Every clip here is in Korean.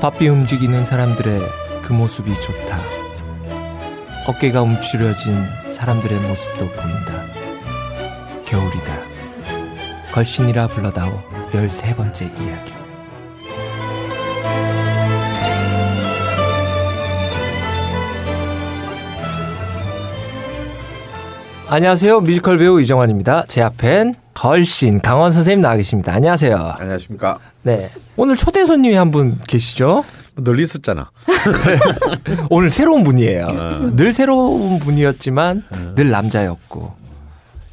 바삐 움직이는 사람들의 그 모습이 좋다. 어깨가 움츠려진 사람들의 모습도 보인다. 겨울이다. 걸신이라 불러다오 열세 번째 이야기. 안녕하세요. 뮤지컬 배우 이정환입니다. 제 앞엔 걸신 강원 선생님 나와 계십니다. 안녕하세요. 안녕하십니까. 네. 오늘 초대 손님이 한 분 계시죠? 널리 있었잖아. 오늘 새로운 분이에요. 늘 새로운 분이었지만 늘 남자였고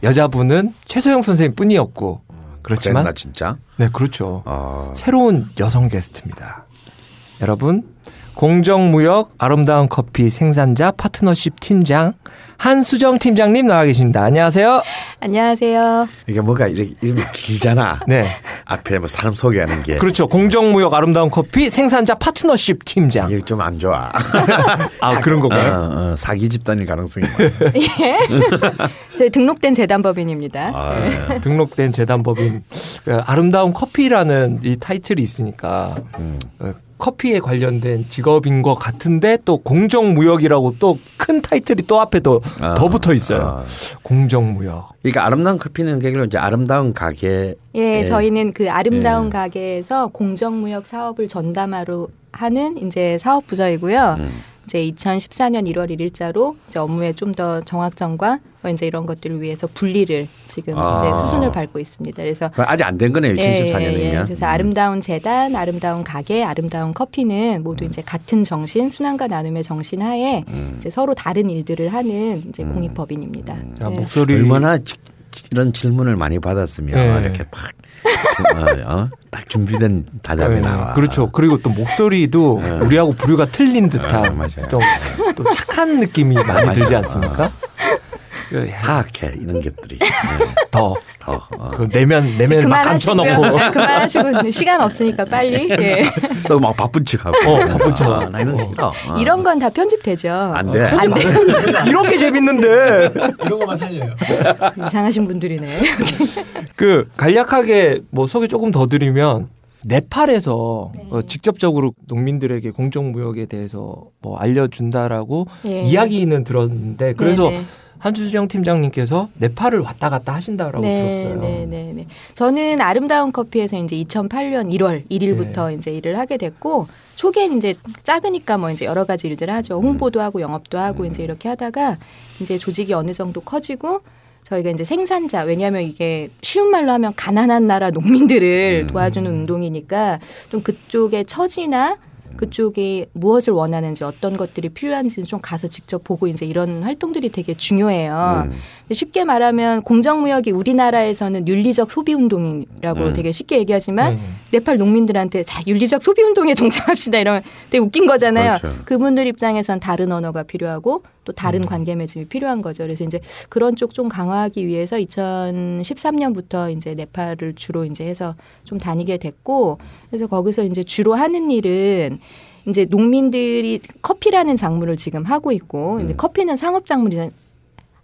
여자분은 최소영 선생님 뿐이었고 그렇지만 나 진짜. 네 그렇죠. 어, 새로운 여성 게스트입니다. 여러분 공정무역 아름다운 커피 생산자 파트너십 팀장 한수정 팀장님 나와 계십니다. 안녕하세요. 안녕하세요. 이게 뭐가 이렇게 이름이 길잖아. 네. 앞에 뭐 사람 소개하는 게. 그렇죠. 공정무역 아름다운 커피 생산자 파트너십 팀장. 이게 좀 안 좋아. 아 그런 어, 건가요? 어, 사기 집단일 가능성이 많아. 예. 저희 등록된 재단법인입니다. 아, 네. 등록된 재단법인 그 아름다운 커피라는 이 타이틀이 있으니까 음. 어, 커피에 관련된 직업인 것 같은데 또 공정무역이라고 또 큰 타이틀이 또 앞에 더, 아, 더 붙어 있어요. 아. 공정무역. 그러니까 아름다운 커피는 계기로 이제 아름다운 가게. 예, 저희는 그 아름다운 예. 가게에서 공정무역 사업을 전담하러 하는 이제 사업 부서이고요. 음. 이제 2014년 1월 1일자로 이제 업무에 좀더 정확성과 뭐 이제 이런 것들을 위해서 분리를 지금 아. 이제 수순을 밟고 있습니다. 그래서 아직 안 된 거네요. 2014년이면. 예, 예, 예. 그래서 아름다운 재단, 아름다운 가게, 아름다운 커피는 모두 음. 이제 같은 정신, 순환과 나눔의 정신 하에 이제 서로 다른 일들을 하는 이제 음. 공익법인입니다. 아, 예. 목소리 얼마나 지- 이런 질문을 많이 받았으면 네. 이렇게 팍, 어, 어? 딱 준비된 답이 네, 나와. 그렇죠. 그리고 또 목소리도 우리하고 부류가 틀린 듯한 네, 맞아요. 좀또 착한 느낌이 많이 들지 않습니까? 그, 사악해 이런 것들이. 네. 더, 더. 어. 그 내면 내면 막 감춰놓고. 그만하시고 시간 없으니까 빨리. 예. 또 막 바쁜 척하고. 어, 바쁜 척. 아, 나 이런 거 싫어. 어. 이런 건 다 편집되죠. 안 돼. 안 돼. 이렇게 재밌는데 이상하신 분들이네. 그 간략하게 뭐 소개 조금 더 드리면 네팔에서 어, 직접적으로 농민들에게 공정무역에 대해서 뭐 알려준다라고 예. 이야기는 들었는데 그래서 네네. 한주정 팀장님께서 네팔을 왔다 갔다 하신다라고 들었어요. 네, 네, 네. 저는 아름다운 커피에서 이제 2008년 1월 1일부터 네. 이제 일을 하게 됐고 초기엔 이제 작으니까 뭐 이제 여러 가지 일들을 하죠. 홍보도 하고 영업도 하고 이제 이렇게 하다가 이제 조직이 어느 정도 커지고 저희가 이제 생산자 왜냐하면 이게 쉬운 말로 하면 가난한 나라 농민들을 도와주는 운동이니까 좀 그쪽의 처지나 그쪽이 무엇을 원하는지 어떤 것들이 필요한지 좀 가서 직접 보고 이제 이런 활동들이 되게 중요해요. 음. 근데 쉽게 말하면 공정무역이 우리나라에서는 윤리적 소비 운동이라고 음. 되게 쉽게 얘기하지만 네. 네팔 농민들한테 자 윤리적 소비 운동에 동참합시다 이러면 되게 웃긴 거잖아요. 그렇죠. 그분들 입장에선 다른 언어가 필요하고 또 다른 음. 관계 맺음이 필요한 거죠. 그래서 이제 그런 쪽 좀 강화하기 위해서 2013년부터 이제 네팔을 주로 이제 해서 좀 다니게 됐고 그래서 거기서 이제 주로 하는 일은 이제 농민들이 커피라는 작물을 지금 하고 있고 근데 음. 커피는 상업 작물이잖아요.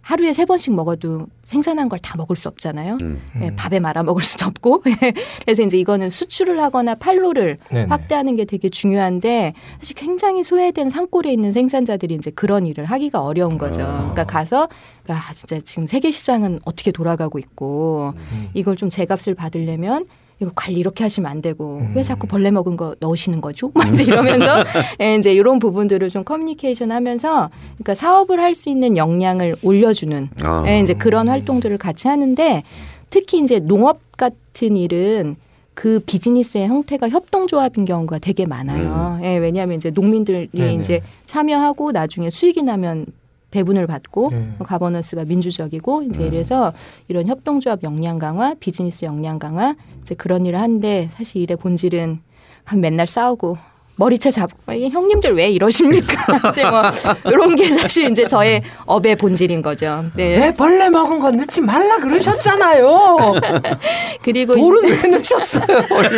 하루에 세 번씩 먹어도 생산한 걸 다 먹을 수 없잖아요. 음. 네, 밥에 말아 먹을 수도 없고. 그래서 이제 이거는 수출을 하거나 판로를 네네. 확대하는 게 되게 중요한데 사실 굉장히 소외된 산골에 있는 생산자들이 이제 그런 일을 하기가 어려운 거죠. 그러니까 가서 아 진짜 지금 세계 시장은 어떻게 돌아가고 있고 음. 이걸 좀 제값을 받으려면 이거 관리 이렇게 하시면 안 되고 음. 왜 자꾸 벌레 먹은 거 넣으시는 거죠? 막 이제 이러면서 예, 이제 이런 부분들을 좀 커뮤니케이션 하면서 그러니까 사업을 할 수 있는 역량을 올려주는 아. 예, 이제 그런 활동들을 같이 하는데 특히 이제 농업 같은 일은 그 비즈니스의 형태가 협동조합인 경우가 되게 많아요. 예, 왜냐하면 이제 농민들이 네네. 이제 참여하고 나중에 수익이 나면 배분을 받고 네. 가버넌스가 민주적이고 이제 이래서 이런 협동조합 역량 강화, 비즈니스 역량 강화 이제 그런 일을 하는데 사실 일의 본질은 한 맨날 싸우고 머리채 잡고 이 형님들 왜 이러십니까? 이제 뭐 이런 게 사실 이제 저의 업의 본질인 거죠. 네. 왜 벌레 먹은 거 넣지 말라 그러셨잖아요. 그리고 돌은 왜 넣으셨어요?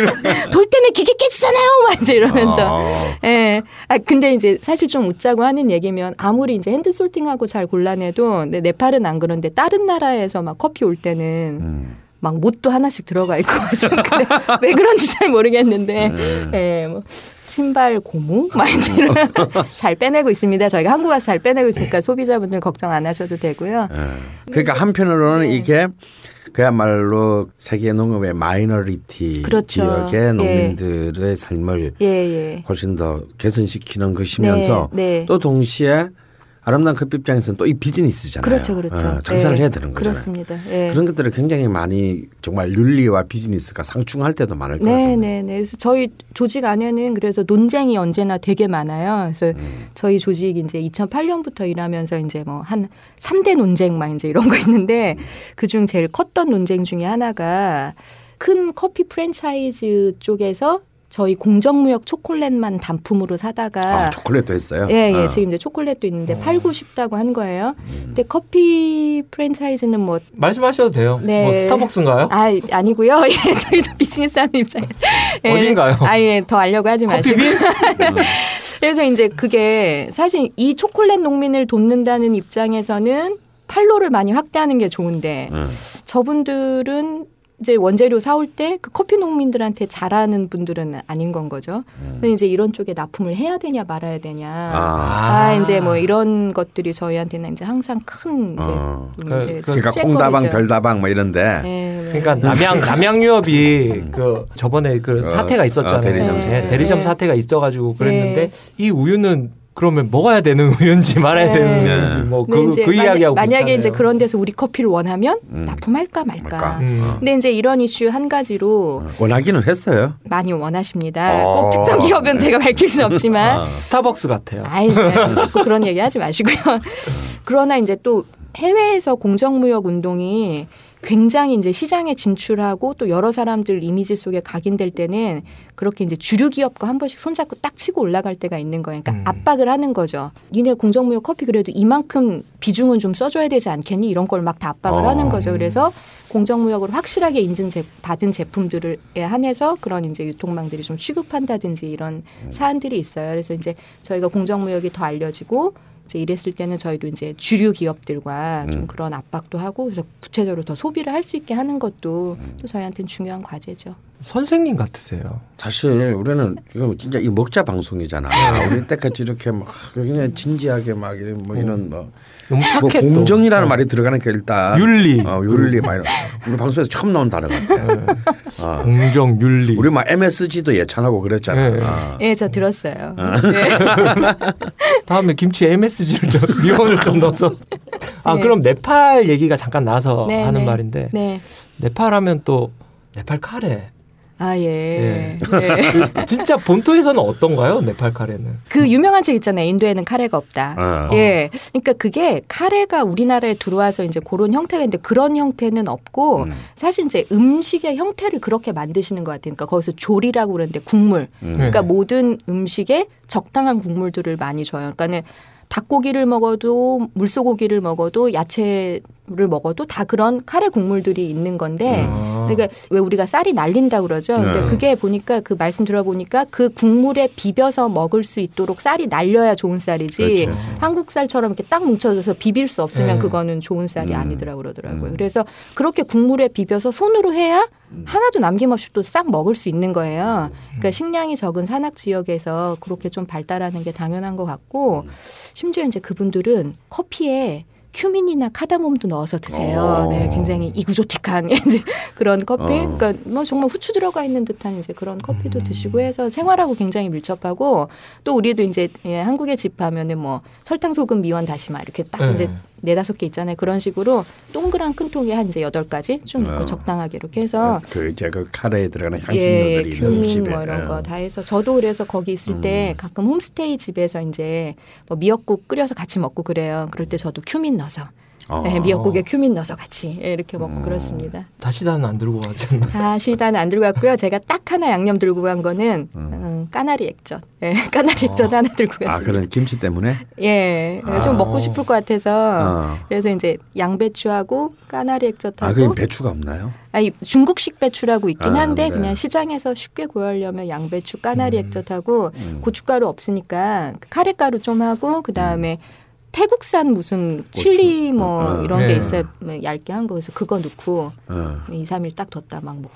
돌 때문에 기계 깨지잖아요. 막 이제 이러면서. 어. 예. 아, 근데 이제 사실 좀 웃자고 하는 얘기면 아무리 이제 hand sorting하고 잘 골라내도 네팔은 안 그런데 다른 나라에서 막 커피 올 때는 음. 막 못도 하나씩 들어가 있고. 왜 그런지 잘 모르겠는데 네. 예, 뭐 신발 고무 이런 잘 빼내고 있습니다. 저희가 한국 와서 잘 빼내고 있으니까 소비자분들 걱정 안 하셔도 되고요. 예. 그러니까 한편으로는 네. 이게 그야말로 세계 농업의 마이너리티 그렇죠. 지역의 예. 농민들의 삶을 예, 예. 훨씬 더 개선시키는 것이면서 네, 네. 또 동시에 아름다운 커피 입장에서는 또 이 비즈니스잖아요. 그렇죠, 그렇죠. 어, 장사를 예. 해야 되는 거잖아요. 그렇습니다. 예. 그런 것들을 굉장히 많이 정말 윤리와 비즈니스가 상충할 때도 많을 것 네, 같아요. 네, 네. 그래서 저희 조직 안에는 그래서 논쟁이 언제나 되게 많아요. 그래서 음. 저희 조직 이제 2008년부터 일하면서 이제 뭐 한 3대 논쟁 막 이제 이런 거 있는데 그중 제일 컸던 논쟁 중에 하나가 큰 커피 프랜차이즈 쪽에서 저희 공정무역 초콜릿만 단품으로 사다가 아, 초콜릿도 했어요. 예, 예. 어. 지금 이제 초콜릿도 있는데 팔고 싶다고 한 거예요. 근데 커피 프랜차이즈는 뭐 말씀하셔도 돼요. 네. 뭐 스타벅스인가요? 아, 아니고요. 예, 저희도 비즈니스 하는 입장에. 예, 어딘가요? 아 예 더 알려고 하지 마시고. 그래서 이제 그게 사실 이 초콜릿 농민을 돕는다는 입장에서는 팔로를 많이 확대하는 게 좋은데 음. 저분들은 이제 원재료 사올 때 그 커피 농민들한테 잘하는 분들은 아닌 건 거죠. 근데 이제 이런 쪽에 납품을 해야 되냐 말아야 되냐. 아, 아. 이제 뭐 이런 것들이 저희한테는 이제 항상 큰 이제 어. 문제. 그- 그러니까 콩다방 별다방 뭐 이런데 네, 네. 그러니까 남양 남양 유업이 그 저번에 그 어, 사태가 있었잖아요. 어, 대리점 네, 사태. 대리점 네. 사태가 있어가지고 그랬는데 네. 이 우유는 그러면 먹어야 되는 우유인지 말아야 네. 되는 네. 우유인지 뭐 근데 그그 만약- 이야기하고 만약에 비슷하네요. 이제 그런 데서 우리 커피를 원하면 음. 납품할까 말까. 말까. 음. 어. 근데 이제 이런 이슈 한 가지로 원하기는 했어요. 많이 원하십니다. 어. 꼭 특정 기업은 제가 밝힐 수는 없지만. 어. 스타벅스 같아요. 아이, 네, 자꾸 그런 얘기 하지 마시고요. 그러나 이제 또 해외에서 공정무역 운동이 굉장히 이제 시장에 진출하고 또 여러 사람들 이미지 속에 각인될 때는 그렇게 이제 주류 기업과 한 번씩 손잡고 딱 치고 올라갈 때가 있는 거예요. 그러니까 음. 압박을 하는 거죠. 니네 공정무역 커피 그래도 이만큼 비중은 좀 써줘야 되지 않겠니? 이런 걸 막 다 압박을 어. 하는 거죠. 그래서 공정무역으로 확실하게 인증 제- 받은 제품들에 한해서 그런 이제 유통망들이 좀 취급한다든지 이런 사안들이 있어요. 그래서 이제 저희가 공정무역이 더 알려지고 이제 이랬을 때는 저희도 이제 주류 기업들과 좀 그런 압박도 하고 그래서 구체적으로 더 소비를 할 수 있게 하는 것도 또 저희한테는 중요한 과제죠. 선생님 같으세요. 사실 우리는 이거 진짜 이 먹자 방송이잖아. 우리 때까지 이렇게 막 그냥 진지하게 막 이런 뭐 이런 뭐, 너무 뭐 착해 또. 공정이라는 말이 들어가니까 일단 윤리. 어, 윤리 막 이런 우리 방송에서 처음 나온 단어 같아. 어. 공정 윤리. 우리 막 MSG도 예찬하고 그랬잖아. 네. 어. 예, 저 들었어요. 네. 다음에 김치 MSG를 좀 미원을 좀 넣어서. 아 네. 그럼 네팔 얘기가 잠깐 나와서 네, 하는 네. 말인데 네. 네팔 하면 또 네팔 카레. 아 예. 예. 네. 진짜 본토에서는 어떤가요? 네팔 카레는. 그 유명한 책 있잖아요. 인도에는 카레가 없다. 어. 예. 그러니까 그게 카레가 우리나라에 들어와서 이제 그런 형태가 있는데 그런 형태는 없고 음. 사실 이제 음식의 형태를 그렇게 만드시는 것 같아요. 그러니까 거기서 조리라고 그러는데 국물. 음. 그러니까 네. 모든 음식에 적당한 국물들을 많이 줘요. 그러니까는 닭고기를 먹어도 물소고기를 먹어도 야채를 먹어도 다 그런 카레 국물들이 있는 건데 아. 그러니까 왜 우리가 쌀이 날린다 그러죠. 근데 네. 그게 보니까 그 말씀 들어보니까 그 국물에 비벼서 먹을 수 있도록 쌀이 날려야 좋은 쌀이지 그렇죠. 한국 쌀처럼 이렇게 딱 뭉쳐져서 비빌 수 없으면 네. 그거는 좋은 쌀이 음. 아니더라고 그러더라고요. 음. 그래서 그렇게 국물에 비벼서 손으로 해야 하나도 남김없이 또 싹 먹을 수 있는 거예요. 그러니까 식량이 적은 산악 지역에서 그렇게 좀 발달하는 게 당연한 것 같고 심지어 이제 그분들은 커피에 큐민이나 카다몬도 넣어서 드세요. 어. 네, 굉장히 이구조틱한 이제 그런 커피. 어. 그러니까 뭐 정말 후추 들어가 있는 듯한 이제 그런 커피도 드시고 해서 생활하고 굉장히 밀접하고 또 우리도 이제 예, 한국에 집 하면은 뭐 설탕, 소금, 미원, 다시마 이렇게 딱 네. 이제 네다섯 개 있잖아요. 그런 식으로 동그란 큰 통에 한 이제 여덟 가지 쭉 넣고 어. 적당하게 이렇게 해서 그 이제 그 카레에 들어가는 예, 향신료들이 있는 큐민 집에. 뭐 이런 어. 거다 해서 저도 그래서 거기 있을 때 음. 가끔 홈스테이 집에서 이제 뭐 미역국 끓여서 같이 먹고 그래요. 그럴 때 저도 큐민 넣어서 어. 네, 미역국에 큐민 넣어서 같이 예, 이렇게 먹고 음. 그렇습니다. 다시다는 안 들고 가지 않나? 다시다는 안 들고 갔고요. 제가 딱 하나 양념 들고 간 거는 음, 까나리 액젓. 예, 까나리 액젓 하나 들고 아 갔습니다. 그런 김치 때문에. 예, 아. 좀 먹고 싶을 것 같아서 어. 그래서 이제 양배추하고 까나리 액젓하고 아 그럼 배추가 없나요? 아니 중국식 배추라고 있긴 아, 한데 네. 그냥 시장에서 쉽게 구하려면 양배추, 까나리 음. 액젓하고 음. 고춧가루 없으니까 카레가루 좀 하고 그 다음에 태국산 무슨 칠리 뭐 어, 이런 네. 게 있어요. 뭐 얇게 한 거. 그래서 그거 넣고 어. 2, 3일 딱 뒀다 막 먹.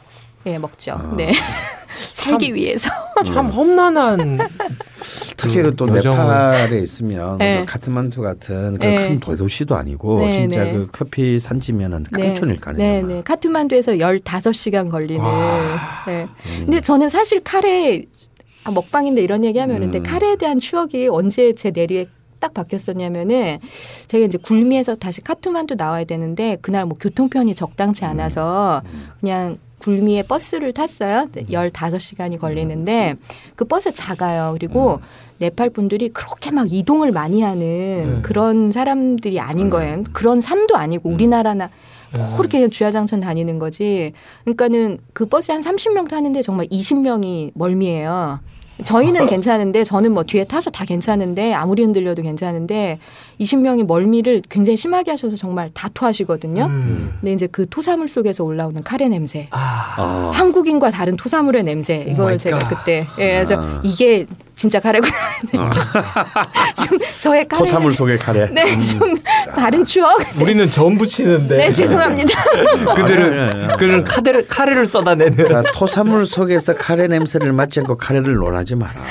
예, 먹죠. 아. 네. 살기 위해서. 참 험난한 특히 그또 여정을- 네팔에 있으면 네. 그 카트만두 같은 그 네. 큰 도시도 아니고 네, 진짜 네. 그 커피 산지면은 깡촌일 거 아니에요. 네, 네. 카트만두에서 15시간 걸리는. 와. 네. 근데 저는 사실 카레 아, 먹방인데 이런 얘기 하면 근데 음. 카레에 대한 추억이 언제 제 내리에 딱 바뀌었었냐면은 제가 이제 굴미에서 다시 카트만두 나와야 되는데 그날 뭐 교통편이 적당치 않아서 그냥 굴미에 버스를 탔어요. 15시간이 걸리는데 그 버스 작아요. 그리고 네팔 분들이 그렇게 막 이동을 많이 하는 네. 그런 사람들이 아닌 거예요. 그런 삶도 아니고 우리나라나 그렇게 주야장천 다니는 거지. 그러니까는 그 버스에 한 30명 타는데 정말 20명이 멀미예요. 저희는 괜찮은데 저는 뭐 뒤에 타서 다 괜찮은데 아무리 흔들려도 괜찮은데 20명이 멀미를 굉장히 심하게 하셔서 정말 다 토하시거든요. 음. 근데 이제 그 토사물 속에서 올라오는 카레 냄새. 아, 어. 한국인과 다른 토사물의 냄새 oh 이걸 my 제가 god. 그때 예, 그래서 아. 이게 진짜 카레구나. 좀 저의 카레 토사물 속의 카레. 네, 좀 다른 추억. 우리는 전 부치는데 네, 죄송합니다. 그들은 그들은 카레를 카레를 쏟아내는 그러니까 토사물 속에서 카레 냄새를 맡지 않고 카레를 논하지 마라.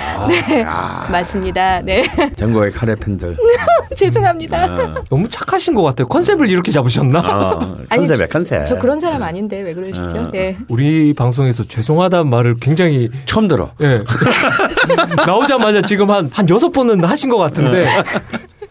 아, 맞습니다. 네, 전국의 카레 팬들. 죄송합니다. 너무 착하신 것 같아요. 컨셉을 이렇게 잡으셨나? 어, 아니, 컨셉이야 컨셉. 저 그런 사람 아닌데 왜 그러시죠? 아. 네. 우리 방송에서 죄송하다는 말을 굉장히 처음 들어. 예. 나오자마자 지금 한, 한 여섯 번은 하신 것 같은데.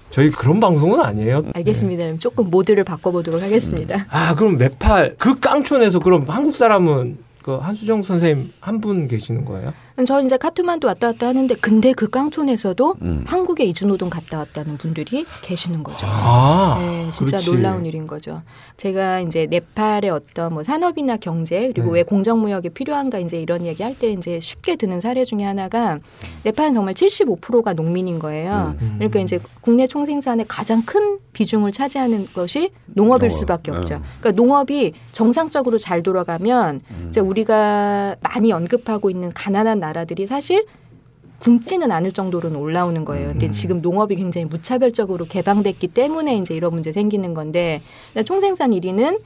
저희 그런 방송은 아니에요. 알겠습니다. 그럼 조금 모드를 바꿔보도록 하겠습니다. 아, 그럼 네팔, 그 깡촌에서 그럼 한국 사람은 그 한수정 선생님 한 분 계시는 거예요? 저 이제 카트만두 왔다 갔다 하는데 근데 그 깡촌에서도 음. 한국에 이주노동 갔다 왔다는 분들이 계시는 거죠. 아, 네, 진짜 그렇지. 놀라운 일인 거죠. 제가 이제 네팔의 어떤 뭐 산업이나 경제 그리고 네. 왜 공정 무역이 필요한가 이제 이런 얘기 할 때 이제 쉽게 드는 사례 중에 하나가 네팔은 정말 75%가 농민인 거예요. 음. 그러니까 이제 국내 총생산의 가장 큰 비중을 차지하는 것이 농업일 농업. 수밖에 네. 없죠. 그러니까 농업이 정상적으로 잘 돌아가면 음. 이제 우리가 많이 언급하고 있는 가난한 나라들이 사실 굶지는 않을 정도로는 올라오는 거예요. 근데 음. 지금 농업이 굉장히 무차별적으로 개방됐기 때문에 이제 이런 문제 생기는 건데 근데 총생산 1위는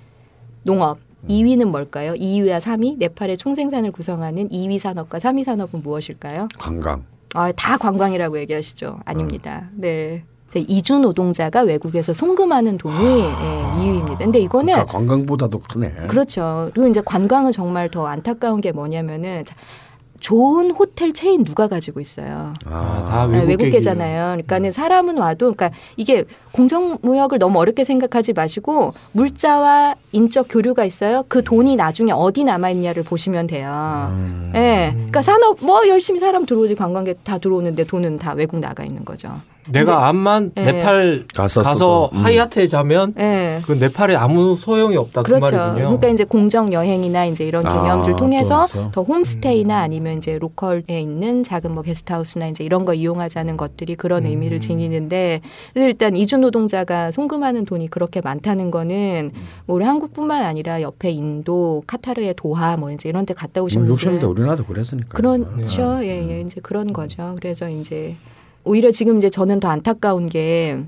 농업. 2위는 뭘까요? 2위와 3위? 네팔의 총생산을 구성하는 2위 산업과 3위 산업은 무엇일까요? 관광. 아, 다 관광이라고 얘기하시죠. 아닙니다. 네. 네, 이주 노동자가 외국에서 송금하는 돈이 예, 2위입니다. 근데 이거는 그러니까 관광보다도 크네. 그렇죠. 그리고 이제 관광은 정말 더 안타까운 게 뭐냐면은 자, 좋은 호텔 체인 누가 가지고 있어요. 아, 다 네, 외국 외국계잖아요. 그러니까는 사람은 와도 그러니까 이게 공정무역을 너무 어렵게 생각하지 마시고 물자와 인적 교류가 있어요. 그 돈이 나중에 어디 남아 있냐를 보시면 돼요. 음. 예. 그러니까 산업 뭐 열심히 사람 들어오지 관광객 다 들어오는데 돈은 다 외국 나가 있는 거죠. 내가 암만 예. 네팔 가서 가서 음. 하이아트에 자면 예. 그 네팔에 아무 소용이 없다 그 그렇죠. 말이군요. 그러니까 이제 공정 여행이나 이제 이런 아, 개념들 통해서 또 해서? 더 홈스테이나 아니면 이제 로컬에 있는 작은 뭐 게스트하우스나 이제 이런 거 이용하자는 것들이 그런 의미를 지니는데 일단 이주 노동자가 송금하는 돈이 그렇게 많다는 거는 뭐 우리 한국뿐만 아니라 옆에 인도, 카타르의 도하 뭐 이제 이런 데 갔다 오신 뭐 분들은 60년대 우리나라도 그랬으니까. 그렇죠. 예, 예. 이제 그런 거죠. 그래서 이제 오히려 지금 이제 저는 더 안타까운 게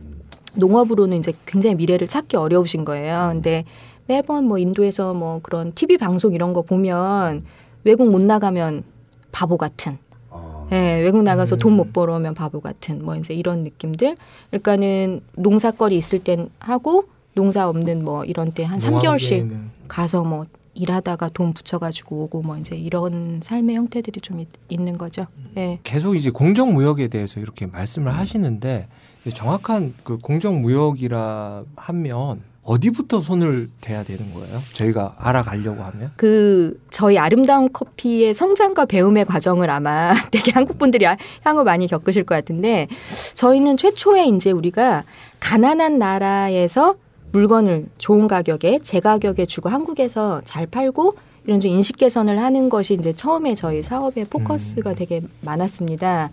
농업으로는 이제 굉장히 미래를 찾기 어려우신 거예요. 근데 매번 뭐 인도에서 뭐 그런 TV 방송 이런 거 보면 외국 못 나가면 바보 같은 어. 예, 외국 나가서 돈못 벌어오면 바보 같은 뭐 이제 이런 느낌들. 그러니까는 농사거리 있을 땐 하고 농사 없는 뭐 이런 때 한 삼개월씩 가서 뭐 일하다가 돈 붙여가지고 오고 뭐 이제 이런 삶의 형태들이 좀 있, 있는 거죠. 예. 계속 이제 공정무역에 대해서 이렇게 말씀을 하시는데 정확한 그 공정무역이라 하면 어디부터 손을 대야 되는 거예요? 저희가 알아가려고 하면? 그 저희 아름다운 커피의 성장과 배움의 과정을 아마 되게 한국 분들이 아- 향후 많이 겪으실 것 같은데 저희는 최초에 이제 우리가 가난한 나라에서 물건을 좋은 가격에 제 가격에 주고 한국에서 잘 팔고 이런 좀 인식 개선을 하는 것이 이제 처음에 저희 사업의 포커스가 되게 많았습니다.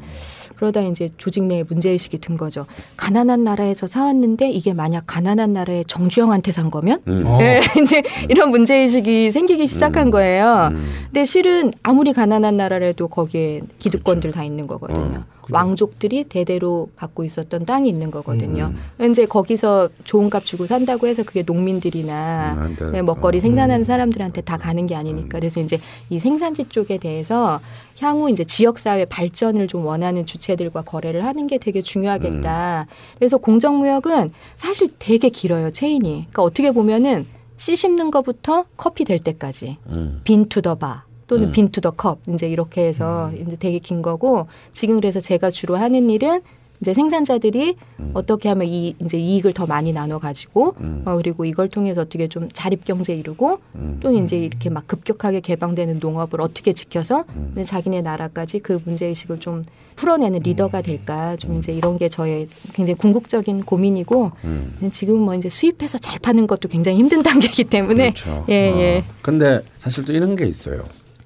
그러다 이제 조직 내에 문제의식이 든 거죠. 가난한 나라에서 사왔는데 이게 만약 가난한 나라의 정주영한테 산 거면? 음. 어. 예, 이제 이런 문제의식이 생기기 시작한 음. 거예요. 음. 근데 실은 아무리 가난한 나라라도 거기에 기득권들 다 있는 거거든요. 음. 왕족들이 대대로 갖고 있었던 땅이 있는 거거든요. 음. 이제 거기서 좋은 값 주고 산다고 해서 그게 농민들이나 음. 네, 먹거리 어. 생산하는 사람들한테 다 가는 게 아니니까. 그래서 이제 이 생산지 쪽에 대해서 향후 이제 지역 사회 발전을 좀 원하는 주체들과 거래를 하는 게 되게 중요하겠다. 그래서 공정 무역은 사실 되게 길어요 체인이. 그러니까 어떻게 보면은 씨 씹는 거부터 커피 될 때까지 음. 빈투더바 또는 음. 빈투더 컵 이제 이렇게 해서 이제 되게 긴 거고 지금 그래서 제가 주로 하는 일은 이제 생산자들이 어떻게 하면 이 이제 이익을 더 많이 나눠 가지고 음. 어 그리고 이걸 통해서 어떻게 좀 자립 경제 이루고 음. 또는 이제 이렇게 막 급격하게 개방되는 농업을 어떻게 지켜서 음. 자기네 나라까지 그 문제 의식을 좀 풀어내는 리더가 될까 좀 이제 이런 게 저의 굉장히 궁극적인 고민이고 음. 지금은 뭐 이제 수입해서 잘 파는 것도 굉장히 힘든 단계이기 때문에 그렇죠. 예, 어. 예. 근데 사실 또 이런 게 있어요.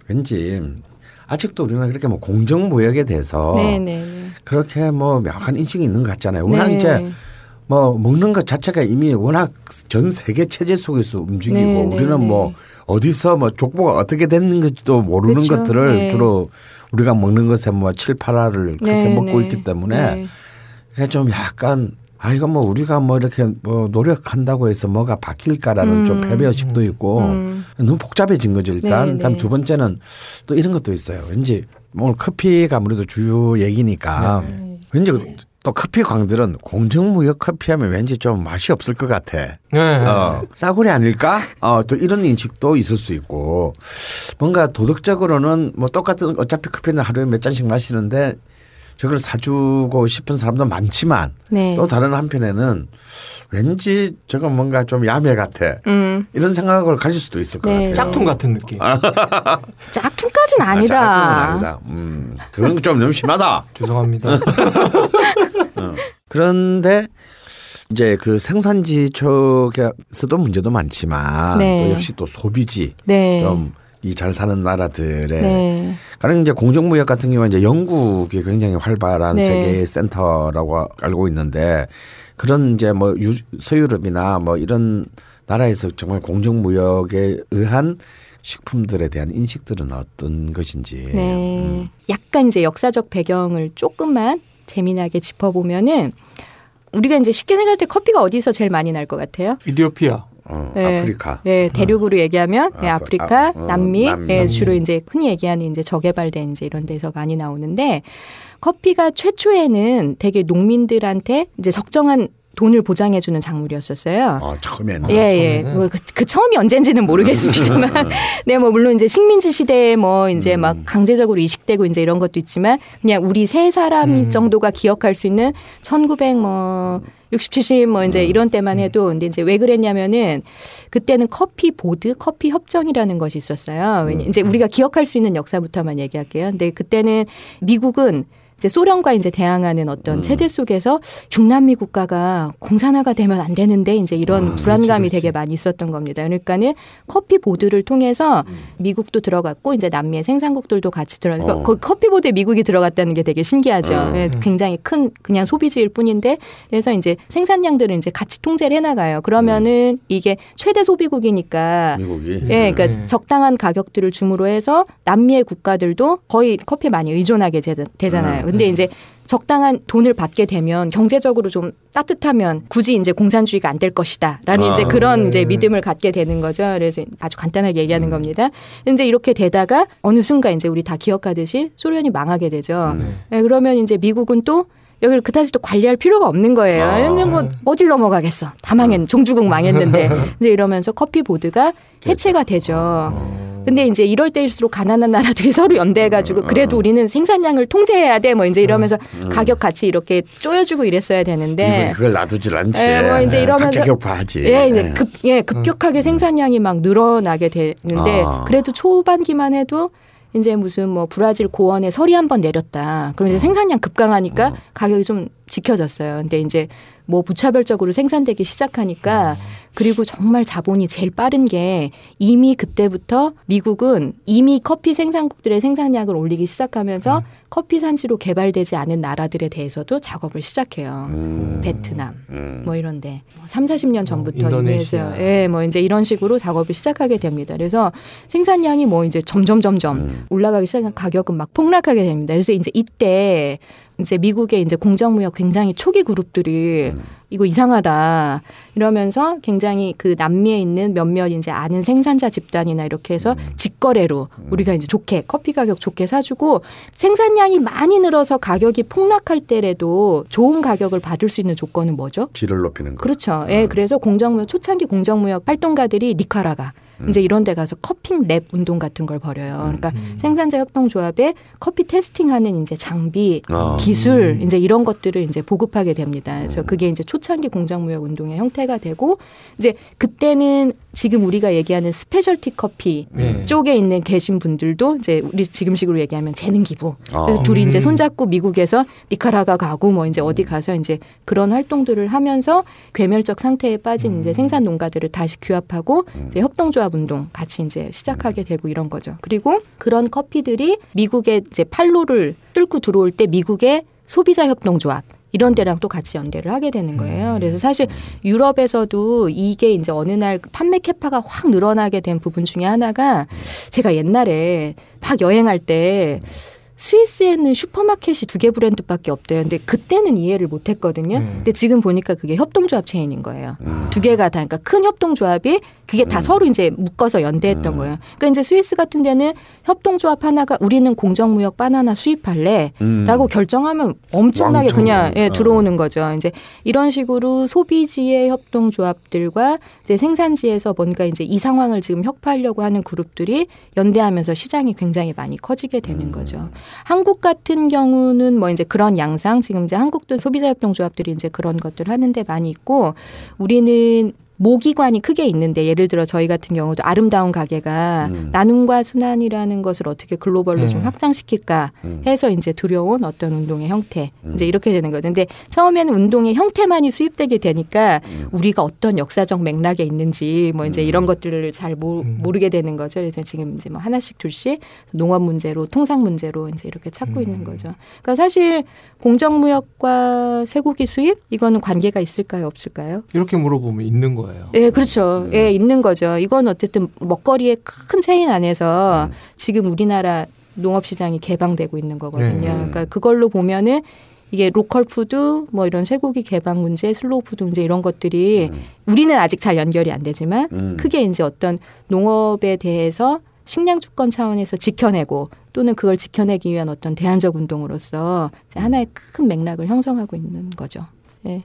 왠지 아직도 우리는 그렇게 뭐 공정무역에 대해서 네, 네, 네. 그렇게 뭐 명확한 인식이 있는 것 같잖아요. 워낙 네. 이제 뭐 먹는 것 자체가 이미 워낙 전 세계 체제 속에서 움직이고 네, 네, 우리는 네. 뭐 어디서 뭐 족보가 어떻게 됐는지도 모르는 그렇죠. 것들을 네. 주로 우리가 먹는 것에 뭐 7, 8알을 그렇게 네, 먹고 네. 있기 때문에 네. 그게 좀 약간 아 이거 뭐 우리가 뭐 이렇게 뭐 노력한다고 해서 뭐가 바뀔까라는 좀 음. 패배 의식도 있고 음. 너무 복잡해진 거죠 일단. 네, 그다음 네. 두 번째는 또 이런 것도 있어요. 왠지 오늘 커피가 아무래도 주요 얘기니까 네. 왠지 또 커피 광들은 공정무역 커피하면 왠지 좀 맛이 없을 것 같아. 네. 어, 싸구려 아닐까? 어, 또 이런 인식도 있을 수 있고 뭔가 도덕적으로는 뭐 똑같은 어차피 커피는 하루에 몇 잔씩 마시는데 저걸 사주고 싶은 사람도 많지만 네. 또 다른 한편에는 왠지 저거 뭔가 좀 야매 같아. 음. 이런 생각을 가질 수도 있을 것 네. 같아요. 짝퉁 같은 느낌. 짝퉁까지는 아, 아니다. 짝퉁은 아니다. 음, 그건 좀 너무 심하다. 죄송합니다. 그런데 이제 그 생산지 쪽에서도 문제도 많지만 네. 또 역시 또 소비지 네. 좀 이 잘 사는 나라들의 네. 가령 이제 공정무역 같은 경우는 이제 영국이 굉장히 활발한 네. 세계의 센터라고 알고 있는데 그런 이제 뭐 유, 서유럽이나 뭐 이런 나라에서 정말 공정무역에 의한 식품들에 대한 인식들은 어떤 것인지. 네. 음. 약간 이제 역사적 배경을 조금만 재미나게 짚어보면은 우리가 이제 쉽게 생각할 때 커피가 어디서 제일 많이 날 것 같아요? 이디오피아. 어, 네. 아프리카. 예, 대륙으로 얘기하면 예, 아, 아프리카, 아, 어, 남미, 남미. 예, 주로 이제 흔히 얘기하는 이제 저개발된 이제 이런 데서 많이 나오는데 커피가 최초에는 되게 농민들한테 이제 적정한 돈을 보장해주는 작물이었었어요. 어, 처음에는. 예, 예. 처음에는. 뭐 그, 그 처음이 언젠지는 모르겠습니다만. 네, 뭐 물론 이제 식민지 시대에 뭐 이제 막 강제적으로 이식되고 이제 이런 것도 있지만 그냥 우리 세 사람 음. 정도가 기억할 수 있는 1900 뭐 60, 70 뭐 이제 이런 때만 해도 근데 이제 왜 그랬냐면은 그때는 커피 보드, 커피 협정이라는 것이 있었어요. 왜냐 이제 우리가 기억할 수 있는 역사부터만 얘기할게요. 근데 그때는 미국은 이제 소련과 이제 대항하는 어떤 체제 속에서 중남미 국가가 공산화가 되면 안 되는데 이제 이런 아, 불안감이 그렇지, 그렇지. 되게 많이 있었던 겁니다. 그러니까는 커피 보드를 통해서 미국도 들어갔고 이제 남미의 생산국들도 같이 들어갔고 어. 그 커피 보드에 미국이 들어갔다는 게 되게 신기하죠. 음. 예, 굉장히 큰 그냥 소비지일 뿐인데 그래서 이제 생산량들을 이제 같이 통제를 해나가요. 그러면은 이게 최대 소비국이니까 미국이. 예, 그러니까 네. 적당한 가격들을 줌으로 해서 남미의 국가들도 거의 커피에 많이 의존하게 되, 되잖아요. 음. 근데 이제 적당한 돈을 받게 되면 경제적으로 좀 따뜻하면 굳이 이제 공산주의가 안 될 것이다라는 아, 이제 그런 네. 이제 믿음을 갖게 되는 거죠. 그래서 아주 간단하게 음. 얘기하는 겁니다. 근데 이렇게 되다가 어느 순간 이제 우리 다 기억하듯이 소련이 망하게 되죠. 음. 예, 그러면 이제 미국은 또 여기를 그다지 또 관리할 필요가 없는 거예요. 아. 근데 뭐 어딜 넘어가겠어. 다 망했, 종주국 망했는데. 이제 이러면서 커피 보드가 해체가 되죠. 근데 이제 이럴 때일수록 가난한 나라들이 서로 연대해가지고 그래도 우리는 생산량을 통제해야 돼. 뭐 이제 이러면서 가격 같이 이렇게 쪼여주고 이랬어야 되는데. 그걸 놔두질 않지. 예, 뭐 이제 이러면서- 각계격파하지. 예, 이제 급, 예, 급격하게 생산량이 막 늘어나게 되는데 아. 그래도 초반기만 해도 이제 무슨 뭐 브라질 고원에 설이 한 번 내렸다. 그럼 이제 생산량 급강하니까 가격이 좀 지켜졌어요. 근데 이제 뭐 부차별적으로 생산되기 시작하니까 그리고 정말 자본이 제일 빠른 게 이미 그때부터 미국은 이미 커피 생산국들의 생산량을 올리기 시작하면서 커피 산지로 개발되지 않은 나라들에 대해서도 작업을 시작해요. 음. 베트남 음. 뭐 이런데 3, 40년 전부터 인도네시아. 이미해서 예, 뭐 이제 이런 식으로 작업을 시작하게 됩니다. 그래서 생산량이 뭐 이제 점점 점점 음. 올라가기 시작하면 가격은 막 폭락하게 됩니다. 그래서 이제 이때 이제 미국의 이제 공정무역 굉장히 초기 그룹들이 음. 이거 이상하다 이러면서 굉장히 그 남미에 있는 몇몇 이제 아는 생산자 집단이나 이렇게 해서 음. 직거래로 우리가 이제 좋게 커피 가격 좋게 사주고 생산량이 많이 늘어서 가격이 폭락할 때라도 좋은 가격을 받을 수 있는 조건은 뭐죠? 질을 높이는 거. 그렇죠. 예, 그래서 공정무역 초창기 공정무역 활동가들이 니카라가 이제 이런 데 가서 cupping lab 운동 같은 걸 벌여요. 그러니까 생산자 협동조합에 커피 tasting하는 이제 장비, 어. 기술 이제 이런 것들을 이제 보급하게 됩니다. 그래서 그게 이제 초창기 공정무역 운동의 형태가 되고 이제 그때는 지금 우리가 얘기하는 specialty 커피 네. 쪽에 있는 계신 분들도 이제 우리 지금식으로 얘기하면 재능 기부. 그래서 어. 둘이 이제 음. 손잡고 미국에서 니카라과 가고 뭐 이제 어디 가서 이제 그런 활동들을 하면서 괴멸적 상태에 빠진 이제 생산 농가들을 다시 규합하고 이제 협동조합 운동 같이 이제 시작하게 되고 이런 거죠. 그리고 그런 커피들이 미국의 이제 판로를 뚫고 들어올 때 미국의 소비자 협동조합 이런 데랑 또 같이 연대를 하게 되는 거예요. 그래서 사실 유럽에서도 이게 이제 어느 날 판매 캐파가 확 늘어나게 된 부분 중에 하나가 제가 옛날에 막 여행할 때 스위스에는 슈퍼마켓이 두 개 브랜드밖에 없대요. 근데 그때는 이해를 못 했거든요. 네. 근데 지금 보니까 그게 협동조합 체인인 거예요. 음. 두 개가 다 그러니까 큰 협동조합이 그게 다 서로 이제 묶어서 연대했던 거예요. 그러니까 이제 스위스 같은 데는 협동조합 하나가 우리는 공정무역 바나나 수입할래 음. 라고 결정하면 엄청나게 왕창 그냥 예, 어. 들어오는 거죠. 이제 이런 식으로 소비지의 협동조합들과 이제 생산지에서 뭔가 이제 이 상황을 지금 혁파하려고 하는 그룹들이 연대하면서 시장이 굉장히 많이 커지게 되는 거죠. 한국 같은 경우는 뭐 이제 그런 양상 지금 이제 한국도 소비자 협동조합들이 이제 그런 것들 하는데 많이 있고 우리는 모기관이 크게 있는데 예를 들어 저희 같은 경우도 아름다운 가게가 음. 나눔과 순환이라는 것을 어떻게 글로벌로 좀 네. 확장시킬까 음. 해서 이제 들여온 어떤 운동의 형태 음. 이제 이렇게 되는 거죠. 근데 처음에는 운동의 형태만이 수입되게 되니까 음. 우리가 어떤 역사적 맥락에 있는지 뭐 이제 음. 이런 것들을 잘 모, 음. 모르게 되는 거죠. 그래서 지금 이제 뭐 하나씩 둘씩 농업 문제로 통상 문제로 이제 이렇게 찾고 음. 있는 거죠. 그러니까 사실 공정무역과 쇠고기 수입 이거는 관계가 있을까요, 없을까요? 이렇게 물어보면 있는 거 예요. 예, 그렇죠. 음. 예, 있는 거죠. 이건 어쨌든 먹거리의 큰 체인 안에서 음. 지금 우리나라 농업 시장이 개방되고 있는 거거든요. 네. 그러니까 그걸로 보면은 이게 local food 뭐 이런 쇠고기 개방 문제, 슬로우 푸드 문제 이런 것들이 음. 우리는 아직 잘 연결이 안 되지만 음. 크게 이제 어떤 농업에 대해서 식량 주권 차원에서 지켜내고 또는 그걸 지켜내기 위한 어떤 대안적 운동으로서 하나의 큰 맥락을 형성하고 있는 거죠. 예.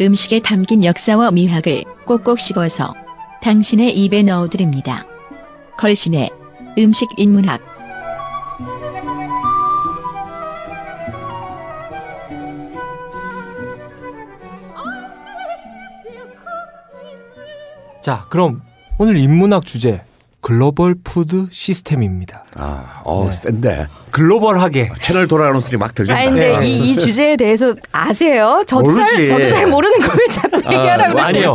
음식에 담긴 역사와 미학을 꼭꼭 씹어서 당신의 입에 넣어드립니다. 걸신의 음식 인문학 자, 그럼 오늘 인문학 주제 글로벌 푸드 시스템입니다. 아, 어, 네. 센데. 글로벌하게 채널 돌아가는 소리 막 들린다. 아니 근데 네. 이, 이 주제에 대해서 아세요? 저도 잘 모르지. 저도 잘 모르는 걸왜 자꾸 얘기하라고 그러세요? 아니요.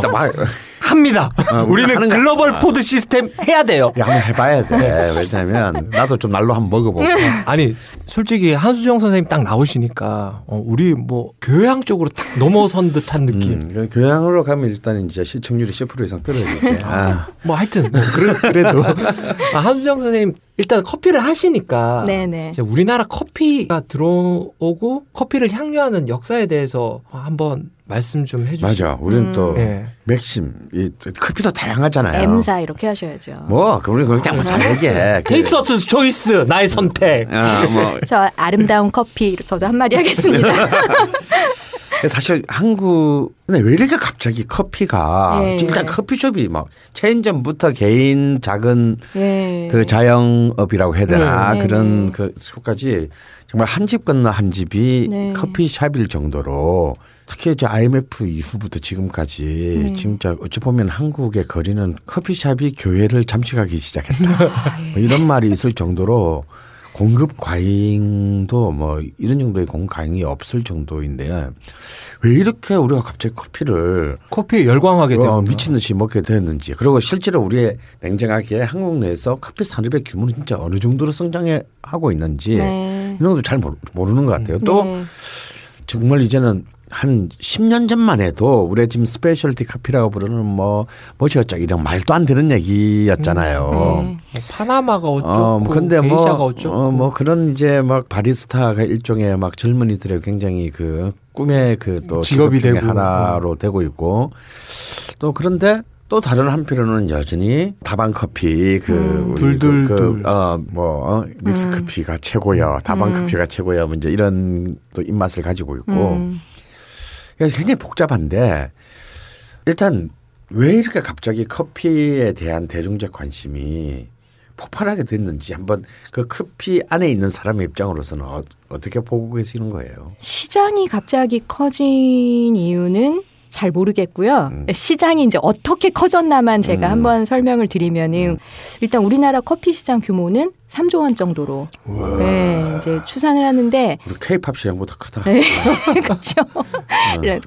합니다. 어, 우리는 글로벌 아. 푸드 시스템 해야 돼요. 야, 한번 해봐야 돼. 왜냐면 나도 좀 날로 한번 먹어보고. 아니 솔직히 한수정 선생님 딱 나오시니까 어, 우리 뭐 교양 쪽으로 딱 넘어선 듯한 느낌. 음, 그 교양으로 가면 일단 이제 시청률이 10% 이상 떨어지지. 아, 뭐 하여튼 뭐 그래, 그래도 아, 한수정 선생님 일단 커피를 하시니까 네네. 이제 우리나라 커피가 들어오고 커피를 향유하는 역사에 대해서 한번 말씀 좀 해주시죠. 맞아. 우리는 음. 또 예. 맥심, 이 커피도 다양하잖아요. M사 이렇게 하셔야죠. 뭐, 그 우리 그냥 다 얘기해. 그- 테이스터 초이스 나의 선택. 아, 뭐 저 아름다운 커피 저도 한마디 하겠습니다. 사실 한국은 왜 이렇게 갑자기 커피가 예. 지금 일단 커피숍이 막 체인점부터 개인 작은 예. 그 자영업이라고 해야 되나 네. 그런 네, 네. 그 수까지 정말 한 집 건너 한 집이 네. 커피숍일 정도로 특히 이제 IMF 이후부터 지금까지 네. 진짜 어찌 보면 한국의 거리는 커피숍이 교회를 잠식하기 시작했다. 아, 예. 뭐 이런 말이 있을 정도로 공급 과잉도 뭐 이런 정도의 공급 과잉이 없을 정도인데 왜 이렇게 우리가 갑자기 커피를 커피에 열광하게 되는 어. 미친 듯이 먹게 됐는지 그리고 실제로 우리의 냉정하게 한국 내에서 커피 산업의 규모는 진짜 어느 정도로 성장해 하고 있는지 네. 이런 것도 잘 모르, 모르는 것 같아요. 또 네. 정말 이제는 한 10년 전만 해도 우리 지금 스페셜티 커피라고 부르는 뭐 뭐지였죠 이런 말도 안 되는 얘기였잖아요. 네. 뭐 파나마가 어쩌고 어, 뭐 근데 뭐, 게이샤가 어쩌고 어, 뭐 그런 이제 막 바리스타가 일종의 막 젊은이들의 굉장히 그 꿈의 그 또 직업이 되고. 하나로 되고 있고 또 그런데 또 다른 한편으로는 여전히 다방 커피 그 음. 우리 둘둘둘. 그, 그, 어, 뭐 어, 믹스 음. 커피가 최고야 다방 음. 커피가 최고야 뭐 이제 이런 또 입맛을 가지고 있고 음. 굉장히 복잡한데 일단 왜 이렇게 갑자기 커피에 대한 대중적 관심이 폭발하게 됐는지 한번 그 커피 안에 있는 사람의 입장으로서는 어, 어떻게 보고 계시는 거예요? 시장이 갑자기 커진 이유는 잘 모르겠고요. 음. 시장이 이제 어떻게 커졌나만 제가 음. 한번 설명을 드리면은 일단 우리나라 커피 시장 규모는 3조 원 정도로 네, 이제 추산을 하는데 우리 케이팝 시장보다 크다. 네. 그렇죠.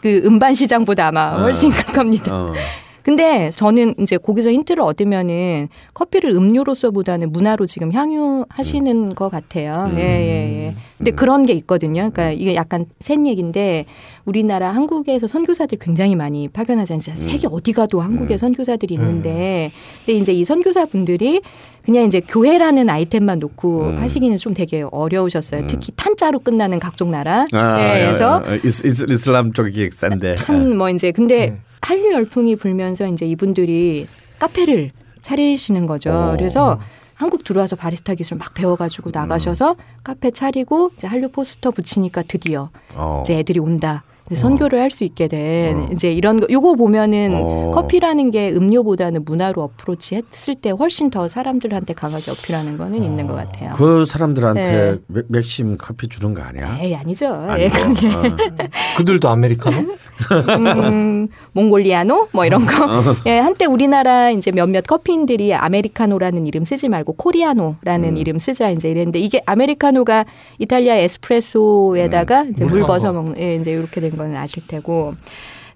그 음반 시장보다 아마 훨씬 클 겁니다. 어. 근데 저는 이제 거기서 힌트를 얻으면은 커피를 음료로서보다는 문화로 지금 향유하시는 것 같아요. 음. 예, 예, 예. 근데 그런 게 있거든요. 그러니까 이게 약간 센 얘기인데 우리나라 한국에서 선교사들 굉장히 많이 파견하잖아요. 진짜 세계 어디 가도 한국에 음. 선교사들이 있는데 근데 이제 이 선교사분들이 그냥 이제 교회라는 아이템만 놓고 음. 하시기는 좀 되게 어려우셨어요. 음. 특히 탄자로 끝나는 각종 나라. 아, 네, 그래서 이슬람 쪽이 센데. 한뭐 이제 근데 네. 한류 열풍이 불면서 이제 이분들이 카페를 차리시는 거죠. 오. 그래서 한국 들어와서 바리스타 기술 막 배워가지고 나가셔서 카페 차리고 이제 한류 포스터 붙이니까 드디어 어. 이제 애들이 온다. 이제 선교를 할수 있게 된 어. 이제 이런 거 요거 보면은 어. 커피라는 게 음료보다는 문화로 어프로치 했을 때 훨씬 더 사람들한테 강하게 어필하는 거는 있는 것 같아요. 그 사람들한테 네. 맥- 맥심 커피 주는 거 아니야? 에이 아니죠. 아니고. 예, 그게 어. 그들도 아메리카노? 음, 몽골리아노 뭐 이런 거. 어. 예, 한때 우리나라 이제 몇몇 커피인들이 아메리카노라는 이름 쓰지 말고 코리아노라는 음. 이름 쓰자 이제 이랬는데 이게 아메리카노가 이탈리아 에스프레소에다가 이제 물 물 부어서. 먹는 예, 이제 이렇게 된 건 아실 테고.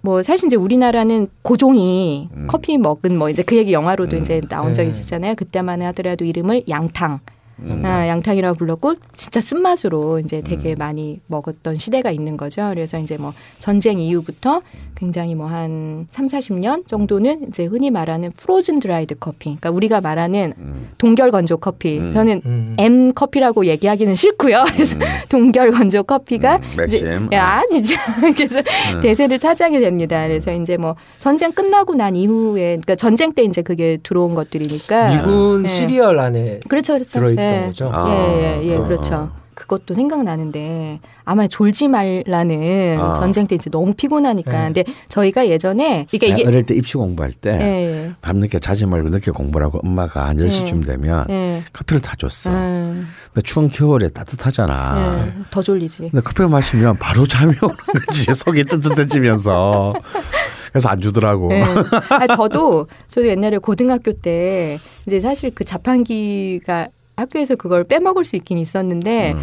뭐 사실 이제 우리나라는 고종이 음. 커피 먹은 뭐 이제 그 얘기 영화로도 음. 이제 나온 적이 네. 있었잖아요. 그때만 하더라도 이름을 양탕. 음. 아, 양탕이라고 불렀고 진짜 쓴맛으로 이제 되게 음. 많이 먹었던 시대가 있는 거죠. 그래서 이제 뭐 전쟁 이후부터 굉장히 뭐한 3, 40년 정도는 이제 흔히 말하는 프로즌 드라이드 커피. 그러니까 우리가 말하는 음. 동결 건조 커피. 음. 저는 음. M 커피라고 얘기하기는 싫고요. 그래서 동결 건조 커피가 음, 이제. 야 진짜 그래서 음. 대세를 차지하게 됩니다. 그래서 이제 뭐 전쟁 끝나고 난 이후에 그러니까 전쟁 때 이제 그게 들어온 것들이니까 미군 네. 시리얼 안에 그렇죠, 그렇죠. 들어 있던 예. 거죠. 아. 예, 예, 예, 어, 그렇죠. 어. 그것도 생각나는데 아마 졸지 말라는 아. 전쟁 때 이제 너무 피곤하니까. 네. 근데 저희가 예전에 내가 이게 어릴 때 입시 공부할 때 예, 밤늦게 자지 말고 늦게 공부라고 엄마가 한 10시쯤 되면 예, 예. 커피를 다 줬어. 음, 근데 추운 겨울에 따뜻하잖아. 예, 더 졸리지. 근데 커피를 마시면 바로 잠이 오는 거지. 속이 뜨뜻해지면서. 그래서 안 주더라고. 예. 아, 저도 저도 옛날에 고등학교 때 이제 사실 그 자판기가 학교에서 그걸 빼먹을 수 있긴 있었는데 음.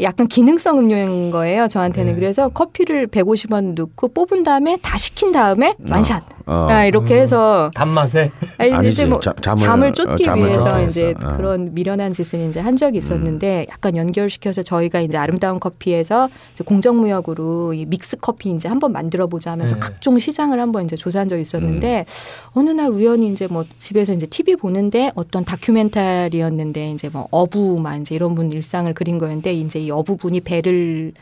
약간 기능성 음료인 거예요. 저한테는 네. 그래서 커피를 150원 넣고 뽑은 다음에 다 식힌 다음에 완샷. 어. 아, 이렇게 음. 해서 단맛에 아니, 아니지. 이제 뭐 자- 잠을- 잠을, 어, 쫓기 잠을 위해서 이제. 어. 그런 미련한 짓을 이제 한 적이 있었는데 약간 연결시켜서 저희가 이제 아름다운 커피에서 이제 공정무역으로 이 믹스 커피 이제 한번 만들어 보자 하면서 네. 각종 시장을 한번 이제 조사한 적이 있었는데 어느 날 우연히 이제 뭐 집에서 이제 TV 보는데 어떤 다큐멘터리였는데 이제 뭐 어부 만 이제 이런 분 일상을 그린 거였는데 이제 이 어부분이 배를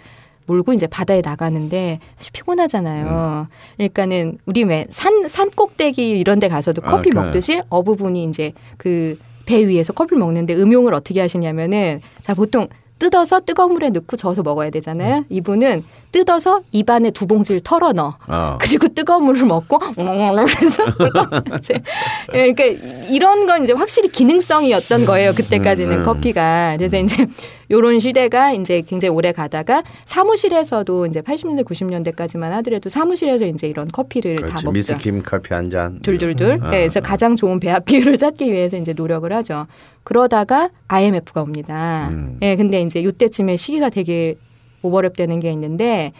몰고 이제 바다에 나가는데 사실 피곤하잖아요. 그러니까는 우리 왜 산 산 꼭대기 이런 데 가서도 아, 커피 그- 먹듯이 어부분이 이제 그 배 위에서 커피를 먹는데 음용을 어떻게 하시냐면은 자 보통 뜯어서 뜨거운 물에 넣고 저어서 먹어야 되잖아요. 이분은 뜯어서 입안에 두 봉지를 털어 넣어. 어. 그리고 뜨거운 물을 먹고 그래서 이제 그러니까 이런 건 이제 확실히 기능성이었던 거예요 그때까지는 음. 커피가 그래서 이제 요런 시대가 이제 굉장히 오래 가다가 사무실에서도 이제 80년대 90년대까지만 하더라도 사무실에서 이제 이런 커피를 다 그렇지. 먹죠. 미스킴 커피 한 잔. 둘둘둘. 음. 네, 그래서 가장 좋은 배합 비율을 찾기 위해서 이제 노력을 하죠. 그러다가 IMF가 옵니다. 음. 예, 근데 이제 이때쯤에 시기가 되게 오버랩 되는 게 있는데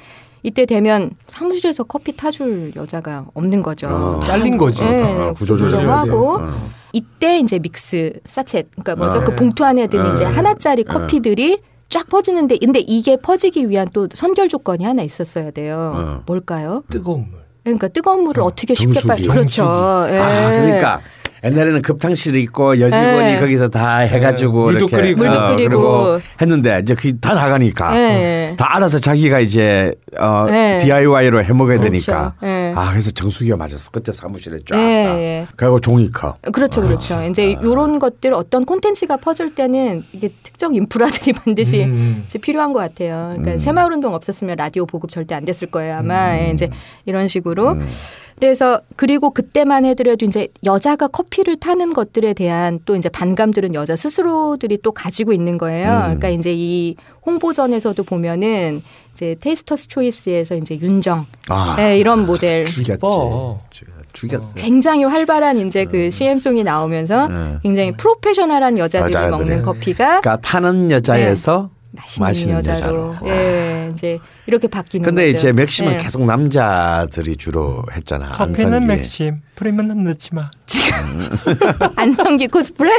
이때 되면 사무실에서 커피 타줄 여자가 없는 거죠. 어. 잘린 거지. 네, 어, 구조조정을 구조조정하고. 이때 이제 믹스 사쳇, 그러니까 뭐죠? 네. 그 봉투 안에 드는 네. 이제 하나짜리 네. 커피들이 쫙 퍼지는데 근데 이게 퍼지기 위한 또 선결 조건이 하나 있었어야 돼요. 어. 뭘까요? 뜨거운 물. 그러니까 뜨거운 물을 어, 어떻게 쉽게 빨. 그렇죠. 예. 아 그러니까 옛날에는 급탕실이 있고 여직원이 네. 거기서 다 해가지고 물도 이렇게 끓이고. 물도 어, 끓이고. 했는데 이제 그게 다 나가니까 예. 다 알아서 자기가 이제 어, 네. DIY로 해먹어야 그렇죠. 되니까 예. 아 그래서 정수기가 맞았어 그때 사무실에 쫙 예, 다. 예. 그리고 종이컵 그렇죠, 그렇죠. 이제 요런 것들 어떤 콘텐츠가 퍼질 때는 이게 특정 인프라들이 반드시 음. 이제 필요한 것 같아요. 그러니까 음. 새마을 운동 없었으면 라디오 보급 절대 안 됐을 거예요. 아마 예, 이제 이런 식으로. 음. 그래서 그리고 그때만 해더라도 이제 여자가 커피를 타는 것들에 대한 또 이제 반감들은 여자 스스로들이 또 가지고 있는 거예요. 음. 그러니까 이제 이 홍보전에서도 보면은 이제 테이스터스 초이스에서 이제 윤정 아 예, 이런 모델 죽였지. 죽- 죽였어 굉장히 활발한 이제 그 CM송이 나오면서 음. 굉장히 프로페셔널한 여자들이 여자들이. 먹는 커피가 그러니까 타는 여자에서 맛있는, 마시는 여자로 여자로. 예 이제 이렇게 바뀌는 근데 거죠. 이제 맥심은 예. 계속 남자들이 주로 했잖아 커피는 안성기. 맥심, 프리면은 넣지 마. 안성기 코스프레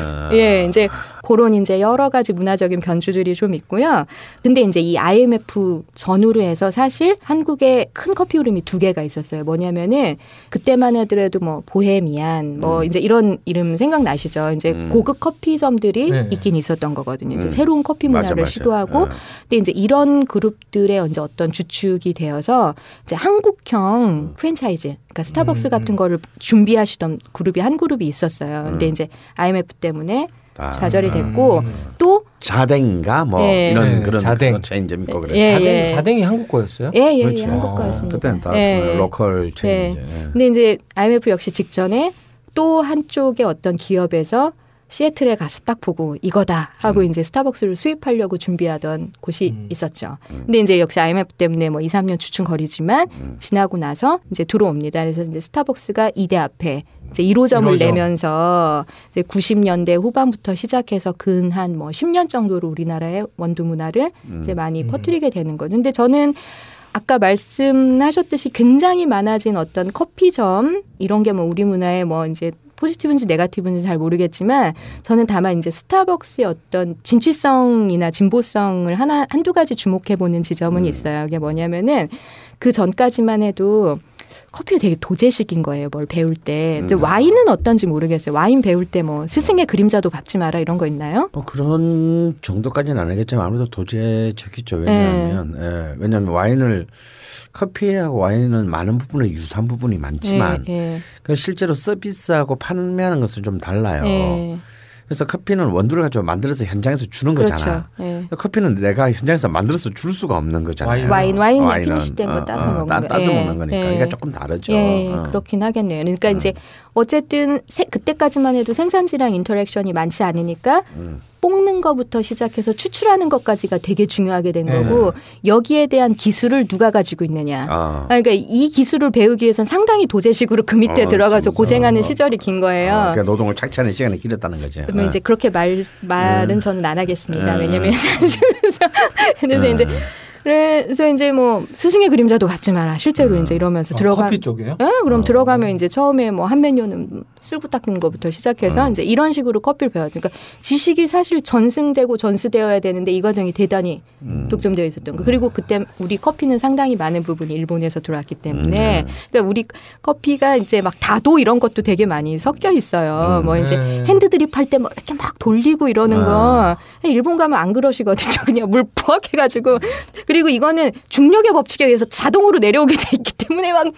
아. 예 이제 그런 이제 여러 가지 문화적인 변주들이 좀 있고요. 근데 이제 이 IMF 전후로 해서 사실 한국에 큰 커피 흐름이 두 개가 있었어요. 뭐냐면은 그때만 하더라도 뭐 보헤미안 뭐 이제 이런 이름 생각나시죠? 이제 음. 고급 커피점들이 네. 있긴 있었던 거거든요. 이제 음. 새로운 커피 문화를 맞아, 맞아. 시도하고 어. 근데 이제 이런 그룹들의 이제 어떤 주축이 되어서 이제 한국형 프랜차이즈, 그러니까 스타벅스 음. 같은 거를 준비하시던 그룹이 한 그룹이 있었어요. 근데 음. 이제 IMF 때문에 아. 좌절이 됐고 음. 또 자댕인가 뭐 예. 이런 네, 그런 자댕. 체인점 있고 그랬어. 예, 자댕, 예. 자댕이 한국 거였어요? 예, 예, 예, 그렇죠. 한국 거였습니다. 그때는 다 예, 예. 로컬 체인점. 근데 이제 IMF 역시 직전에 또 한쪽의 어떤 기업에서 시애틀에 가서 딱 보고 이거다 하고 음. 이제 스타벅스를 수입하려고 준비하던 곳이 음. 있었죠. 근데 이제 역시 IMF 때문에 뭐 2, 3년 주춤거리지만 음. 지나고 나서 이제 들어옵니다. 그래서 이제 스타벅스가 이대 앞에 이제 1호점을 1호점. 내면서 이제 90년대 후반부터 시작해서 근 한 뭐 10년 정도로 우리나라의 원두 문화를 음. 이제 많이 음. 퍼뜨리게 되는 거죠. 근데 저는 아까 말씀하셨듯이 굉장히 많아진 어떤 커피점 이런 게 뭐 우리 문화에 뭐 이제 포지티브인지 네가티브인지 잘 모르겠지만 저는 다만 이제 스타벅스의 어떤 진취성이나 진보성을 하나 한두 가지 주목해 보는 지점은 음. 있어요. 그게 뭐냐면은 그 전까지만 해도 커피가 되게 도제식인 거예요. 뭘 배울 때. 음. 와인은 어떤지 모르겠어요. 와인 배울 때 뭐 스승의 그림자도 밟지 마라 이런 거 있나요? 뭐 그런 정도까지는 안 하겠지만 아무래도 도제적이죠. 왜냐하면 네. 예, 왜냐하면 와인을 커피하고 와인은 많은 부분에 유사한 부분이 많지만 예, 예, 그 실제로 서비스하고 판매하는 것은 좀 달라요. 예. 그래서 커피는 원두를 가지고 만들어서 현장에서 주는 거잖아. 그렇죠. 예. 커피는 내가 현장에서 만들어서 줄 수가 없는 거잖아요. 와인 와인 와인은, finish 된거 어, 따서 어, 먹는 따, 거. 따서 예, 먹는 거니까. 예. 그러니까 조금 다르죠. 예, 어. 그렇긴 하겠네요. 그러니까 이제 어쨌든 세- 그때까지만 해도 생산지랑 interaction이 많지 않으니까 음. 볶는 거부터 시작해서 추출하는 것까지가 되게 중요하게 된 네. 거고 여기에 대한 기술을 누가 가지고 있느냐. 어. 아, 그러니까 이 기술을 배우기 위해선 상당히 도제식으로 그 밑에 어, 들어가서 진짜. 고생하는 어. 시절이 긴 거예요. 어, 그러니까 노동을 착취하는 시간이 길었다는 거죠. 그러면 어. 이제 그렇게 말 말은 저는 안 하겠습니다. 음. 왜냐면 그래서 이제 그래서 이제 뭐 스승의 그림자도 밟지 마라. 실제로 음. 이제 이러면서 어, 들어가 커피 쪽이에요? 예, 그럼 어. 들어가면 이제 처음에 뭐 한 몇 년은 쓸고 닦는 것부터 시작해서 음. 이제 이런 식으로 커피를 배워요. 그러니까 지식이 사실 전승되고 전수되어야 되는데 이 과정이 대단히 음. 독점되어 있었던 거. 그리고 그때 우리 커피는 상당히 많은 부분이 일본에서 들어왔기 때문에 음. 그러니까 우리 커피가 이제 막 다도 이런 것도 되게 많이 섞여 있어요. 음. 뭐 이제 네. hand drip 할 때뭐 이렇게 막 돌리고 이러는 거 일본 가면 안 그러시거든요. 그냥 물 푸악 해가지고 그리고 이거는 중력의 법칙에 의해서 자동으로 내려오게 돼 있기 때문에 막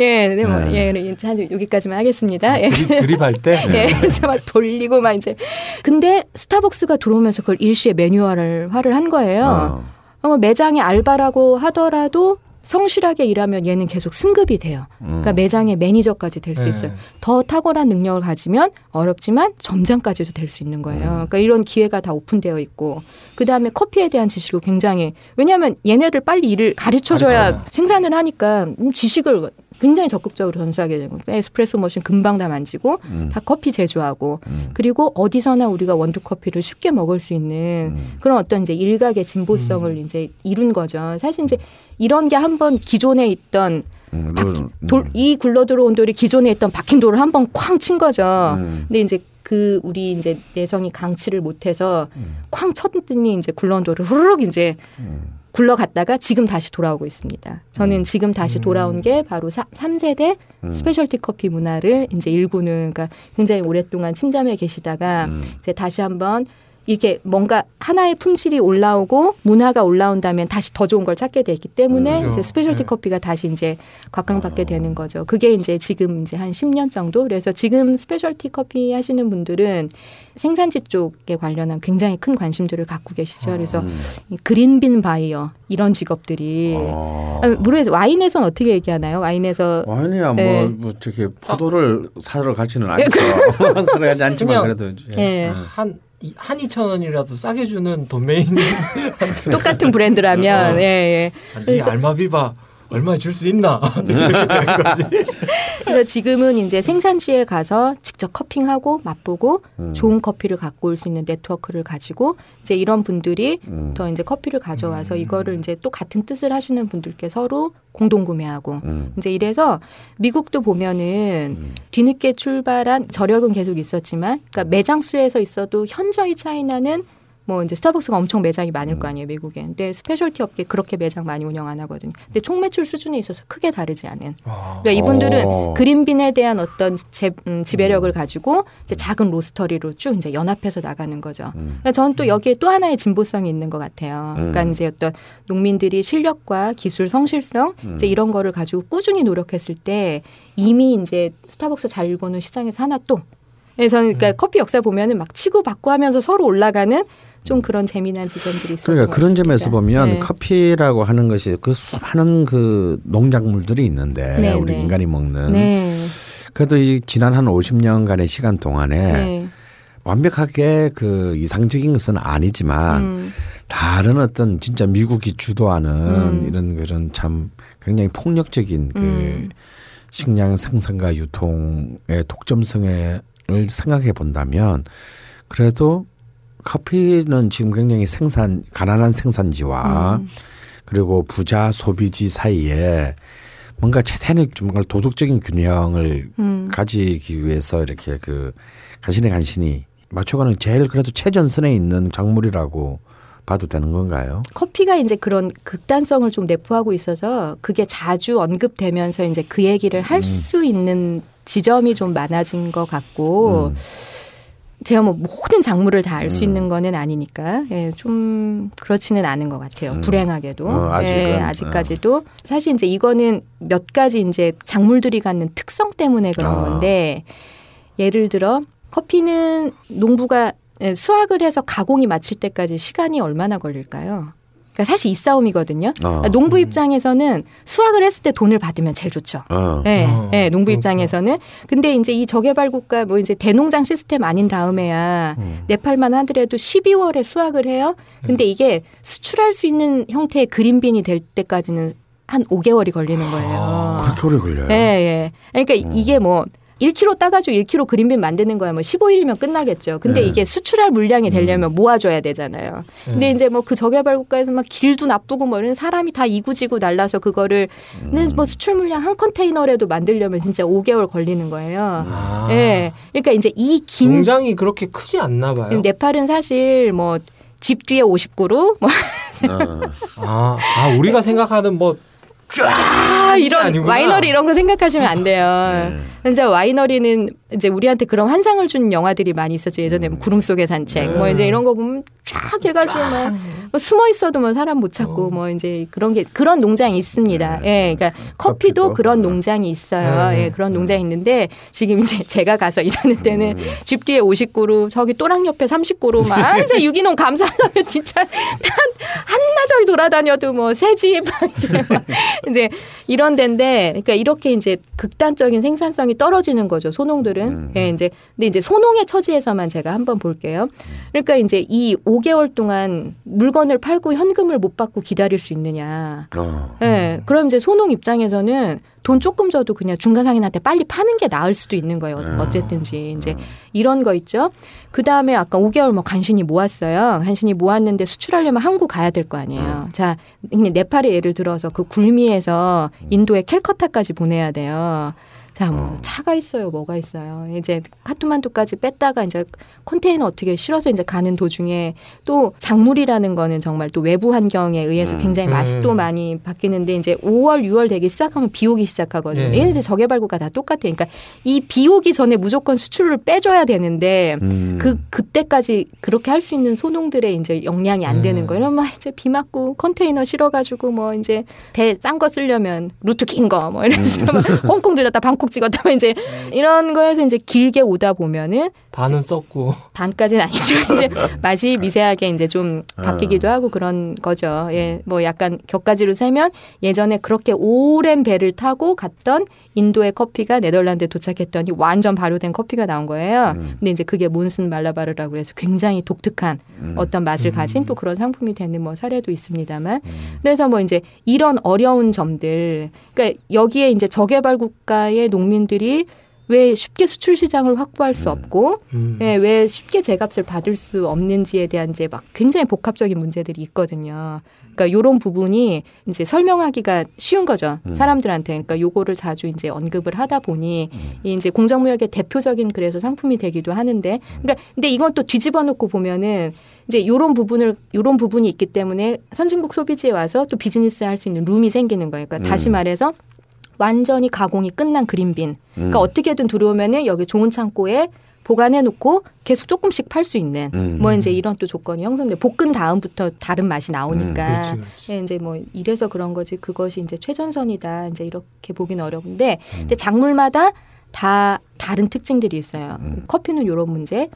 예, 네, 뭐, 네. 예, 이제 한 여기까지만 하겠습니다. 예. 드립, 드립 할 때? 예, 그래서 막 돌리고 막 이제 근데 스타벅스가 들어오면서 그걸 일시에 매뉴얼을 화를 한 거예요. 어. 어, 매장의 알바라고 하더라도 성실하게 일하면 얘는 계속 승급이 돼요. 음. 그러니까 매장의 매니저까지 될수 네. 있어요. 더 탁월한 능력을 가지면 어렵지만 점장까지도 될 수 있는 거예요. 그러니까 이런 기회가 다 오픈되어 있고 그 다음에 커피에 대한 지식을 굉장히 왜냐하면 얘네를 빨리 일을 가르쳐줘야 가르쳐요. 생산을 하니까 음, 지식을 굉장히 적극적으로 전수하게 되고 에스프레소 머신 금방 다 만지고 음. 다 커피 제조하고 음. 그리고 어디서나 우리가 원두 커피를 쉽게 먹을 수 있는 음. 그런 어떤 이제 일각의 진보성을 이제 이룬 거죠. 사실 이제 이런 게 한번 기존에 있던 음, 룰, 음. 돌, 이 굴러 들어온 돌이 기존에 있던 박힌 돌을 한번 쾅 친 거죠. 음. 근데 이제 그 우리 이제 내성이 강치를 못해서 음. 쾅 쳤더니 이제 굴러온도를 후루룩 이제 음. 굴러갔다가 지금 다시 돌아오고 있습니다. 저는 지금 다시 돌아온 게 바로 사, 3세대 음. specialty 커피 문화를 이제 일구는 그러니까 굉장히 오랫동안 침잠해 계시다가 음. 이제 다시 한번 이렇게 뭔가 하나의 품질이 올라오고 문화가 올라온다면 다시 더 좋은 걸 찾게 되기 때문에 그렇죠. 이제 specialty 네. 커피가 다시 이제 각광받게 되는 거죠. 그게 이제 지금 이제 한 10년 정도. 그래서 지금 specialty 커피 하시는 분들은 생산지 쪽에 관련한 굉장히 큰 관심들을 갖고 계시죠. 그래서 음. 이 green bean buyer 이런 직업들이 어. 아, 모르겠어요. 와인에선 어떻게 얘기하나요? 와인에서 아니야 네. 뭐, 뭐 저기 포도를 사러 가지는 않죠. 사러 가지 않지만 그래도 이제. 예. 음. 한, 이- 한 2천 원이라도 싸게 주는 도메인 똑같은 브랜드라면 어. 예, 예. 이 그래서- 알마비바 얼마 줄 수 있나. 그래서 지금은 이제 생산지에 가서 직접 커핑하고 맛보고 음. 좋은 커피를 갖고 올 수 있는 네트워크를 가지고 이제 이런 분들이 음. 더 이제 커피를 가져와서 이거를 이제 또 같은 뜻을 하시는 분들께 서로 공동 구매하고 음. 이제 이래서 미국도 보면은 음. 뒤늦게 출발한 저력은 계속 있었지만 그러니까 매장 수에서 있어도 현저히 차이나는 뭐 이제 스타벅스가 엄청 매장이 많을 거 아니에요 미국에 근데 specialty 업계 그렇게 매장 많이 운영 안 하거든요 근데 총 매출 수준에 있어서 크게 다르지 않은 와. 그러니까 이분들은 어. green bean에 대한 어떤 재, 음, 지배력을 가지고 이제 작은 roastery로 쭉 이제 연합해서 나가는 거죠. 음. 그러니까 저는 또 여기에 또 하나의 진보성이 있는 것 같아요. 그러니까 음. 이제 어떤 농민들이 실력과 기술 성실성 이제 이런 거를 가지고 꾸준히 노력했을 때 이미 이제 스타벅스 잘 일고는 시장에서 하나 또. 네, 저는 그러니까 커피 역사 보면은 막 치고 받고 하면서 서로 올라가는 좀 그런 재미난 지점들이 있어요. 그러니까 그런 점에서 보면 네. 커피라고 하는 것이 그 수많은 그 농작물들이 있는데 네, 우리 네. 인간이 먹는 네, 그래도 이 지난 한 50년간의 시간 동안에 네, 완벽하게 그 이상적인 것은 아니지만 음, 다른 어떤 진짜 미국이 주도하는 음. 이런 그런 참 굉장히 폭력적인 그 음. 식량 생산과 유통의 독점성을 생각해 본다면 그래도 커피는 지금 굉장히 생산 가난한 생산지와 음. 그리고 부자 소비지 사이에 뭔가 최대한의 정말 도덕적인 균형을 음. 가지기 위해서 이렇게 그 간신히 간신히 맞춰가는 제일 그래도 최전선에 있는 작물이라고 봐도 되는 건가요? 커피가 이제 그런 극단성을 좀 내포하고 있어서 그게 자주 언급되면서 이제 그 얘기를 할수 있는 지점이 좀 많아진 것 같고 음. 제가 뭐 모든 작물을 다 알수 음. 있는 거는 아니니까 예, 좀 그렇지는 않은 것 같아요. 음. 불행하게도 어, 아직은. 예, 아직까지도 사실 이제 이거는 몇 가지 이제 작물들이 갖는 특성 때문에 그런 아. 건데 예를 들어 커피는 농부가 예, 수확을 해서 가공이 마칠 때까지 시간이 얼마나 걸릴까요? 그러니까 사실 이 싸움이거든요. 어. 그러니까 농부 입장에서는 수확을 했을 때 돈을 받으면 제일 좋죠. 어. 네, 어, 네, 농부 그렇죠. 입장에서는. 근데 이제 이 저개발 국가 뭐 이제 대농장 시스템 아닌 다음에야 음. 네팔만 하더라도 12월에 수확을 해요. 근데 이게 수출할 수 있는 형태의 그린빈이 될 때까지는 한 5개월이 걸리는 거예요. 그렇게 오래 걸려요. 예, 예. 그러니까 이게 뭐 1kg 따가지고 1kg 그린빈 만드는 거야 뭐 15일이면 끝나겠죠. 근데 네. 이게 수출할 물량이 되려면 모아줘야 되잖아요. 근데 네. 이제 뭐 그 저개발 국가에서 막 길도 나쁘고 뭐 이런 사람이 다 이구지구 날라서 그거를 근데 뭐 수출 물량 한 컨테이너라도 만들려면 진짜 5개월 걸리는 거예요. 아. 예. 그러니까 이제 이긴 농장이 그렇게 크지 않나 봐요. 네팔은 사실 뭐집 뒤에 50그루 뭐 어. 아, 아 우리가 생각하는 뭐 아, 이런 아니구나. 와이너리 이런 거 생각하시면 안 돼요. 네. 근데 와이너리는 이제 우리한테 그런 환상을 주는 영화들이 많이 있었죠. 예전에 뭐 구름 속의 산책 뭐 이제 이런 거 보면 쫙 해가지고 막 뭐 숨어 있어도 뭐 사람 못 찾고 뭐 이제 그런 게 그런 농장이 있습니다. 예, 그러니까 커피도 커피도. 그런 네. 농장이 있어요. 네. 예, 그런 농장이 있는데 지금 이제 제가 가서 일하는 때는 집 뒤에 50그루, 저기 또랑 옆에 30그루 막 항상 유기농 감사하려면 진짜 한 한나절 돌아다녀도 뭐 새집 이제 막 이제 이런 데인데 그러니까 이렇게 이제 극단적인 생산성이 떨어지는 거죠 소농들은 음. 예 이제 근데 이제 소농의 처지에서만 제가 한번 볼게요 그러니까 이제 이 5개월 동안 물건을 팔고 현금을 못 받고 기다릴 수 있느냐 어. 예 그럼 이제 소농 입장에서는 돈 조금 줘도 그냥 중간 상인한테 빨리 파는 게 나을 수도 있는 거예요 음. 어쨌든지 이제 이런 거 있죠 그 다음에 아까 5개월 뭐 간신히 모았어요. 간신히 모았는데 수출하려면 한국 가야 될 거 아니에요. 자, 그냥 네팔의 예를 들어서 그 굴미에서 인도의 캘커타까지 보내야 돼요. 자, 뭐 차가 있어요, 뭐가 있어요. 이제 카트만두까지 뺐다가 이제 컨테이너 어떻게 실어서 이제 가는 도중에 또 작물이라는 거는 정말 또 외부 환경에 의해서 음. 굉장히 맛이 또 음. 많이 바뀌는데 이제 5월, 6월 되기 시작하면 비 오기 시작하거든요. 예. 얘네들 저개발구가 다 똑같아요. 그러니까 이 비 오기 전에 무조건 수출을 빼줘야 되는데 음. 그 그때까지 그렇게 할 수 있는 소농들의 이제 역량이 안 되는 음. 거예요. 이러면 막 이제 비 맞고 컨테이너 실어가지고 뭐 이제 배 싼 거 쓰려면 루트 긴 거 뭐 이런 식으로 막 홍콩 들렸다 방콕 찍었다 뭐 이제 이런 거에서 이제 길게 오다 보면은 반은 썼고 반까지는 아니지만 이제 맛이 미세하게 이제 좀 바뀌기도 하고 그런 거죠. 예, 뭐 약간 격가지로 세면 예전에 그렇게 오랜 배를 타고 갔던 인도의 커피가 네덜란드에 도착했더니 완전 발효된 커피가 나온 거예요. 음. 근데 이제 그게 몬순 말라바르라고 해서 굉장히 독특한 음. 어떤 맛을 음. 가진 또 그런 상품이 되는 뭐 사례도 있습니다만 음. 그래서 뭐 이제 이런 어려운 점들 그러니까 여기에 이제 저개발 국가의 농민들이 왜 쉽게 수출 시장을 확보할 수 음. 없고 음. 예, 왜 쉽게 제값을 받을 수 없는지에 대한 이제 막 굉장히 복합적인 문제들이 있거든요. 그러니까 요런 부분이 이제 설명하기가 쉬운 거죠. 음. 사람들한테. 그러니까 요거를 자주 이제 언급을 하다 보니 음. 이 이제 공정무역의 대표적인 그래서 상품이 되기도 하는데 그러니까 근데 이건 또 뒤집어 놓고 보면은 이제 요런 부분을 요런 부분이 있기 때문에 선진국 소비지에 와서 또 비즈니스 할 수 있는 룸이 생기는 거예요. 그러니까 다시 음. 말해서 완전히 가공이 끝난 그린빈. 그러니까 음. 어떻게든 들어오면은 여기 좋은 창고에 보관해 놓고 계속 조금씩 팔 수 있는 음. 뭐 이제 이런 또 조건이 형성돼 볶은 다음부터 다른 맛이 나오니까 그렇지, 그렇지. 예, 이제 뭐 이래서 그런 거지 그것이 이제 최전선이다 이제 이렇게 보기는 어려운데 음. 근데 작물마다 다 다른 특징들이 있어요. 음. 커피는 이런 문제,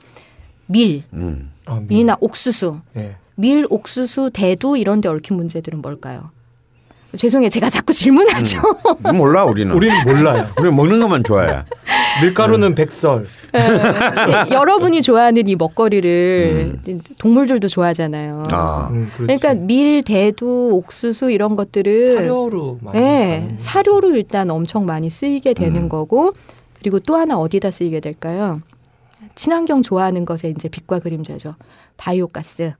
밀, 음. 아, 미- 밀이나 옥수수, 예. 밀, 옥수수, 대두 이런 데 얽힌 문제들은 뭘까요? 죄송해요. 제가 자꾸 질문하죠. 음. 몰라 우리는. 우리는 몰라요. 우리 먹는 것만 좋아해. 밀가루는 백설. 예, 여러분이 좋아하는 이 먹거리를 동물들도 좋아하잖아요. 음. 아. 음. 그러니까 밀, 대두, 옥수수 이런 것들을 사료로 많이 네, 가는 사료로 일단 엄청 많이 쓰이게 되는 음. 거고 그리고 또 하나 어디다 쓰이게 될까요? 친환경 좋아하는 것에 이제 빛과 그림자죠. 바이오가스.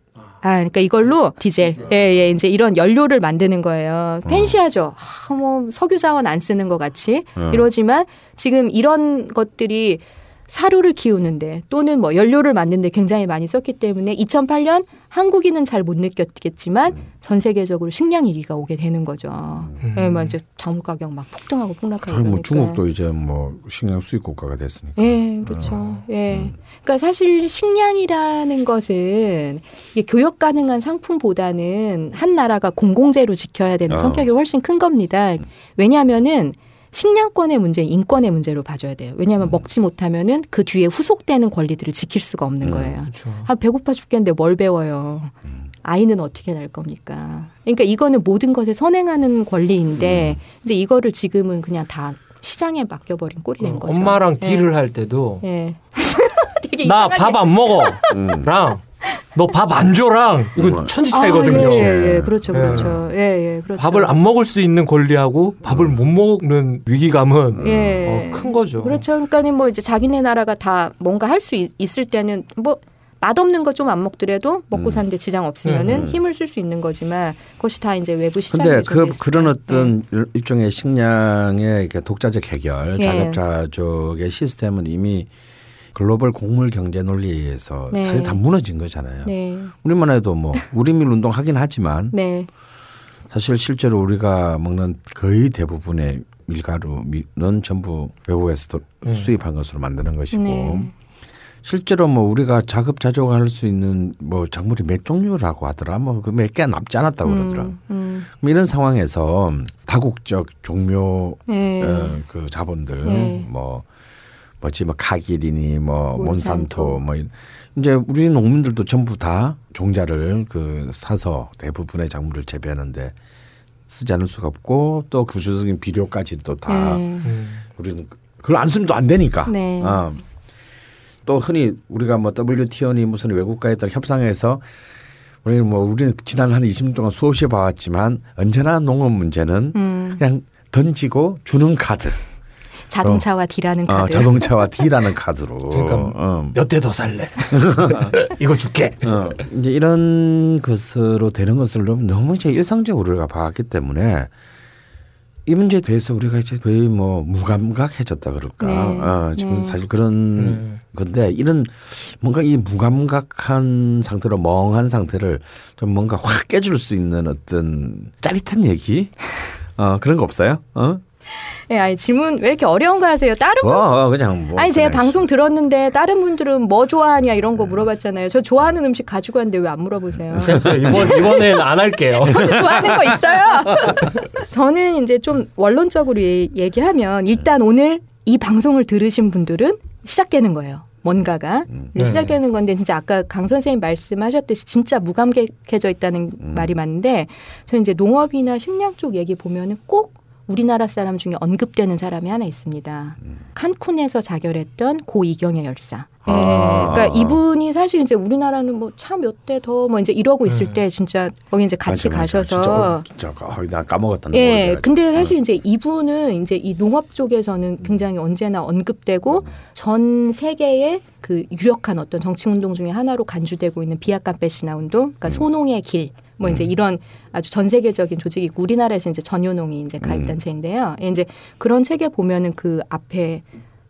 아, 그러니까 이걸로 디젤, 예, 예, 이제 이런 연료를 만드는 거예요. 펜시하죠. 아, 뭐 석유 자원 안 쓰는 것 같이 어. 이러지만 지금 이런 것들이 사료를 키우는데 또는 뭐 연료를 만드는데 굉장히 많이 썼기 때문에 2008년 한국인은 잘 못 느꼈겠지만 전 세계적으로 식량 위기가 오게 되는 거죠. 음. 예, 막 이제 작물 가격 막 폭등하고 폭락하고 저희 뭐. 중국도 이제 뭐 식량 수입 국가가 됐으니까. 예, 그렇죠. 예. 음. 그러니까 사실 식량이라는 것은 교역 가능한 상품보다는 한 나라가 공공재로 지켜야 되는 어. 성격이 훨씬 큰 겁니다. 왜냐하면은 식량권의 문제, 인권의 문제로 봐줘야 돼요. 왜냐하면 먹지 못하면은 그 뒤에 후속되는 권리들을 지킬 수가 없는 음. 거예요. 그렇죠. 아 배고파 죽겠는데 뭘 배워요. 아이는 어떻게 날 겁니까? 그러니까 이거는 모든 것에 선행하는 권리인데 이제 이거를 지금은 그냥 다 시장에 맡겨버린 꼴이 된 어, 거죠. 엄마랑 예. 딜을 할 때도 예. 되게 나 이상하게- 밥안 먹어. 음. 랑 너 밥 안 줘랑 이거 음. 천지 아, 차이거든요. 예, 예, 예. 그렇죠, 예. 그렇죠. 예, 예, 그렇죠. 밥을 안 먹을 수 있는 권리하고 밥을 못 먹는 위기감은 예. 어, 큰 거죠. 그렇죠. 그러니까는 뭐 이제 자기네 나라가 다 뭔가 할 수 있을 때는 뭐 맛없는 거 좀 안 먹더라도 먹고 음. 사는데 지장 없으면은 음. 힘을 쓸 수 있는 거지만 그것이 다 이제 외부 시장에 근데 그 그런 때. 어떤 일종의 식량의 독자적 해결, 예. 자급자족의 시스템은 이미 글로벌 곡물 경제 논리에서 네. 사실 다 무너진 거잖아요. 네, 우리만 해도 뭐 우리밀 운동 하긴 하지만 네, 사실 실제로 우리가 먹는 거의 대부분의 밀가루는 전부 외국에서 도 네. 수입한 것으로 만드는 것이고 네. 실제로 뭐 우리가 자급자족할 수 있는 뭐 작물이 몇 종류라고 하더라 뭐 그 몇 개 남지 않았다 고 그러더라. 음, 음. 그럼 이런 상황에서 다국적 종묘 네. 어, 그 자본들 네. 뭐 뭐지 뭐 카기리니 뭐 몬산토. 몬산토 뭐 이- 이제 우리 농민들도 전부 다 종자를 그 사서 대부분의 작물을 재배하는데 쓰지 않을 수가 없고 또 구조적인 비료까지도 다 네. 음. 우리는 그- 그걸 안 쓰면 또 안 되니까. 네. 어. 또 흔히 우리가 뭐 WTO니 무슨 외국과의 협상에서 우리는 뭐 우리는 지난 한 20년 동안 수없이 봐왔지만 언제나 농업 문제는 음. 그냥 던지고 주는 카드. 자동차와 D라는 어, 카드. 자동차와 D라는 카드로. 그러니까 어. 몇대 더 살래? 이거 줄게. 어, 이제 이런 것으로 되는 것을 너무 이제 일상적으로 우리가 봐왔기 때문에 이 문제에 대해서 우리가 이제 거의 뭐 무감각해졌다 그럴까. 네. 어, 지금 네. 사실 그런 네. 건데 이런 뭔가 이 무감각한 상태로 멍한 상태를 좀 뭔가 확 깨줄 수 있는 어떤 짜릿한 얘기 어 그런 거 없어요? 어? 예, 아니 질문 왜 이렇게 어려운 거 하세요? 다른 분 어, 어 그냥 뭐 아니 제가 그냥 방송 들었는데 다른 분들은 뭐 좋아하냐 이런 거 물어봤잖아요. 저 좋아하는 음식 가지고 왔는데 왜 안 물어보세요? 됐어요. 이번 이번엔 안 할게요. 저도 좋아하는 거 있어요. 저는 이제 좀 원론적으로 얘- 얘기하면 일단 오늘 이 방송을 들으신 분들은 시작되는 거예요. 뭔가가 이제 네. 시작되는 건데 진짜 아까 강 선생님 말씀하셨듯이 진짜 무감각해져 있다는 말이 맞는데 저 이제 농업이나 식량 쪽 얘기 보면은 꼭 우리나라 사람 중에 언급되는 사람이 하나 있습니다. 칸쿤에서 자결했던 고 이경의 열사. 예, 아. 그러니까 이분이 사실 이제 우리나라는 뭐 차 몇 대 더 뭐 이제 이러고 있을 음. 때 진짜 거기 이제 같이 맞아, 맞아. 가셔서 진짜, 어, 진짜 아, 나 까먹었다. 예, 근데 사실 이제 이분은 이제 이 농업 쪽에서는 굉장히 언제나 언급되고 전 세계의 그 유력한 어떤 정치 운동 중에 하나로 간주되고 있는 비약간 배시나 운동, 그러니까 소농의 길. 뭐 이제 이런 아주 전 세계적인 조직이 있고 우리나라에서 이제 전효농이 이제 가입단체인데요. 예, 이제 그런 책에 보면은 그 앞에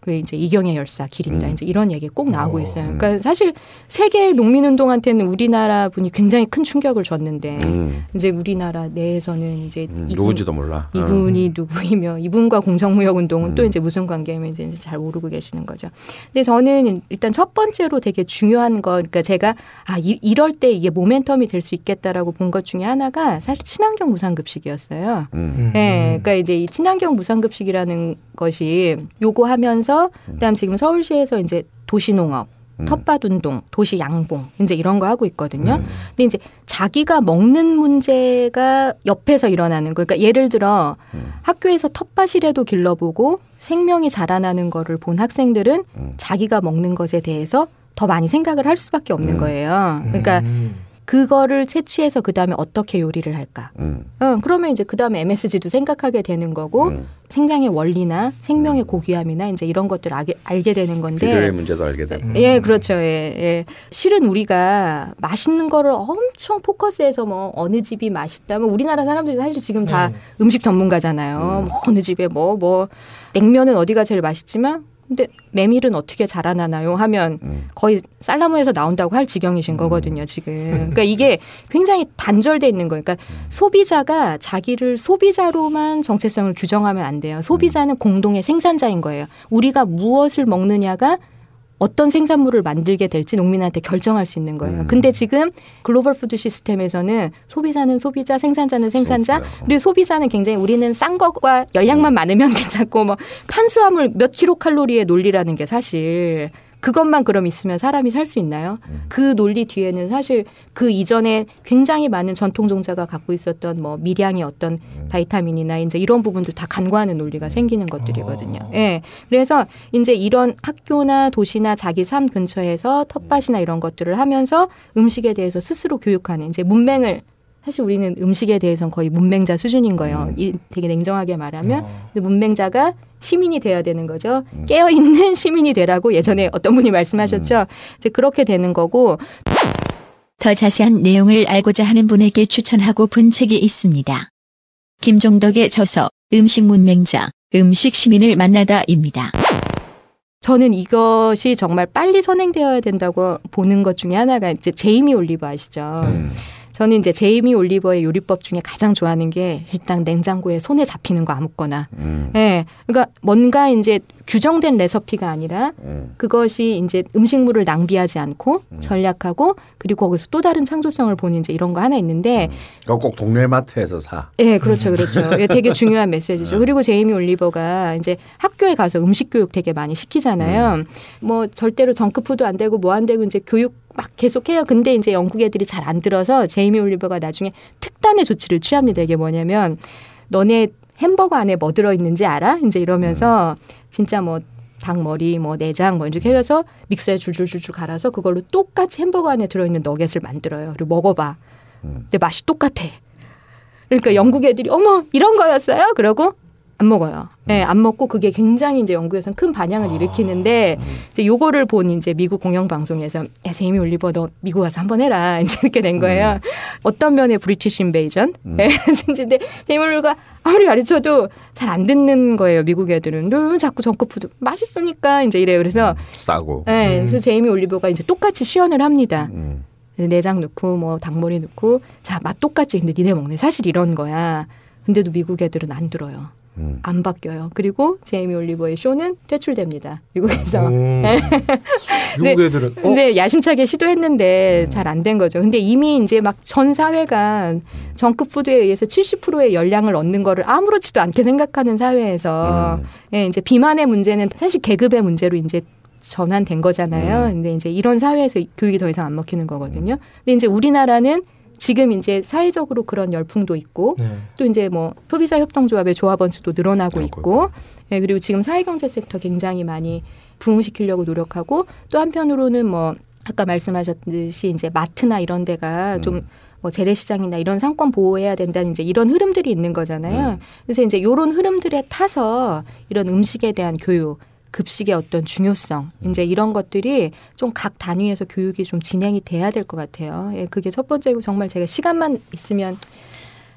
왜 이제 이경의 열사 길입니다. 음. 이제 이런 얘기 꼭 나오고 있어요. 그러니까 사실 세계 농민 운동한테는 우리나라 분이 굉장히 큰 충격을 줬는데 음, 이제 우리나라 내에서는 이제 음, 이분- 누군지도 몰라. 어. 이분이 누구이며 이분과 공정무역 운동은 또 음. 이제 무슨 관계인지 이제 잘 모르고 계시는 거죠. 근데 저는 일단 첫 번째로 되게 중요한 거, 그러니까 제가 아 이, 이럴 때 이게 모멘텀이 될 수 있겠다라고 본 것 중에 하나가 사실 친환경 무상급식이었어요. 음. 음. 네, 그러니까 이제 이 친환경 무상급식이라는 것이 요거하면서 그다음 지금 서울시에서 이제 도시농업 음. 텃밭 운동, 도시 양봉 이제 이런 거 하고 있거든요. 음. 근데 이제 자기가 먹는 문제가 옆에서 일어나는 거. 그러니까 예를 들어 음. 학교에서 텃밭이라도 길러보고 생명이 자라나는 거를 본 학생들은 음. 자기가 먹는 것에 대해서 더 많이 생각을 할 수밖에 없는 음. 거예요. 그러니까 음. 그거를 채취해서 그 다음에 어떻게 요리를 할까. 음. 어, 그러면 이제 그 다음에 MSG도 생각하게 되는 거고 음. 생장의 원리나 생명의 고귀함이나 이제 이런 것들을 알게, 알게 되는 건데 비료의 문제도 알게 되고. 음. 예, 그렇죠. 예, 예. 실은 우리가 맛있는 거를 엄청 포커스해서 뭐 어느 집이 맛있다. 뭐 우리나라 사람들이 사실 지금 다 네. 음식 전문가잖아요. 음. 뭐 어느 집에 뭐뭐 냉면은 어디가 제일 맛있지만 근데 메밀은 어떻게 자라나나요? 하면 음. 거의 살라모에서 나온다고 할 지경이신 거거든요, 지금. 그러니까 이게 굉장히 단절돼 있는 거예요. 그러니까 소비자가 자기를 소비자로만 정체성을 규정하면 안 돼요. 소비자는 공동의 생산자인 거예요. 우리가 무엇을 먹느냐가 어떤 생산물을 만들게 될지 농민한테 결정할 수 있는 거예요. 음. 근데 지금 global food system에서는 소비자는 소비자, 생산자는 생산자, 생산자. 그리고 소비자는 굉장히 우리는 싼 것과 열량만 많으면 괜찮고 뭐 탄수화물 몇 킬로 칼로리의 논리라는 게 사실 그것만 그럼 있으면 사람이 살 수 있나요? 그 논리 뒤에는 사실 그 이전에 굉장히 많은 전통 종자가 갖고 있었던 뭐 미량의 어떤 vitamin이나 이제 이런 부분들 다 간과하는 논리가 생기는 것들이거든요. 어. 예. 그래서 이제 이런 학교나 도시나 자기 삶 근처에서 탓밭이나 이런 것들을 하면서 음식에 대해서 스스로 교육하는 이제 문맹을 사실 우리는 음식에 대해서는 거의 문맹자 수준인 거예요. 이 되게 냉정하게 말하면 어. 근데 문맹자가 시민이 돼야 되는 거죠. 깨어 있는 시민이 되라고 예전에 어떤 분이 말씀하셨죠. 이제 그렇게 되는 거고 더 자세한 내용을 알고자 하는 분에게 추천하고 본 책이 있습니다. 김종덕의 저서 음식 문맹자 음식 시민을 만나다입니다. 저는 이것이 정말 빨리 선행되어야 된다고 보는 것 중에 하나가 이제 제이미 올리버 아시죠? 음. 저는 이제 제이미 올리버의 요리법 중에 가장 좋아하는 게 일단 냉장고에 손에 잡히는 거 아무거나. 음. 예. 그러니까 뭔가 이제 규정된 레시피가 아니라 음. 그것이 이제 음식물을 낭비하지 않고 전략하고 그리고 거기서 또 다른 창조성을 보는 이제 이런 거 하나 있는데 그거 꼭 동네 마트에서 사. 예, 그렇죠, 그렇죠. 이게 되게 중요한 메시지죠. 그리고 제이미 올리버가 이제 학교에 가서 음식 교육 되게 많이 시키잖아요. 뭐 절대로 정크푸드 안 되고 뭐 안 되고 이제 교육 막 계속해요. 근데 이제 영국 애들이 잘 안 들어서 제이미 올리버가 나중에 특단의 조치를 취합니다. 이게 뭐냐면 너네 햄버거 안에 뭐 들어 있는지 알아? 이제 이러면서 진짜 뭐 닭머리, 뭐 내장, 뭐 이렇게 해서 믹서에 줄줄줄줄 갈아서 그걸로 똑같이 햄버거 안에 들어있는 너겟을 만들어요. 그리고 먹어봐. 근데 맛이 똑같아. 그러니까 영국 애들이 어머 이런 거였어요? 그러고 안 먹어요. 예, 안 먹고 그게 굉장히 이제 영국에서는 큰 반향을 일으키는데 이제 요거를 본 이제 미국 공영 방송에서 야 제이미 올리버 너 미국 가서 한번 해라 이제 이렇게 된 거예요. 어떤 면의 브리티시 인베이전? 예, 이제 근데 제이미 올리버가 아무리 가르쳐도 잘 안 듣는 거예요. 미국 애들은 너 자꾸 정크푸드 맛있으니까 이제 이래요. 그래서 싸고. 예, 그래서 제이미 올리버가 이제 똑같이 시연을 합니다. 음. 내장 넣고 뭐 닭머리 넣고 자 맛 똑같이 근데 니네 먹네 사실 이런 거야. 근데도 미국 애들은 안 들어요. 음. 안 바뀌어요. 그리고 제이미 올리버의 쇼는 퇴출됩니다. 미국에서. 음. 미국 애들은 어? 근데 야심차게 시도했는데 잘안 된 거죠. 근데 이미 이제 막 전 사회가 정크푸드에 의해서 70%의 열량을 얻는 거를 아무렇지도 않게 생각하는 사회에서 음. 예, 이제 비만의 문제는 사실 계급의 문제로 이제 전환된 거잖아요. 음. 근데 이제 이런 사회에서 교육이 더 이상 안 먹히는 거거든요. 근데 이제 우리나라는 지금 이제 사회적으로 그런 열풍도 있고 네. 또 이제 뭐 소비자 협동조합의 조합원 수도 늘어나고 있고 예, 그리고 지금 사회경제 섹터 굉장히 많이 부흥시키려고 노력하고 또 한편으로는 뭐 아까 말씀하셨듯이 이제 마트나 이런 데가 좀뭐 재래시장이나 이런 상권 보호해야 된다는 이제 이런 흐름들이 있는 거잖아요. 그래서 이제 이런 흐름들에 타서 이런 음식에 대한 교육 급식의 어떤 중요성 이제 이런 것들이 좀 각 단위에서 교육이 좀 진행이 돼야 될 것 같아요. 예, 그게 첫 번째고 정말 제가 시간만 있으면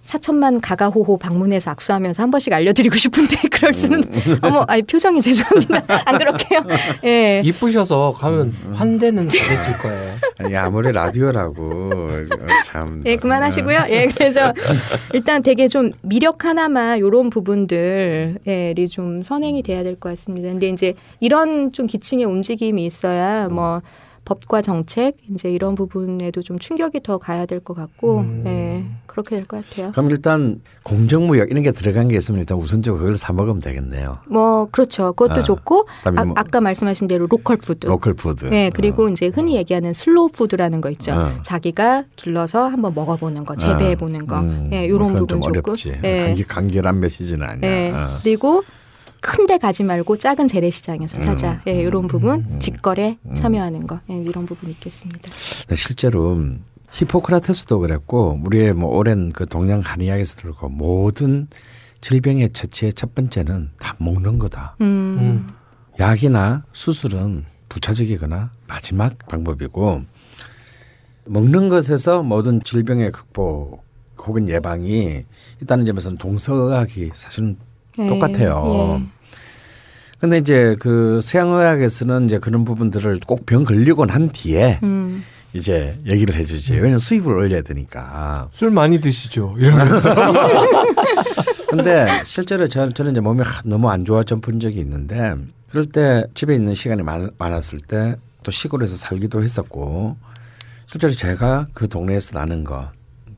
사천만 가가호호 방문해서 악수하면서 한 번씩 알려드리고 싶은데 그럴 수는 어머 아니 표정이 죄송합니다 안 그렇게요 예 이쁘셔서 가면 환대는 잘해줄 거예요. 아니 아무리 라디오라고 어, 참. 예, 그만하시고요. 예, 그래서 일단 되게 좀 미력하나마 요런 부분들이 좀 선행이 돼야 될 것 같습니다. 근데 이제 이런 좀 기층의 움직임이 있어야 뭐 법과 정책 이제 이런 부분에도 좀 충격이 더 가야 될 것 같고, 음. 예, 그렇게 될 것 같아요. 그럼 일단 공정무역 이런 게 들어간 게 있으면 일단 우선적으로 그걸 사 먹으면 되겠네요. 뭐 그렇죠. 그것도 아, 좋고 아, 뭐 아까 말씀하신 대로 로컬 푸드. 로컬 푸드. 네, 그리고 이제 흔히 얘기하는 슬로우 푸드라는 거 있죠. 어. 자기가 길러서 한번 먹어보는 거, 재배해 보는 거, 음, 예, 이런 그건 부분 좀 좋고, 어렵지. 예. 간기 간결한 메시지는 아니야. 예. 어. 그리고 큰데 가지 말고 작은 재래시장에서 사자. 예, 이런 부분 직거래 참여하는 거 예, 이런 부분 있겠습니다. 네, 실제로 히포크라테스도 그랬고 우리의 뭐 오랜 그 동양 한의학에서 들고 모든 질병의 처치의 첫 번째는 다 먹는 거다. 음, 음. 약이나 수술은 부차적이거나 마지막 방법이고 먹는 것에서 모든 질병의 극복 혹은 예방이 있다는 점에서는 동서의학이 사실은 예, 똑같아요. 예. 근데 이제 그 서양의학에서는 이제 그런 부분들을 꼭 병 걸리고 난 뒤에 음, 이제 얘기를 해주지. 왜냐면 수입을 올려야 되니까. 술 많이 드시죠. 이러면서. 근데 실제로 저, 저는 이제 몸이 하- 너무 안 좋아져 본 적이 있는데 그럴 때 집에 있는 시간이 많, 많았을 때 또 시골에서 살기도 했었고 실제로 제가 그 동네에서 나는 거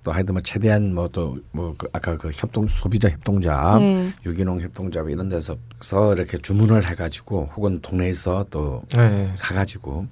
또 하여튼 뭐 최대한 뭐 또뭐그 아까 그 협동 소비자 협동조합 네. 유기농 협동조합 이런 데서 서 이렇게 주문을 해가지고 혹은 동네에서 또 네. 사가지고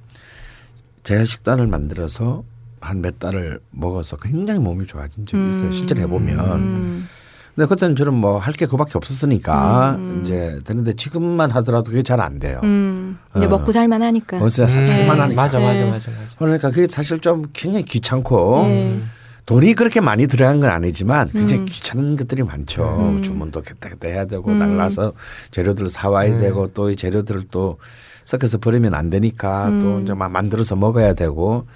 제 식단을 만들어서 한 몇 달을 먹어서 굉장히 몸이 좋아진 적이 있어요. 실제로 해보면. 음, 근데 그때는 저는 뭐 할 게 그밖에 없었으니까 이제 되는데 지금만 하더라도 그게 잘 안 돼요. 음, 이제 어. 먹고 살만 하니까. 어디서 살만하니까. 맞아, 맞아, 네. 맞아, 맞아. 그러니까 그게 사실 좀 굉장히 귀찮고 네. 돈이 그렇게 많이 들어간 건 아니지만 굉장히 음. 귀찮은 것들이 많죠. 주문도 그때 그때 해야 되고 음. 날라서 재료들 사와야 되고 또 이 재료들을 또 섞여서 버리면 안 되니까 또 음. 이제 막 만들어서 먹어야 되고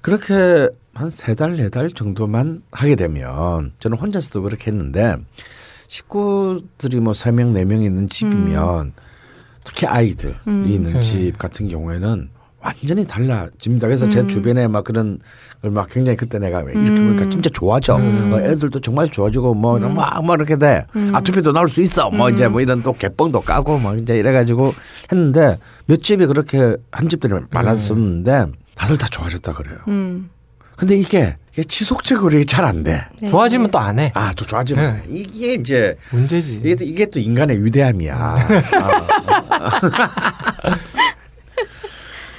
그렇게 한 세 달 네 달 정도만 하게 되면 저는 혼자서도 그렇게 했는데 식구들이 뭐 세 명 네 명 있는 집이면 특히 아이들이 있는 음. 집 같은 경우에는 완전히 달라집니다. 그래서 제 주변에 막 그런 걸 막 굉장히 그때 내가 왜 이렇게 보니까 진짜 좋아져. 어, 애들도 정말 좋아지고 뭐막뭐 이렇게 돼. 아토피도 나올 수 있어. 뭐 이제 뭐 이런 또 개뻥도 까고 뭐 이제 이래가지고 했는데 몇 집이 그렇게 한 집들이 많았었는데 다들 다 좋아졌다 그래요. 음, 근데 이게, 이게 지속적으로 이게 잘 안 돼. 네. 좋아지면 또 안 해. 아, 또 좋아지면 네. 이게 이제 문제지. 이게, 또- 이게 또 인간의 위대함이야. 아,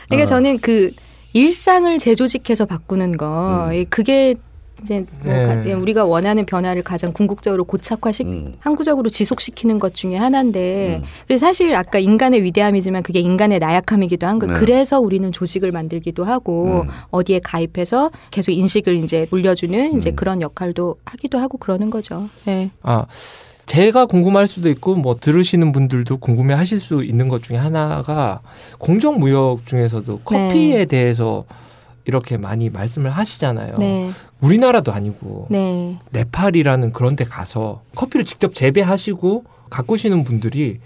그러니까 어. 저는 그 일상을 재조직해서 바꾸는 거, 예, 그게 이제 뭐 네. 가- 예, 우리가 원하는 변화를 가장 궁극적으로 고착화시, 음. 항구적으로 지속시키는 것 중에 하나인데, 그래서 사실 아까 인간의 위대함이지만 그게 인간의 나약함이기도 한 거. 네. 그래서 우리는 조직을 만들기도 하고 음. 어디에 가입해서 계속 인식을 이제 올려주는 이제 음. 그런 역할도 하기도 하고 그러는 거죠. 예. 아, 제가 궁금할 수도 있고 뭐 들으시는 분들도 궁금해 하실 수 있는 것 중에 하나가 공정 무역 중에서도 커피에 대해서 이렇게 많이 말씀을 하시잖아요. 네, 우리나라도 아니고 네, 네팔이라는 그런 데 가서 커피를 직접 재배하시고 가꾸시는 분들이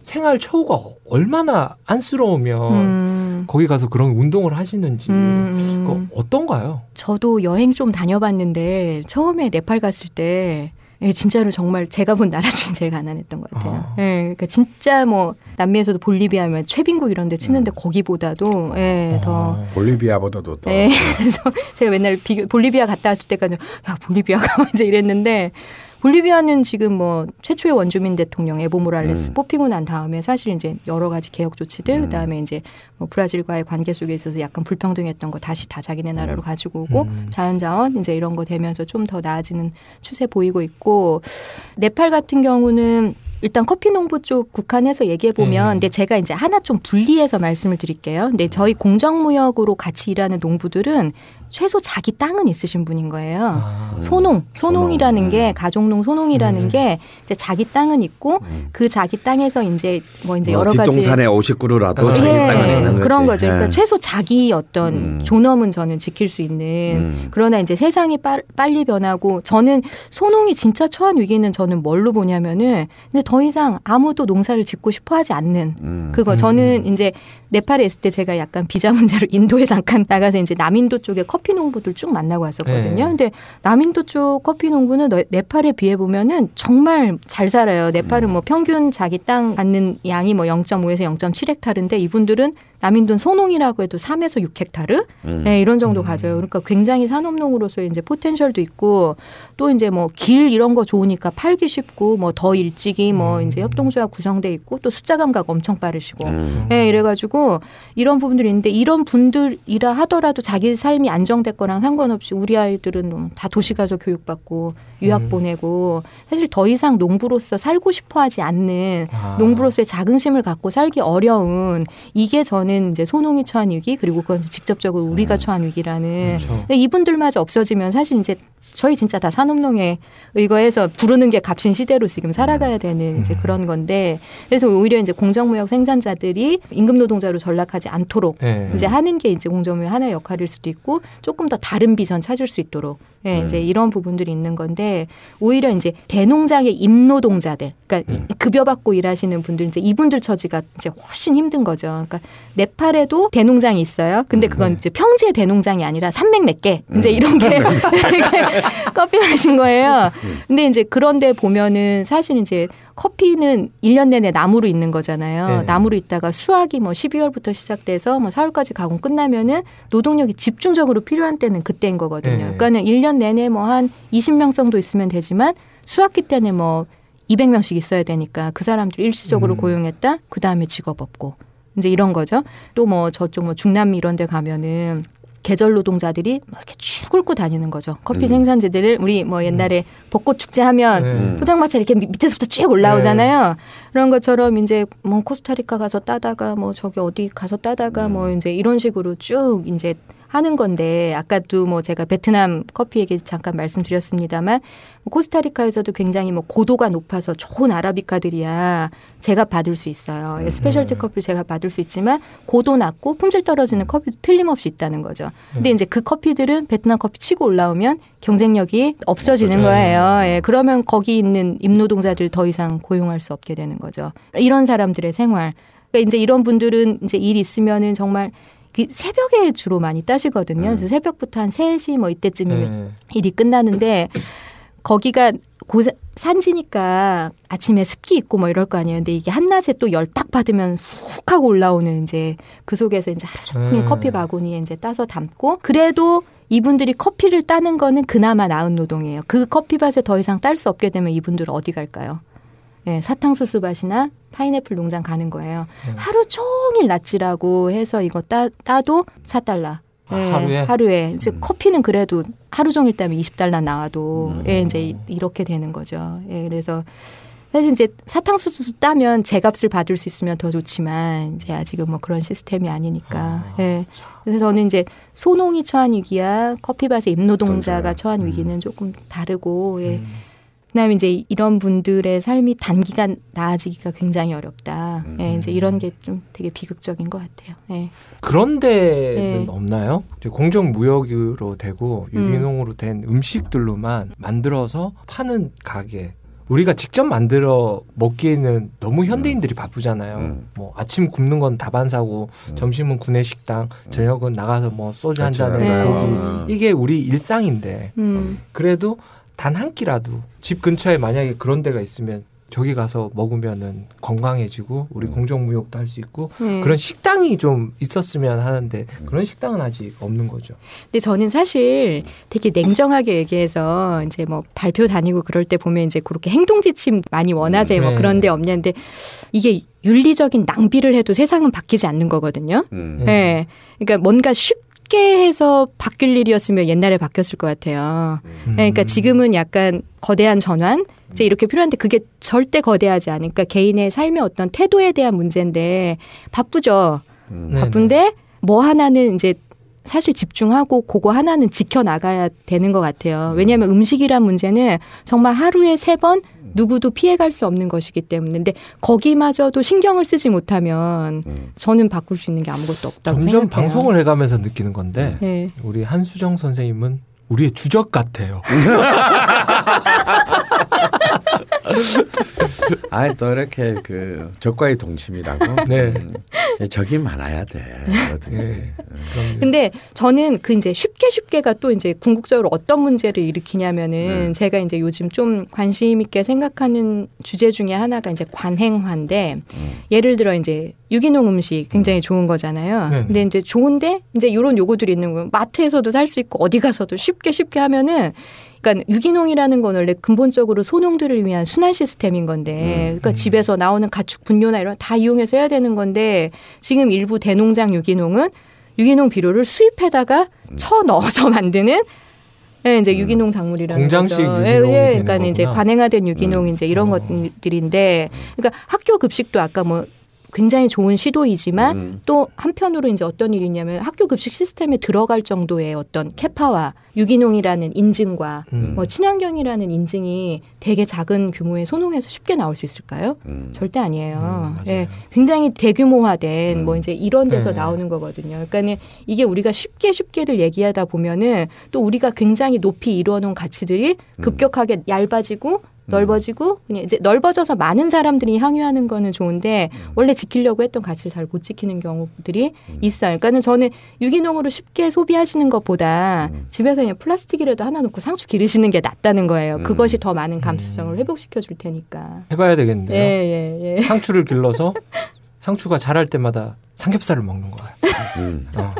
생활 처우가 얼마나 안쓰러우면 음, 거기 가서 그런 운동을 하시는지 음, 그거 어떤가요? 저도 여행 좀 다녀봤는데 처음에 네팔 갔을 때 예, 진짜로 정말 제가 본 나라 중에 제일 가난했던 것 같아요. 아. 예, 그러니까 진짜 뭐 남미에서도 볼리비아면 최빈국 이런 데 치는데 거기보다도 예, 더 어. 볼리비아보다도 더 네. 그래서 제가 맨날 비교, 볼리비아 갔다 왔을 때까지 야 볼리비아가 이제 이랬는데 볼리비아는 지금 뭐 최초의 원주민 대통령 에보 모랄레스 음. 뽑히고 난 다음에 사실 이제 여러 가지 개혁 조치들 음. 그다음에 이제 뭐 브라질과의 관계 속에 있어서 약간 불평등했던 거 다시 다 자기네 나라로 가지고 오고 음. 자연 자원 이제 이런 거 되면서 좀 더 나아지는 추세 보이고 있고 네팔 같은 경우는 일단 커피 농부 쪽 국한해서 얘기해 보면 네. 근데 제가 이제 하나 좀 분리해서 말씀을 드릴게요. 근데 저희 공정 무역으로 같이 일하는 농부들은 최소 자기 땅은 있으신 분인 거예요. 아. 소농, 소농이라는 소농. 게 가족농 소농이라는 음. 게 이제 자기 땅은 있고 음. 그 자기 땅에서 이제 뭐 이제 뭐 여러 가지 뒷동산에 50그루라도 예, 자기 땅은 예, 있는 거지. 그런 거죠. 그러니까 예. 최소 자기 어떤 음. 존엄은 저는 지킬 수 있는 음. 그러나 이제 세상이 빠, 빨리 변하고 저는 소농이 진짜 처한 위기는 저는 뭘로 보냐면은 근데 더 이상 아무도 농사를 짓고 싶어 하지 않는 음. 그거 저는 이제 네팔에 있을 때 제가 약간 비자 문제로 인도에 잠깐 나가서 이제 남인도 쪽에 커피 농부들 쭉 만나고 왔었거든요. 네. 근데 남인도 쪽 커피 농부는 너- 네팔에 비해 보면은 정말 잘 살아요. 네팔은 뭐 평균 자기 땅 갖는 양이 뭐 0.5에서 0.7헥타르인데 이분들은 남인도는 소농이라고 해도 3에서 6헥타르 음. 네, 이런 정도 가져요. 그러니까 굉장히 산업농으로서 이제 포텐셜도 있고 또 이제 뭐 길 이런 거 좋으니까 팔기 쉽고 뭐 더 일찍이 뭐 음. 이제 협동조합 구성돼 있고 또 숫자 감각 엄청 빠르시고 음. 네, 이래가지고 이런 부분들이 있는데 이런 분들이라 하더라도 자기 삶이 안정될 거랑 상관없이 우리 아이들은 뭐다 도시 가서 교육받고 유학 음. 보내고 사실 더 이상 농부로서 살고 싶어 하지 않는 아. 농부로서의 자긍심을 갖고 살기 어려운 이게 저는 이제 소농이 처한 위기 그리고 그건 직접적으로 우리가 처한 위기라는 그렇죠. 근데 이분들마저 없어지면 사실 이제 저희 진짜 다 산업농에 의거해서 부르는 게 값인 시대로 지금 살아가야 되는 이제 음. 그런 건데 그래서 오히려 이제 공정무역 생산자들이 임금 노동자로 전락하지 않도록 네. 이제 하는 게 이제 공정무역 하나의 역할일 수도 있고 조금 더 다른 비전 찾을 수 있도록 예, 음. 이제 이런 부분들이 있는 건데 오히려 이제 대농장의 임노동자들 그러니까 음. 급여 받고 일하시는 분들 이제 이분들 처지가 이제 훨씬 힘든 거죠. 그러니까 네팔에도 대농장이 있어요. 근데 그건 네. 이제 평지의 대농장이 아니라 산맥 몇 개 이제 음. 이런 게 커피 마신 거예요. 근데 이제 그런데 보면은 사실 이제 커피는 일년 내내 나무로 있는 거잖아요. 네. 나무로 있다가 수확이 뭐 12월부터 시작돼서 뭐 4월까지 가공 끝나면은 노동력이 집중적으로 필요한 때는 그때인 거거든요. 네. 그러니까는 일년 내내 뭐 한 20명 정도 있으면 되지만 수확기 때는 뭐 200명씩 있어야 되니까 그 사람들 일시적으로 음. 고용했다. 그 다음에 직업 없고 이제 이런 거죠. 또 뭐 저쪽 뭐 중남미 이런 데 가면은 계절 노동자들이 뭐 이렇게 쭉 꿇고 다니는 거죠. 커피 음. 생산지들을 우리 뭐 옛날에 벚꽃 축제 하면 네. 포장마차 이렇게 밑- 밑에서부터 쭉 올라오잖아요. 그런 것처럼 이제 뭐 코스타리카 가서 따다가 뭐 저기 어디 가서 따다가 뭐 이제 이런 식으로 쭉 이제 하는 건데 아까도 뭐 제가 베트남 커피 얘기 잠깐 말씀드렸습니다만 뭐 코스타리카에서도 굉장히 뭐 고도가 높아서 좋은 아라비카들이야 제값 받을 수 있어요. 예, specialty 커피를 제값 받을 수 있지만 고도 낮고 품질 떨어지는 커피도 틀림없이 있다는 거죠. 근데 이제 그 커피들은 베트남 커피 치고 올라오면 경쟁력이 없어지는 없어져요. 거예요. 예, 그러면 거기 있는 임노동자들 더 이상 고용할 수 없게 되는 거죠. 이런 사람들의 생활. 그러니까 이제 이런 분들은 이제 일 있으면은 정말 그 새벽에 주로 많이 따시거든요. 그래서 새벽부터 한 3시 뭐 이때쯤이면 네. 일이 끝나는데 거기가 고 산지니까 아침에 습기 있고 뭐 이럴 거 아니에요. 근데 이게 한낮에 또 열 딱 받으면 훅 하고 올라오는 이제 그 속에서 이제 하루 종일 음. 커피 바구니에 이제 따서 담고 그래도 이분들이 커피를 따는 거는 그나마 나은 노동이에요. 그 커피밭에 더 이상 딸 수 없게 되면 이분들은 어디 갈까요? 예, 사탕수수 밭이나 파인애플 농장 가는 거예요. 음. 하루 종일 낯질하고 해서 이거 따, 따도 4달러. 아, 하루에? 하루에. 이제 음. 커피는 그래도 하루 종일 따면 20달러 나와도 음. 예, 이제 이- 이렇게 되는 거죠. 예, 그래서 사실 이제 사탕수수 따면 제 값을 받을 수 있으면 더 좋지만 이제 아직은 뭐 그런 시스템이 아니니까. 아, 예. 그래서 저는 이제 소농이 처한 위기야 커피밭의 임노동자가 노동자가. 처한 음. 위기는 조금 다르고 예. 음. 그다음에 이제 이런 분들의 삶이 단기간 나아지기가 굉장히 어렵다. 음. 예, 이제 이런 게 좀 되게 비극적인 것 같아요. 예. 그런 데는 네. 없나요? 이제 공정 무역으로 되고 음. 유기농으로 된 음식들로만 만들어서 파는 가게. 우리가 직접 만들어 먹기에는 너무 현대인들이 바쁘잖아요. 음. 뭐 아침 굶는 건 다반 사고, 점심은 구내 식당, 저녁은 나가서 뭐 소주 한. 잔에 네. 고기. 어. 이게 우리 일상인데 음. 그래도 단 한 끼라도 집 근처에 만약에 그런 데가 있으면 저기 가서 먹으면은 건강해지고 우리 음. 공정무역도 할 수 있고 예. 그런 식당이 좀 있었으면 하는데 그런 식당은 아직 없는 거죠. 근데 저는 사실 되게 냉정하게 얘기해서 이제 뭐 발표 다니고 그럴 때 보면 이제 그렇게 행동 지침 많이 원하세요. 네. 뭐 그런데 없냐는데 이게 윤리적인 낭비를 해도 세상은 바뀌지 않는 거거든요. 음. 네. 네. 그러니까 뭔가 쉽 게 해서 바뀔 일이었으면 옛날에 바뀌었을 것 같아요. 음. 네, 그러니까 지금은 약간 거대한 전환 이제 이렇게 필요한데 그게 절대 거대하지 않으니까 개인의 삶의 어떤 태도에 대한 문제인데 바쁘죠. 음. 네. 바쁜데 뭐 하나는 이제 사실 집중하고 그거 하나는 지켜 나가야 되는 것 같아요. 왜냐하면 음식이란 문제는 정말 하루에 세 번 누구도 피해갈 수 없는 것이기 때문에 근데 거기마저도 신경을 쓰지 못하면 음. 저는 바꿀 수 있는 게 아무것도 없다고 점점 생각해요. 방송을 해가면서 느끼는 건데 네. 우리 한수정 선생님은 우리의 주적 같아요. 아니 또 이렇게 그 적과의 동침이라고. 네. 음. 적이 많아야 돼. 뭐든지. 네. 그럼요. 근데 저는 그 이제 쉽게 쉽게가 또 이제 궁극적으로 어떤 문제를 일으키냐면은 네. 제가 이제 요즘 좀 관심 있게 생각하는 주제 중에 하나가 이제 관행화인데 음. 예를 들어 이제 유기농 음식 굉장히 좋은 거잖아요. 네네. 근데 이제 좋은데 이제 이런 요구들이 있는 거예요. 마트에서도 살 수 있고 어디 가서도 쉽게 쉽게 하면은 그러니까 유기농이라는 건 원래 근본적으로 소농들을 위한 순환 시스템인 건데, 그러니까 집에서 나오는 가축 분뇨나 이런 거다 이용해서 해야 되는 건데 지금 일부 대농장 유기농은 유기농 비료를 수입해다가 쳐 넣어서 만드는 예, 이제 유기농 작물이라는 공장식 거죠. 유기농이 예, 예, 그러니까 이제 거구나. 관행화된 유기농 이제 이런 어. 것들인데, 그러니까 학교 급식도 아까 뭐 굉장히 좋은 시도이지만 음. 또 한편으로 이제 어떤 일이 있냐면 학교 급식 시스템에 들어갈 정도의 어떤 캐파와 유기농이라는 인증과 음. 뭐 친환경이라는 인증이 되게 작은 규모의 소농에서 쉽게 나올 수 있을까요? 음. 절대 아니에요. 음. 예, 굉장히 대규모화된 음. 뭐 이제 이런 데서 네. 나오는 거거든요. 그러니까는 이게 우리가 쉽게 쉽게를 얘기하다 보면은 또 우리가 굉장히 높이 이루어놓은 가치들이 음. 급격하게 얇아지고 넓어지고 그냥 이제 넓어져서 많은 사람들이 항유하는 거는 좋은데 음. 원래 지키려고 했던 가치를 잘 못 지키는 경우들이 있어요. 그러니까는 저는 유기농으로 쉽게 소비하시는 것보다 음. 집에서 그냥 플라스틱이라도 하나 놓고 상추 기르시는 게 낫다는 거예요. 음. 그것이 더 많은 감수성을 회복시켜 줄 테니까. 해봐야 예, 되겠는데요. 예, 예. 상추를 길러서 상추가 자랄 때마다 삼겹살을 먹는 거예요. 음. 어.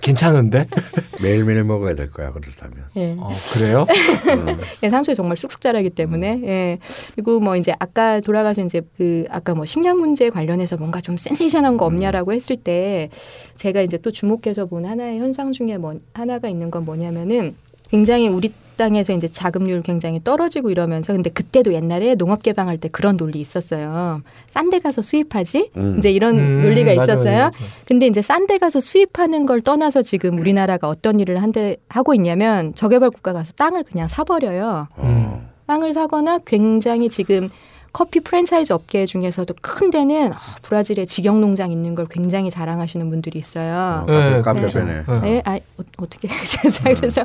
괜찮은데? 매일매일 먹어야 될 거야 그렇다면. 예. 어, 그래요? 음. 예, 상추가 정말 쑥쑥 자라기 때문에 예. 그리고 뭐 이제 아까 돌아가서 이제 그 아까 뭐 식량 문제 관련해서 뭔가 좀 센세이션한 거 없냐라고 했을 때 제가 이제 또 주목해서 본 하나의 현상 중에 뭐 하나가 있는 건 뭐냐면은 굉장히 우리 땅에서 이제 자급률 굉장히 떨어지고 이러면서 근데 그때도 옛날에 농업 개방할 때 그런 논리 있었어요. 싼 데 가서 수입하지? 음. 이제 이런 음, 논리가 맞아요, 있었어요. 근데 이제 싼 데 가서 수입하는 걸 떠나서 지금 우리나라가 어떤 일을 한데 하고 있냐면 저개발 국가 가서 땅을 그냥 사버려요. 어. 땅을 사거나 굉장히 지금 커피 프랜차이즈 업계 중에서도 큰 데는 아, 브라질에 직영 농장 있는 걸 굉장히 자랑하시는 분들이 있어요. 어, 네, 카페베네. 어. 예, 아, 어, 어떻게 그래서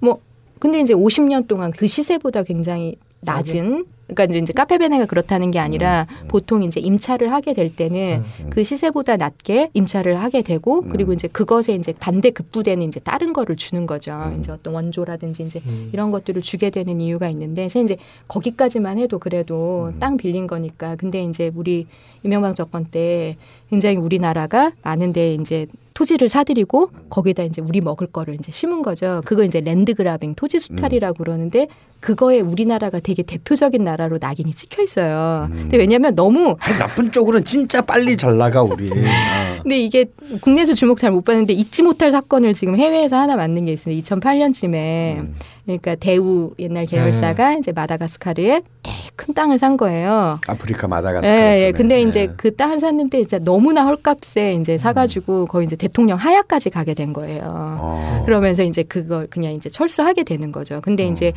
뭐 근데 이제 50년 동안 그 시세보다 굉장히 낮은 그러니까 이제- 카페베네가 그렇다는 게 아니라 보통 이제 임차를 하게 될 때는 음. 그 시세보다 낮게 임차를 하게 되고 그리고 이제 그것에 이제 반대 급부되는 이제 다른 거를 주는 거죠. 이제 어떤 원조라든지 이제 음. 이런 것들을 주게 되는 이유가 있는데 그래서 이제 거기까지만 해도 그래도 땅 빌린 거니까 근데 이제 우리 이명박 정권 때 굉장히 우리나라가 많은데 이제 토지를 사들이고 거기다 이제 우리 먹을 거를 이제 심은 거죠. 그걸 이제 랜드 그라빙 토지 수탈이라고 그러는데 그거에 우리나라가 되게 대표적인 나라 로 낙인이 찍혀 있어요. 근데 왜냐하면 너무 아니, 나쁜 쪽으로는 진짜 빨리 잘 나가 우리. 어. 근데 이게 국내에서 주목 잘 못 받는데 잊지 못할 사건을 지금 해외에서 하나 만든 게 있어요. 2008년쯤에 그러니까 대우 옛날 계열사가 이제 마다가스카르에 큰 땅을 산 거예요. 아프리카 예, 마다가스카르. 예. 근데 이제 그 땅을 샀는데 이제 너무나 헐값에 이제 사가지고 거의 이제 대통령 하야까지 가게 된 거예요. 어. 그러면서 이제 그걸 그냥 이제 철수하게 되는 거죠. 근데 이제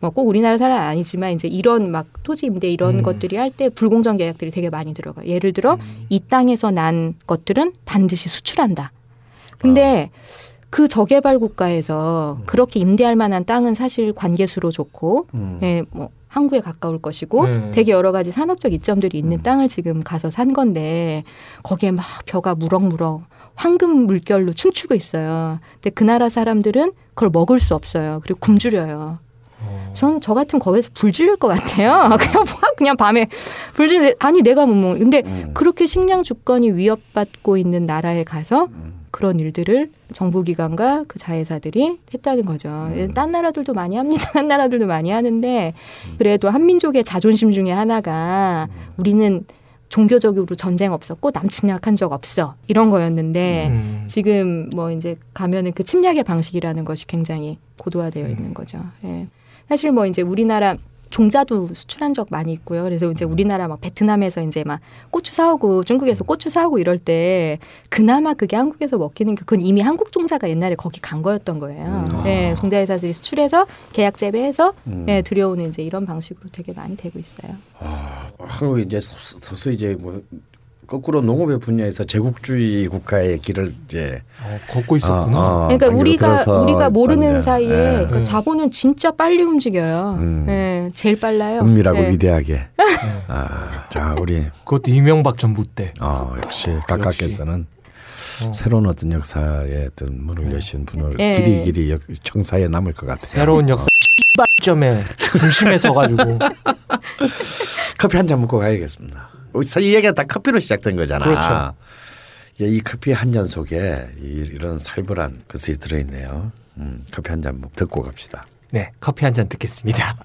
뭐꼭 우리나라 사람 아니지만 이제 이런 막 토지 임대 이런 음. 것들이 할 때 불공정 계약들이 되게 많이 들어가요. 예를 들어 음. 이 땅에서 난 것들은 반드시 수출한다. 근데 그 저개발 국가에서 그렇게 임대할 만한 땅은 사실 관계수로 좋고, 음. 예, 뭐 항구에 가까울 것이고, 네. 되게 여러 가지 산업적 이점들이 있는 음. 땅을 지금 가서 산 건데 거기에 막 벼가 무럭무럭 황금 물결로 춤추고 있어요. 근데 그 나라 사람들은 그걸 먹을 수 없어요. 그리고 굶주려요. 어. 전저 같으면 거기서 불 지를 것 같아요. 그냥 확 그냥 밤에 불 지르 아니 내가 못 먹. 근데 음. 그렇게 식량 주권이 위협받고 있는 나라에 가서 음. 그런 일들을 정부 기관과 그 자회사들이 했다는 거죠. 음. 딴 나라들도 많이 합니다. 딴 나라들도 많이 하는데 그래도 한민족의 자존심 중에 하나가 우리는 종교적으로 전쟁 없었고 남 침략한 적 없어 이런 거였는데 음. 지금 뭐 이제 가면은 그 침략의 방식이라는 것이 굉장히 고도화되어 있는 거죠. 예. 사실 뭐 이제 우리나라 종자도 수출한 적 많이 있고요. 그래서 이제 우리나라 막 베트남에서 이제 막 고추 사오고 중국에서 고추 사오고 이럴 때 그나마 그게 한국에서 먹히는 게 그건 이미 한국 종자가 옛날에 거기 간 거였던 거예요. 음. 예, 종자 회사들이 수출해서 계약 재배해서 음. 예, 들여오는 이제 이런 방식으로 되게 많이 되고 있어요. 한국이 이제 서- 서서히 이제 뭐 거꾸로 농업의 분야에서 제국주의 국가의 길을 이제 어, 걷고 있었구나. 어, 어, 그러니까 우리가 우리가 모르는 있다는 사이에 예. 그러니까 음. 자본은 진짜 빨리 움직여요. 음. 예, 제일 빨라요. 은밀하고 예. 위대하게. 아, 자 우리 그것도 이명박 정부 때. 어, 역시 각각께서는 어. 새로운 어떤 역사의 어떤 문을 여신 분을 예. 길이 길이 역- 청사에 남을 것 같아요. 새로운 역사 발점의 중심에 서가지고 커피 한 잔 먹고 가야겠습니다. 이 얘기가 다 커피로 시작된 거잖아. 그렇죠. 예, 이 커피 한 잔 속에 이- 이런 살벌한 것이 들어있네요. 음, 커피 한 잔 듣고 갑시다. 네 커피 한 잔 듣겠습니다.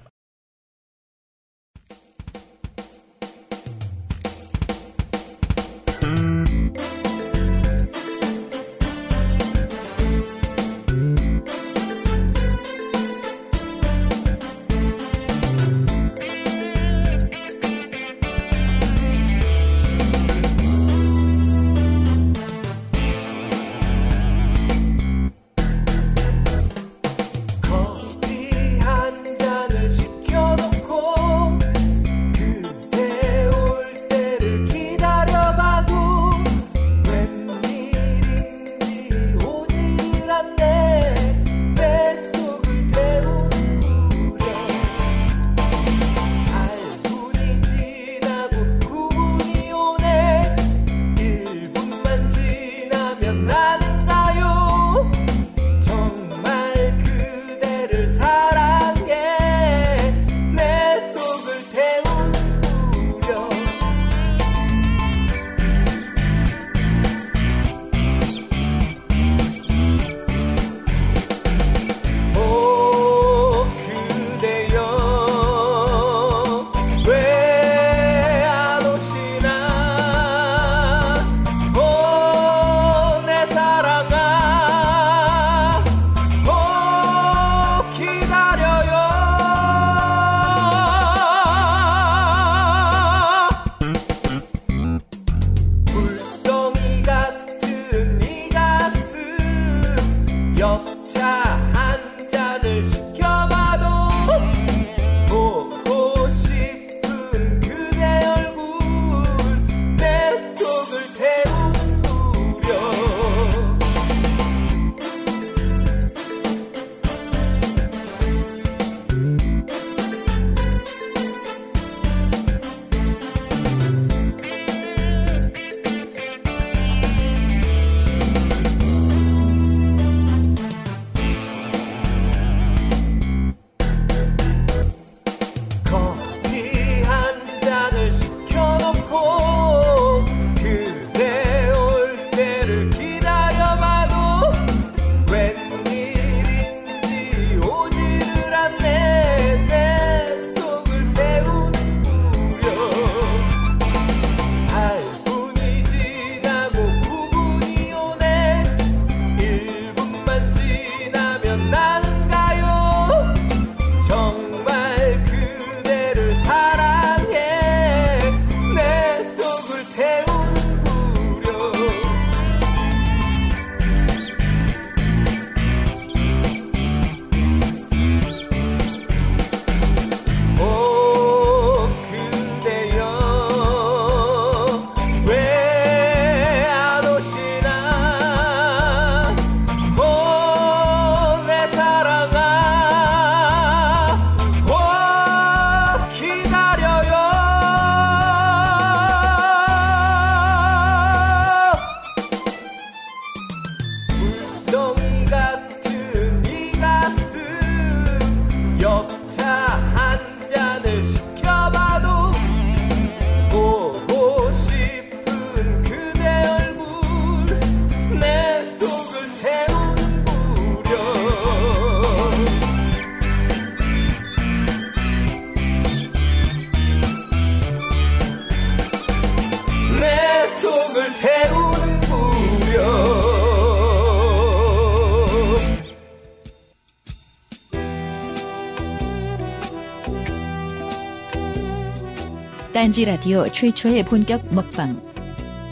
딴지 라디오 최초의 본격 먹방.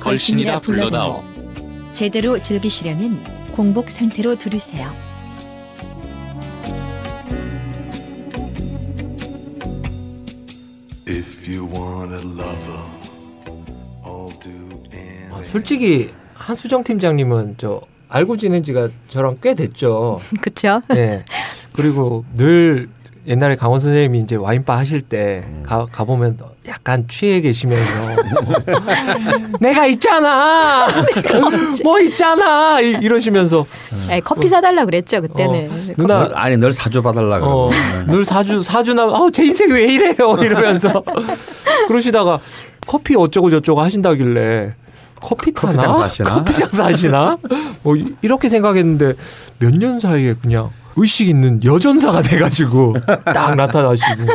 걸신이라 불러다오. 제대로 즐기시려면 공복 상태로 들으세요. If you want a lover, I'll do anything. 아, 솔직히 한수정 팀장님은 저 알고 지낸 지가 저랑 꽤 됐죠. 그렇죠? 네. 그리고 늘 옛날에 강원 선생님이 이제 와인바 하실 때 가, 가보면 약간 취해 계시면서 내가 있잖아! 뭐 있잖아! 이- 이러시면서. 네, 커피 사달라 그랬죠 그때는. 어, 누나 늘- 아니 늘 사줘 봐달라 어. 늘 사주 사주나 아제 인생이 왜 이래요? 이러면서. 그러시다가 커피 어쩌고 저쩌고 하신다길래 커피 타나? 커피 장사 하시나? 커피 장사 하시나? 뭐 이- 이렇게 생각했는데 몇 년 사이에 그냥 의식 있는 여전사가 돼가지고 딱 나타나시고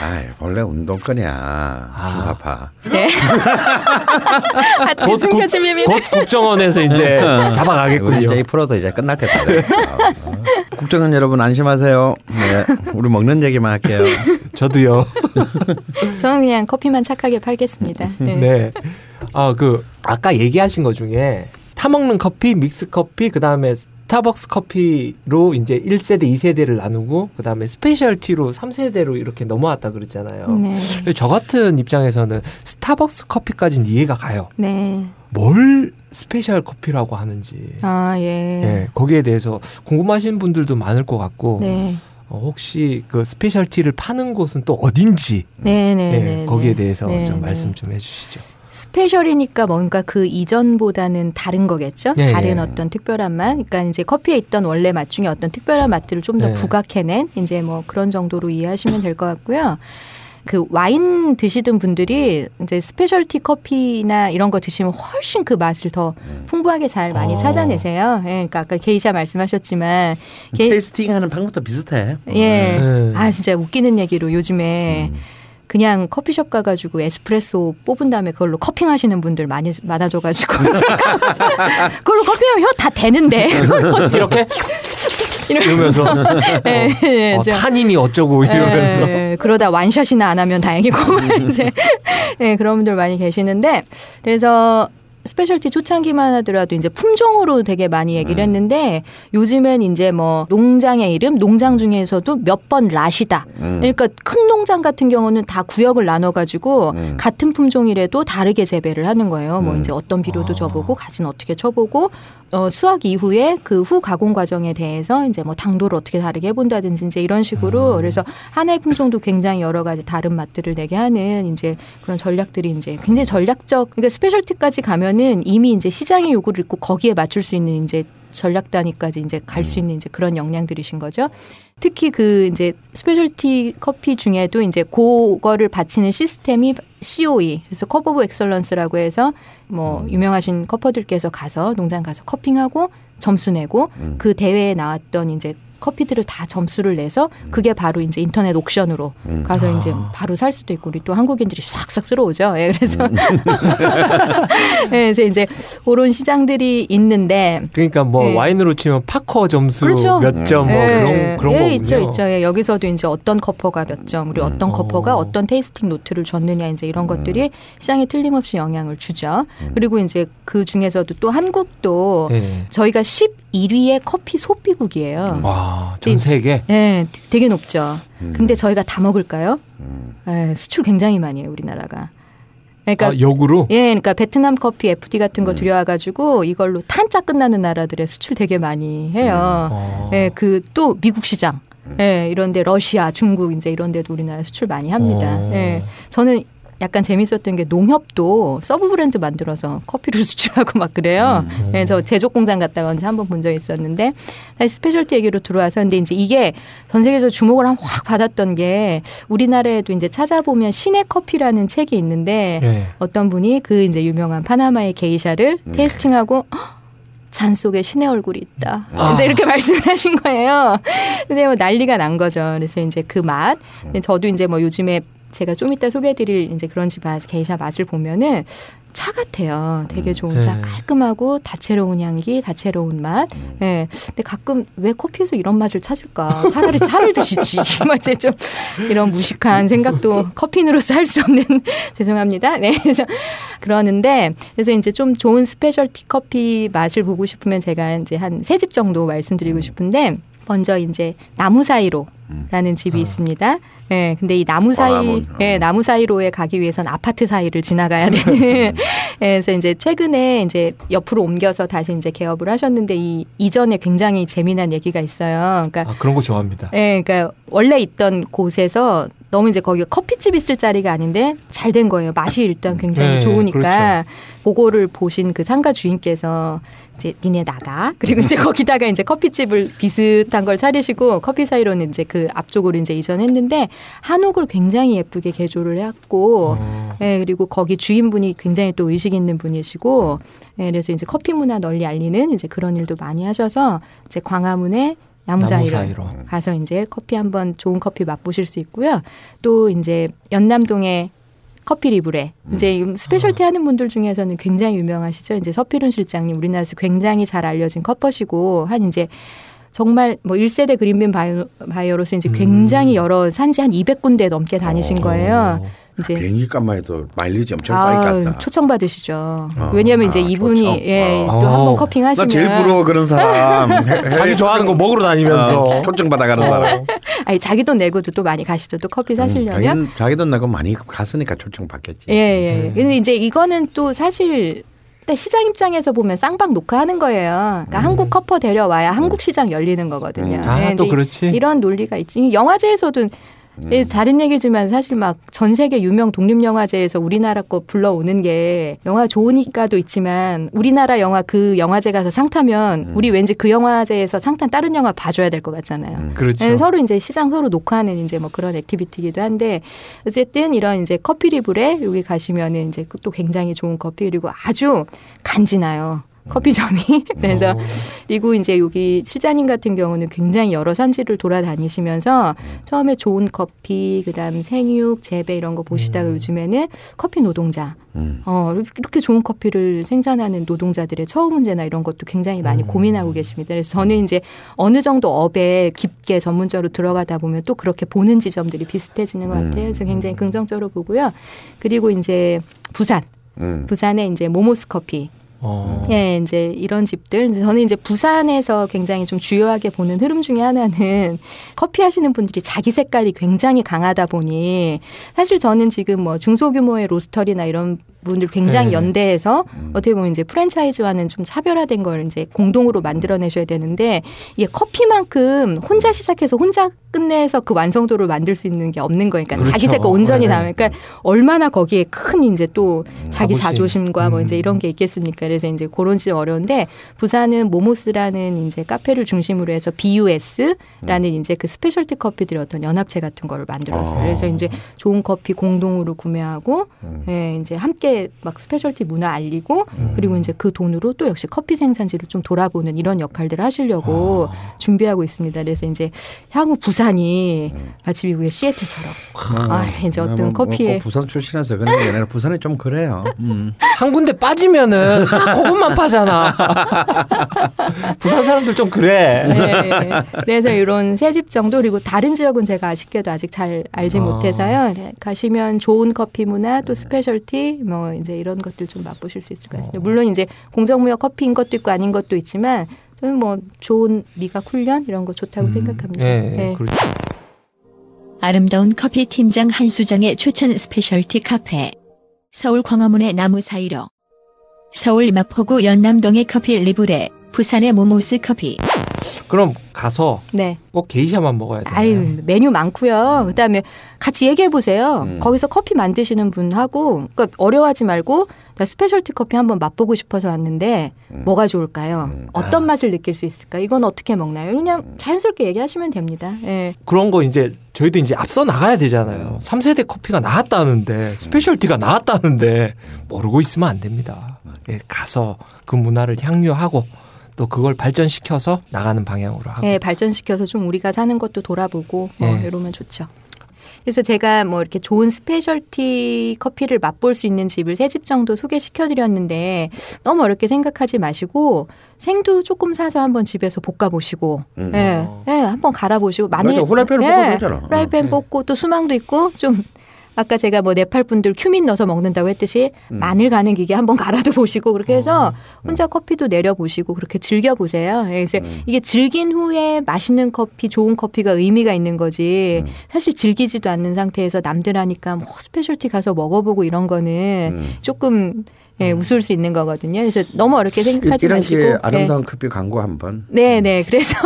아이, 원래 운동권이야. 주사파. 네. 아, 곧, 국. 곧 국정원에서 이제 우리 잡아가겠군요. 진짜 이 프로도 이제 끝날 때 다 됐어. 어. 국정원 여러분 안심하세요. 네, 우리 먹는 얘기만 할게요. 저도요. 저는 그냥 커피만 착하게 팔겠습니다. 네. 네. 아, 그, 아까 얘기하신 것 중에 타 먹는 커피, 믹스 커피, 그 다음에 스타벅스 커피로 이제 1세대, 2세대를 나누고, 그 다음에 specialty로 3세대로 이렇게 넘어왔다 그랬잖아요. 네. 저 같은 입장에서는 스타벅스 커피까지는 이해가 가요. 네. 뭘 special 커피라고 하는지. 아 예. 예, 거기에 대해서 궁금하신 분들도 많을 것 같고, 네. 어, 혹시 그 specialty를 파는 곳은 또 어딘지, 네, 네, 예, 네. 거기에 네. 대해서 네, 좀 네. 말씀 좀 해주시죠. special이니까 뭔가 그 이전보다는 다른 거겠죠. 예, 다른 예. 어떤 특별한 맛. 그러니까 이제 커피에 있던 원래 맛 중에 어떤 특별한 맛들을 좀더 네. 부각해낸 이제 뭐 그런 정도로 이해하시면 될 것 같고요. 그 와인 드시던 분들이 이제 specialty 커피나 이런 거 드시면 훨씬 그 맛을 더 풍부하게 잘 많이 어. 찾아내세요. 예, 그러니까 아까 게이샤 말씀하셨지만 게, tasting하는 방법도 비슷해. 예. 네. 아 진짜 웃기는 얘기로 요즘에 그냥 커피숍 가가지고 에스프레소 뽑은 다음에 그걸로 cupping 하시는 분들 많이 많아져가지고. 그걸로 cupping하면 혀 다 데는데. 이렇게? 이러면서? 예, 예, 어, 저- 탄닌이 어쩌고 이러면서? 예, 그러다 원샷이나 안 하면 다행이고 이제. 예, 그런 분들 많이 계시는데. 그래서 specialty 초창기만 하더라도 이제 품종으로 되게 많이 얘기를 했는데 요즘엔 이제 뭐 농장의 이름 농장 중에서도 몇번 lot이다. 그러니까 큰 농장 같은 경우는 다 구역을 나눠 가지고 같은 품종이라도 다르게 재배를 하는 거예요. 뭐 이제 어떤 비료도 줘보고 가지는 어떻게 쳐보고 어, 수확 이후에 그 후 가공 과정에 대해서 이제 뭐 당도를 어떻게 다르게 해본다든지 이제 이런 식으로 그래서 하나의 품종도 굉장히 여러 가지 다른 맛들을 내게 하는 이제 그런 전략들이 이제 굉장히 전략적 그러니까 specialty까지 가면은 이미 이제 시장의 요구를 있고 거기에 맞출 수 있는 이제 전략 단위까지 이제 갈 수 있는 이제 그런 역량들이신 거죠. 특히 그 이제 specialty 커피 중에도 이제 그거를 받치는 시스템이 COE 그래서 Cup of Excellence라고 해서 뭐 유명하신 cupper들께서 가서 농장 가서 cupping하고 점수 내고 그 대회에 나왔던 이제 커피들을 다 점수를 내서 그게 바로 이제 인터넷 옥션으로 가서 이제 바로 살 수도 있고 우리 또 한국인들이 싹싹 쓸어오죠. 예, 그래서 예, 그래서 이제 그런 시장들이 있는데 그러니까 뭐 예. 와인으로 치면 파커 점수 그렇죠. 몇점뭐 예, 그런 그런 예, 거군요. 있죠, 있죠. 예, 여기서도 이제 어떤 cupper가 몇 점, 그리고 어떤 어. cupper가 어떤 tasting note를 줬느냐 이제 이런 것들이 시장에 틀림없이 영향을 주죠. 그리고 이제 그 중에서도 또 한국도 예. 저희가 11위의 커피 소비국이에요. 와, 전 세계 예, 되게 높죠. 근데 저희가 다 먹을까요? 예, 수출 굉장히 많이 해요, 우리나라가. 그러니까 아, 역으로 예, 그러니까 베트남 커피 FD 같은 거 들여와가지고 이걸로 탄자 끝나는 나라들의 수출 되게 많이 해요. 어. 예, 그 또 미국 시장. 예, 이런데 러시아, 중국 이제 이런 데도 우리나라 수출 많이 합니다. 어. 예. 저는 약간 재밌었던 게 농협도 sub 브랜드 만들어서 커피를 수출하고 막 그래요. 예, 저 제조 공장 갔다가 언제 한번 본 적이 있었는데 다시 specialty 얘기로 들어와서 근데 이제 이게 전 세계적으로 주목을 한- 확 받았던 게 우리나라에도 이제 찾아보면 신의 커피라는 책이 있는데 예. 어떤 분이 그 이제 유명한 파나마의 게이샤를 tasting하고 헉, 잔 속에 신의 얼굴이 있다. 아. 이제 이렇게 말씀을 하신 거예요. 근데 뭐 난리가 난 거죠. 그래서 이제 그 맛. 저도 이제 뭐 요즘에 제가 좀 이따 소개해드릴 이제 그런 집 맛, 게이샤 맛을 보면은 차 같아요. 되게 좋은 네. 차, 깔끔하고 다채로운 향기, 다채로운 맛. 예. 근데 가끔 왜 커피에서 이런 맛을 찾을까? 차라리 차를 드시지. 막 이제 좀 이런 무식한 생각도 커피인으로서 할 수 없는 죄송합니다. 네. 그래서 그러는데 그래서 이제 좀 좋은 specialty 커피 맛을 보고 싶으면 제가 이제 한 세 집 정도 말씀드리고 싶은데 먼저 이제 나무 사이로 라는 집이 있습니다. 예, 근데 이 나무 사이. 어. 예, 나무 사이로에 가기 위해선 아파트 사이를 지나가야 되는. 예, 그래서 이제 최근에 이제 옆으로 옮겨서 다시 이제 개업을 하셨는데 이 이전에 굉장히 재미난 얘기가 있어요. 그러니까 아, 그런 거 좋아합니다. 예, 그러니까 원래 있던 곳에서 너무 이제 거기가 커피집 있을 자리가 아닌데 잘 된 거예요. 맛이 일단 굉장히 네, 좋으니까 그거를 보신 그 상가 주인께서 이제 니네 나가 그리고 이제 거기다가 이제 커피집을 비슷한 걸 차리시고 커피 사이로는 이제 그 앞쪽으로 이제 이전했는데 한옥을 굉장히 예쁘게 개조를 해왔고 어. 예, 그리고 거기 주인분이 굉장히 또 의식 있는 분이시고, 예, 그래서 이제 커피 문화 널리 알리는 이제 그런 일도 많이 하셔서 이제 광화문에 사이로. 가서 이제 커피 한번 좋은 커피 맛보실 수 있고요. 또 이제 연남동에 커피 리브레 이제 이 specialty 하는 분들 중에서는 굉장히 유명하시죠. 이제 서필훈 실장님 우리나라에서 굉장히 잘 알려진 cupper시고 한 이제 정말 뭐 1세대 그린빈 바이오, 바이오로서 이제 굉장히 여러 산지 한 200군데 넘게 다니신 거예요. 어. 이제 비행기 값만 해도 마일리지 엄청 쌓이겠다. 초청 받으시죠. 왜냐하면 이제 아, 이분이? 예, 어. 또한 어. 번 커핑 나 하시면 제일 부러워 그런 사람. 해- 자기 해- 좋아하는 거 먹으러 다니면서 어, 초청 받아가는 사람. 아니 자기 돈 내고도 또 많이 가시죠. 또 커피 사시려면. 자기, 자기 돈 내고 많이 갔으니까 초청 받겠지. 예, 예. 근데 이제 이거는 또 사실 근데 시장 입장에서 보면 쌍방 녹화하는 거예요. 그러니까 한국 cupper 데려와야 한국 시장 열리는 거거든요. 음. 아, 예, 또 그렇지. 이런 논리가 있지. 영화제에서도 예, 다른 얘기지만 사실 막 전 세계 유명 독립 영화제에서 우리나라 거 불러오는 게 영화 좋으니까도 있지만 우리나라 영화 그 영화제 가서 상 타면 우리 왠지 그 영화제에서 상 탄 다른 영화 봐줘야 될 것 같잖아요. 그렇죠. 예, 서로 이제 시장 서로 녹화하는 이제 뭐 그런 activity이기도 한데 어쨌든 이런 이제 커피 리블에 여기 가시면은 이제 또 굉장히 좋은 커피 그리고 아주 간지나요. 커피점이 그래서 그리고 이제 여기 실장님 같은 경우는 굉장히 여러 산지를 돌아다니시면서 처음에 좋은 커피 그다음 생육 재배 이런 거 보시다가 요즘에는 커피 노동자 음. 어 이렇게 좋은 커피를 생산하는 노동자들의 처우 문제나 이런 것도 굉장히 많이 고민하고 계십니다. 그래서 저는 이제 어느 정도 업에 깊게 전문적으로 들어가다 보면 또 그렇게 보는 지점들이 비슷해지는 것 같아요. 그래서 굉장히 긍정적으로 보고요. 그리고 이제 부산 음. 부산에 이제 모모스 커피 어. 예, 이제 이런 집들. 저는 이제 부산에서 굉장히 좀 주요하게 보는 흐름 중에 하나는 커피 하시는 분들이 자기 색깔이 굉장히 강하다 보니 사실 저는 지금 뭐 중소규모의 로스터리나 이런 분들 굉장히 네. 연대해서 어떻게 보면 이제 프랜차이즈와는 좀 차별화된 걸 이제 공동으로 만들어내셔야 되는데 이게 커피만큼 혼자 시작해서 혼자 끝내서 그 완성도를 만들 수 있는 게 없는 거니까 그렇죠. 자기 색깔 온전히 네. 나오니까 얼마나 거기에 큰 이제 또 자기 자부심. 자존심과 뭐 이제 음. 이런 게 있겠습니까? 그래서 이제 그런 지 어려운데 부산은 모모스라는 이제 카페를 중심으로 해서 BUS라는 이제 그 specialty 커피들의 어떤 연합체 같은 거를 만들었어요. 아. 그래서 이제 좋은 커피 공동으로 구매하고 예, 이제 함께 막 specialty 문화 알리고 그리고 이제 그 돈으로 또 역시 커피 생산지를 좀 돌아보는 이런 역할들을 하시려고 준비하고 있습니다. 그래서 이제 향후 부산이 마치 미국의 시애틀처럼 아, 이제 뭐, 어떤 뭐, 커피에 뭐 부산 출신에서 그런 게 아니라 부산이 좀 그래요. 음. 한 군데 빠지면은 그것만 파잖아. 부산 사람들 좀 그래. 네. 그래서 이런 세 집 정도 그리고 다른 지역은 제가 아쉽게도 아직 잘 알지 아. 못해서요. 네, 가시면 좋은 커피 문화 또 specialty 뭐 이제 이런 것들 좀 맛보실 수 있을 것 같습니다. 물론 이제 공정무역 커피인 것도 있고 아닌 것도 있지만 저는 뭐 좋은 미각 훈련 이런 거 좋다고 생각합니다. 예, 네. 그렇죠. 아름다운 커피 팀장 한수정의 추천 specialty 카페. 서울 광화문의 나무 사이로. 서울 마포구 연남동의 커피 리브레. 부산의 모모스 커피. 그럼 가서 네. 꼭 게이샤만 먹어야 돼. 아유 메뉴 많고요. 그다음에 같이 얘기해 보세요. 음. 거기서 커피 만드시는 분하고 그러니까 어려워하지 말고 나 specialty 커피 한번 맛보고 싶어서 왔는데 뭐가 좋을까요? 음. 어떤 맛을 느낄 수 있을까? 이건 어떻게 먹나요? 그냥 자연스럽게 얘기하시면 됩니다. 예. 그런 거 이제 저희도 이제 앞서 나가야 되잖아요. 3세대 커피가 나왔다는데 specialty가 나왔다는데 모르고 있으면 안 됩니다. 예, 가서 그 문화를 향유하고 또 그걸 발전시켜서 나가는 방향으로 하고. 예, 발전시켜서 좀 우리가 사는 것도 돌아보고 뭐 예. 이러면 좋죠. 그래서 제가 뭐 이렇게 좋은 specialty 커피를 맛볼 수 있는 집을 세 집 정도 소개시켜 드렸는데 너무 어렵게 생각하지 마시고 생두 조금 사서 한번 집에서 볶아 보시고 음. 예. 예, 한번 갈아 보시고 마늘 맞아, 후라이팬을 예, 볶아도 되잖아. 후라이팬 네. 볶고 또 수망도 있고 좀 아까 제가 뭐 네팔 분들 cumin 넣어서 먹는다고 했듯이 음. 마늘 가는 기계 한번 갈아도 보시고 그렇게 해서 어. 혼자 커피도 내려 보시고 그렇게 즐겨 보세요. 예, 그래서 음. 이게 즐긴 후에 맛있는 커피, 좋은 커피가 의미가 있는 거지. 음. 사실 즐기지도 않는 상태에서 남들 하니까 뭐 specialty 가서 먹어보고 이런 거는 음. 조금 예, 웃을 수 있는 거거든요. 그래서 너무 어렵게 생각하지 이런 마시고. 게 예. 아름다운 커피 광고 한번. 네, 네. 그래서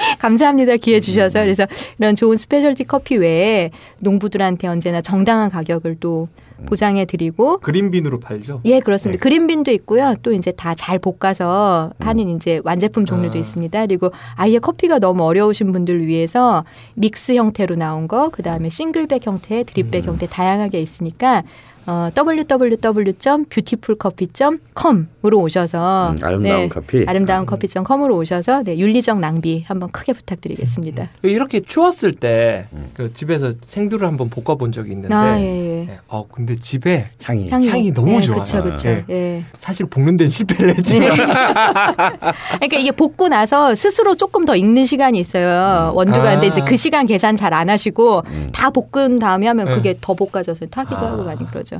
감사합니다. 기회 음. 주셔서. 그래서 이런 좋은 specialty 커피 외에 농부들한테 언제나 정당한 가격을 또 음. 보장해 드리고 green bean으로 팔죠. 예, 그렇습니다. 네. green bean도 있고요. 또 이제 다 잘 볶아서 하는 이제 완제품 종류도 아. 있습니다. 그리고 아예 커피가 너무 어려우신 분들을 위해서 믹스 형태로 나온 거, 그 다음에 single bag 형태, drip bag 형태 다양하게 있으니까 어, www.beautifulcoffee.com으로 오셔서 음, 아름다운 커피. 아름다운 커피.com으로 오셔서 네, 윤리적 낭비 한번 크게 부탁드리겠습니다. 이렇게 추웠을 때 음. 그 집에서 생두를 한번 볶아본 적이 있는데, 아, 예, 예. 예. 어 근데 집에 향이. 향이 너무 예, 좋아요. 그쵸, 그쵸. 예. 예. 사실 볶는 데는 실패를 했지만 네. 그러니까 이게 볶고 나서 스스로 조금 더 익는 시간이 있어요. 원두가 아. 근데 이제 그 시간 계산 잘 안 하시고 음. 다 볶은 다음에 하면 네. 그게 더 볶아져서 타기도 아. 하고 많이 그러죠.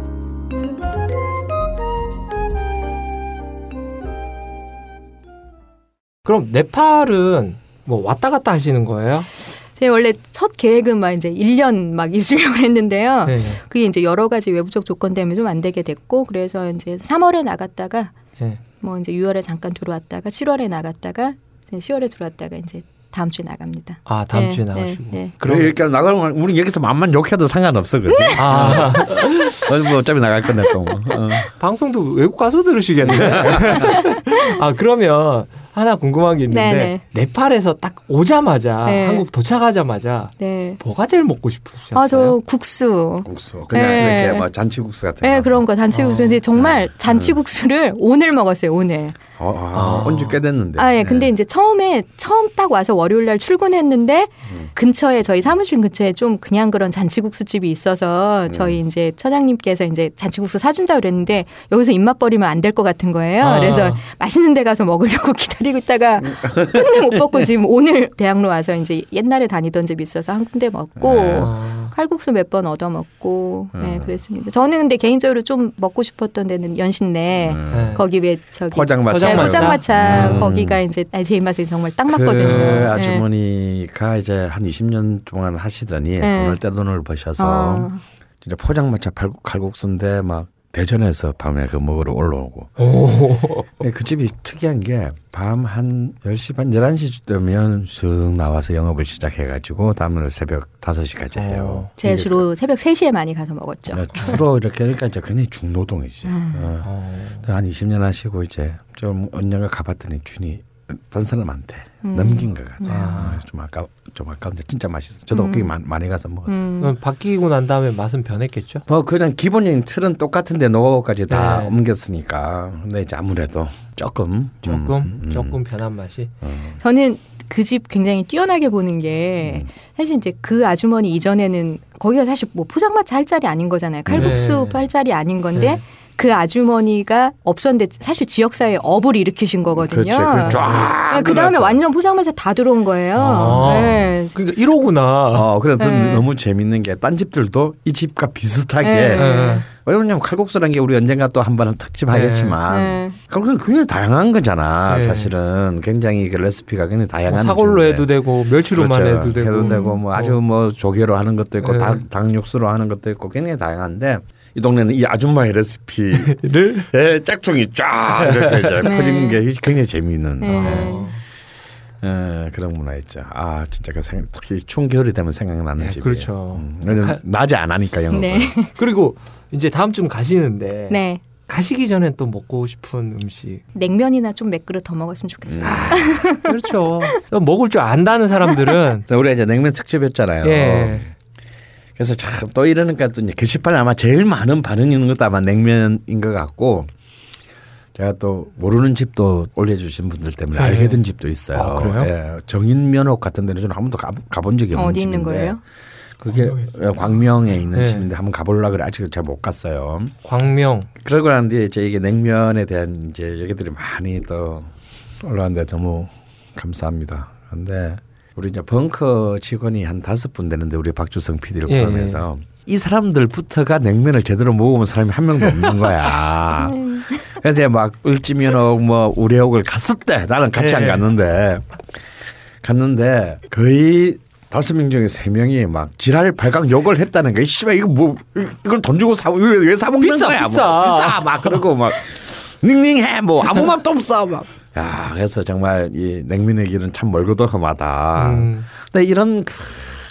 그럼 네팔은 뭐 왔다 갔다 하시는 거예요? 제 원래 첫 계획은 막 이제 1년 막 있으려고 했는데요. 네. 그게 이제 여러 가지 외부적 조건 때문에 좀 안 되게 됐고 그래서 이제 3월에 나갔다가 예. 뭐 이제 6월에 잠깐 들어왔다가 7월에 나갔다가 이제 10월에 들어왔다가 이제 다음 주에 나갑니다. 아 다음 네, 주에 네, 나가시고. 네. 그럼 이렇게 나가면 우리 여기서 맘만 욕해도 상관없어, 그지? 아 어디 뭐 어차피 나갈 건데 또. 뭐. 어. 방송도 외국 가서 들으시겠네. 아 그러면 하나 궁금한 게 있는데 네네. 네 팔에서 딱 오자마자 네. 한국 도착하자마자 네. 뭐가 제일 먹고 싶으셨어요? 아, 저 국수. 국수. 그냥 네. 이렇게 뭐 잔치국수 같은 네, 거. 그런 거 잔치국수. 근데 정말 네. 잔치국수를 오늘 먹었어요, 오늘. 어, 아, 아. 온지 꽤 됐는데. 아, 예. 네. 근데 이제 처음에 처음 딱 와서 월요일 날 출근했는데 음. 근처에 저희 사무실 근처에 좀 그냥 그런 잔치국수 집이 있어서 음. 저희 이제 처장님께서 이제 잔치국수 사준다 그랬는데 여기서 입맛 버리면 안 될 것 같은 거예요. 아. 그래서 맛있는 데 가서 먹으려고 기다 리고 있다가 끝내 못 먹고 지금 오늘 대학로 와서 이제 옛날에 다니던 집 있어서 한 군데 먹고 네. 아, 칼국수 몇 번 얻어 먹고 네, 음. 그랬습니다. 저는 근데 개인적으로 좀 먹고 싶었던 데는 연신내 음. 네. 거기 왜 저기 포장마차. 네, 포장마차. 포장마차 음. 거기가 이제 제 입맛에 정말 딱그 맞거든요. 네. 아주머니가 이제 한 20년 동안 하시더니 네. 돈을 떼돈을 버셔서 어. 진짜 포장마차 팔- 칼국수인데 막 대전에서 밤에 그 먹으러 올라오고 근데 그 집이 특이한 게 밤 한 10시 반 11시 되면 쓱 나와서 영업을 시작해가지고 다음날 새벽 5시까지 해요. 제가 주로 새벽 3시에 많이 가서 먹었죠. 네, 주로 이렇게 그러니까 이제 굉장히 중노동이지. 음. 어. 어. 한 20년 하시고 이제 좀 언니가 가봤더니 준이 딴 사람한테 음. 넘긴 것 같아. 아. 요좀 아까 좀 아까운데 진짜 맛있어. 저도 음. 거기 많이, 가서 먹었어. 음. 그럼 바뀌고 난 다음에 맛은 변했겠죠? 뭐 그냥 기본적인 틀은 똑같은데 노하우까지 다 네. 옮겼으니까. 근데 이제 아무래도 조금 조금 음, 음. 조금 변한 맛이. 저는 그집 굉장히 뛰어나게 보는 게 사실 이제 그 아주머니 이전에는 거기가 사실 뭐 포장마차 할 자리 아닌 거잖아요. 칼국수 네. 할 자리 아닌 건데 네. 그 아주머니가 없었는데 사실 지역사회에 업을 일으키신 거거든요. 그쫙 그 다음에. 완전 포장마차 다 들어온 거예요. 아. 네. 그러니까 1호구나. 어, 그래서 네. 너무 재밌는 게 딴 집들도 이 집과 비슷하게 네. 네. 왜냐면 칼국수라는 게 우리 언젠가 또 한번 특집 하겠지만 네. 칼국수는 굉장히 다양한 거잖아. 네. 사실은 굉장히 그 레시피가 굉장히 뭐 다양한 사골로 주인데. 해도 되고 멸치로만 그렇죠. 해도 되고. 해도 되고 뭐 아주 어. 뭐 조개로 하는 것도 있고 네. 닭, 닭육수로 하는 것도 있고 굉장히 다양한데 이 동네는 이 아줌마의 레시피를 예, 짝퉁이 쫙 이렇게 이제 네. 퍼진 게 굉장히 재미있는. 네. 예. 예, 그런 문화 있죠. 아 진짜 그 생, 특히 추운 겨울이 되면 생각나는 네, 집이에요. 그렇죠. 음, 칼- 낮에 안 하니까 영어. 네. 그리고 이제 다음 주는 가시는데 네. 가시기 전에 또 먹고 싶은 음식. 냉면이나 좀몇 그릇 더 먹었으면 좋겠어요. 그렇죠. 먹을 줄 안다는 사람들은 우리가 이제 냉면 특집했잖아요. 예. 그래서 참 또 이러니까 또 이제 게시판에 아마 제일 많은 반응이 있는 것도 아마 냉면인 것 같고 제가 또 모르는 집도 올려주신 분들 때문에 네. 알게 된 집도 있어요. 아, 그래요? 예, 정인면옥 같은 데는 저는 한 번도 가, 가본 적이 없는 어디 있는 집인데 거예요? 그게 광명에 있는 네. 집인데 한번 가보려고 그래 아직 잘 못 갔어요. 광명. 그러고 나는데 이제 이게 냉면에 대한 이제 얘기들이 많이 또 올라왔는데 너무 감사합니다. 근데 우리 이제 벙커 직원이 한 다섯 분 되는데 우리 박주성 PD를 예, 포함해서 이 사람들부터가 냉면을 제대로 먹어본 사람이 한 명도 없는 거야. 그래서 이제 막 을지면옥 뭐 우레옥을 갔을 때 나는 같이 안 예. 갔는데 갔는데 거의 다섯 명 중에 세 명이 막 지랄 발광 욕을 했다는 거야. 씨발 이거 뭐 이걸 돈 주고 사왜사 먹는 비싸, 거야? 비싸. 뭐 비싸 막 그러고 막 닝닝해 뭐 아무 맛도 없어 막. 야 그래서 정말 이 냉면의 길은 참 멀고도 험하다. 음. 근데 이런 그,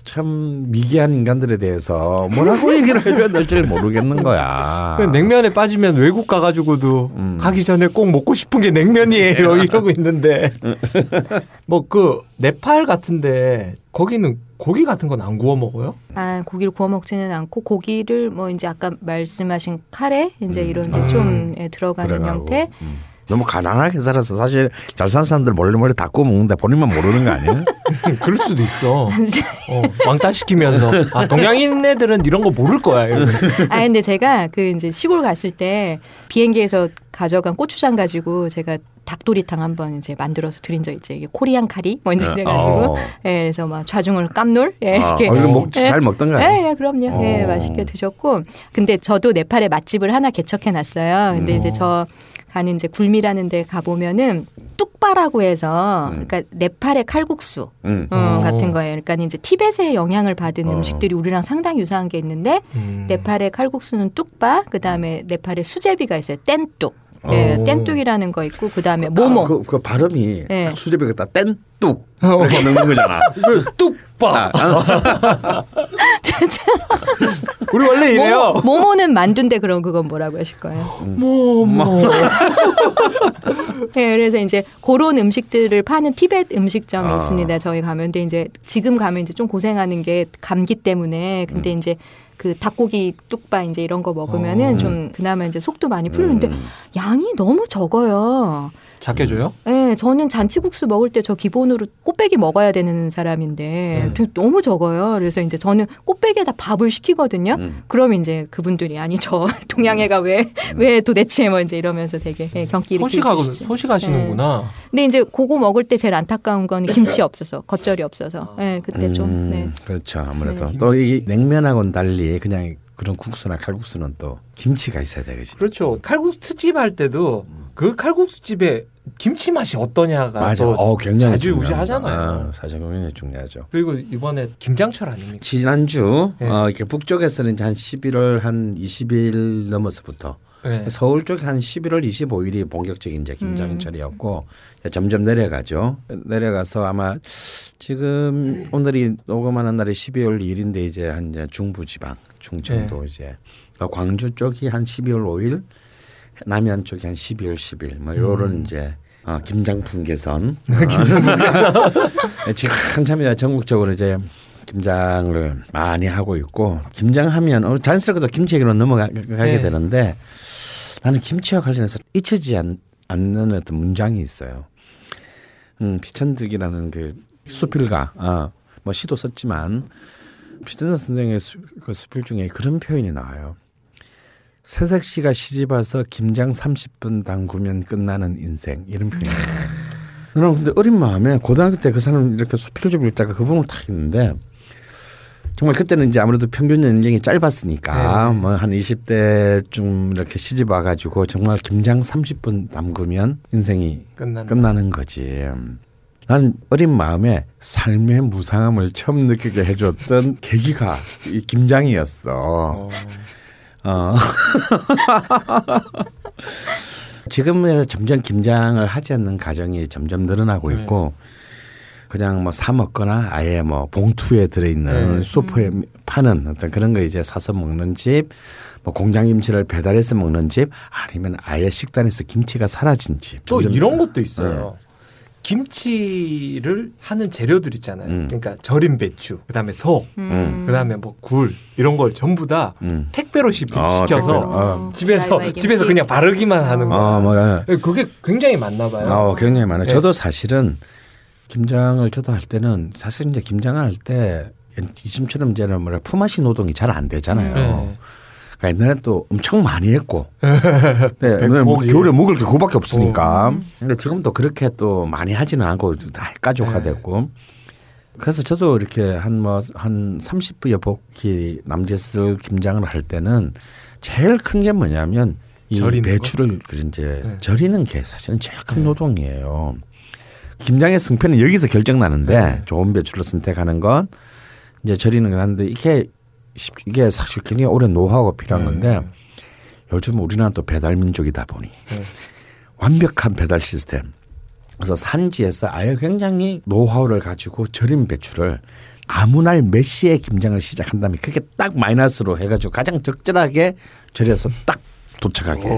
참 미개한 인간들에 대해서 뭐라고 얘기를 해줘야 될지 모르겠는 거야. 그 냉면에 빠지면 외국 가가지고도 음. 가기 전에 꼭 먹고 싶은 게 냉면이에요 이러고 있는데 뭐 그 네팔 같은데 거기는 고기 같은 건 안 구워 먹어요? 아 고기를 구워 먹지는 않고 고기를 뭐 이제 아까 말씀하신 카레 이제 음. 이런 아. 게좀 예, 들어가는 그래가고. 형태. 음. 너무 가난하게 살아서 사실 잘 사는 사람들 몰래 몰래 다 구워 먹는데 본인만 모르는 거 아니에요? 그럴 수도 있어. 어, 왕따 시키면서 아 동양인 애들은 이런 거 모를 거야. 아 근데 제가 그 이제 시골 갔을 때 비행기에서 가져간 고추장 가지고 제가 닭도리탕 한번 이제 만들어서 드린 적 있죠. 이게 코리안 카리 뭐 이제 어. 그래가지고 예, 그래서 막 좌중을 깜놀 예, 아, 이렇게 얼른 먹, 예. 잘 먹던가요? 예, 예, 그럼요. 예, 어. 맛있게 드셨고. 근데 저도 네팔에 맛집을 하나 개척해 놨어요. 근데 음. 이제 저 가는 이제 굴미라는 데 가보면은 뚝바라고 해서 그러니까 네팔의 칼국수 음. 어, 어. 같은 거예요. 그러니까 이제 티벳의 영향을 받은 어. 음식들이 우리랑 상당히 유사한 게 있는데 음. 네팔의 칼국수는 뚝바, 그 다음에 네팔의 수제비가 있어요. 뗀뚝. 예, 오. 뗀뚝이라는 거 있고 그 다음에 모모. 아, 그, 그 발음이 네. 딱 수제비가 딱 뗀뚝 이렇게 넣는 거잖아. 그 뚝밥. 아, 아, 우리 원래 이래요. 모모, 모모 는 만두인데 그럼 그건 뭐라고 하실 거예요? 뭐 뭐. 네, 그래서 이제 그런 음식들을 파는 티벳 음식점이 아. 있습니다. 저희 가면 근데 이제 지금 가면 이제 좀 고생하는 게 감기 때문에 음. 근데 이제 그 닭고기 뚝바 이제 이런 거 먹으면은 어. 좀 그나마 이제 속도 많이 풀리는데 음. 양이 너무 적어요. 작게 줘요? 예, 저는 잔치국수 먹을 때 저 기본으로 꽃배기 먹어야 되는 사람인데 음. 너무 적어요. 그래서 이제 저는 꽃배기에다 밥을 시키거든요. 음. 그럼 이제 그분들이 아니 저 동양애가 왜왜 도대체 뭐 이제 이러면서 되게 예, 경기 일으키시죠. 소식하고 소식하시는구나. 근데 이제 그거 먹을 때 제일 안타까운 건 김치 없어서 겉절이 없어서 예 그때 좀 음, 네. 그렇죠. 아무래도 네. 또이 냉면하고는 달리 그냥 그런 국수나 칼국수는 또 김치가 있어야 되겠지. 그렇죠. 칼국수 특집 할 때도 그 칼국수 집에 김치 맛이 어떠냐가 맞아. 또 어, 굉장히 자주 중요합니다. 유지하잖아요. 어, 사실 굉장히 중요하죠. 그리고 이번에 김장철 아닙니까? 지난주 네. 어, 이렇게 북쪽에서는 이제 한 11월 한 20일 넘어서부터 네. 서울 쪽에 한 11월 25일이 본격적인 이제 김장철이었고 이제 점점 내려가죠. 내려가서 아마 지금 오늘이 녹음하는 날이 12월 2일인데 이제 한 이제 중부 지방, 충청도 이제 그러니까 광주 쪽이 한 12월 5일, 남해안 쪽이 한 12월 10일 뭐 요런 이제 어, 김장 분계선. 어, 지금 한참 이제 전국적으로 이제 김장을 많이 하고 있고 김장하면 어, 자연스럽게도 김치 얘기로 넘어가게 네. 되는데 나는 김치와 관련해서 잊혀지지 않, 않는 어떤 문장이 있어요. 음, 피천득이라는 그 수필가, 아, 뭐 시도 썼지만 피천득 선생의 수, 그 수필 중에 그런 표현이 나와요. 새색 씨가 시집 와서 김장 30분 담그면 끝나는 인생 이런 표현이 나는 근데 어린 마음에 고등학교 때 그 사람 이렇게 수필 좀 읽다가 그 부분을 딱 읽는데 정말 그때는 이제 아무래도 평균 연령이 짧았으니까 네. 뭐한 20대쯤 이렇게 시집 와가지고 정말 김장 30분 담그면 인생이 끝난다. 끝나는 거지. 난 어린 마음에 삶의 무상함을 처음 느끼게 해줬던 계기가 이 김장이었어. 어. 어. 지금은 점점 김장을 하지 않는 가정이 점점 늘어나고 네. 있고 그냥 뭐 사 먹거나 아예 뭐 봉투에 들어있는 네. 슈퍼에 파는 어떤 그런 거 이제 사서 먹는 집, 뭐 공장 김치를 배달해서 먹는 집, 아니면 아예 식단에서 김치가 사라진 집. 또 이런 것도 있어요. 김치를 하는 재료들 있잖아요. 음. 그러니까 절임 배추, 그다음에 소, 음. 그다음에 뭐 굴 이런 걸 전부 다 음. 택배로 시, 어, 시켜서 택배로. 어. 집에서. 집에서 그냥 바르기만 하는 거야. 어, 뭐, 예. 그게 굉장히 많나 봐요. 어, 굉장히 많아요. 네. 저도 사실은 김장을 저도 할 때는 사실 이제 김장을 할때 지금처럼 이제 뭐라 품앗이 노동이 잘 안 되잖아요. 네. 그러니까 옛날에 또 엄청 많이 했고, 네, 왜냐면 백복이. 겨울에 먹을 게 그거밖에 없으니까. 근데 지금도 그렇게 또 많이 하지는 않고 다 네. 가족화됐고. 그래서 저도 이렇게 한 뭐 한 30부 여 복기 남짓을 김장을 할 때는 제일 큰 게 뭐냐면 이 배추를 그 이제 네. 절이는 게 사실은 제일 큰 노동이에요. 김장의 승패는 여기서 결정나는데 네. 좋은 배추를 선택하는 건 이제 절이는 건 하는데 이게 쉽- 이게 사실 굉장히 오랜 노하우가 필요한 네. 건데 요즘 우리나라 또 배달 민족이다 보니 네. 완벽한 배달 시스템. 그래서 산지에서 아예 굉장히 노하우를 가지고 절임 배추를 아무 날 몇 시에 김장을 시작한 다음에 그게 딱 마이너스로 해가지고 가장 적절하게 절여서 딱 도착하게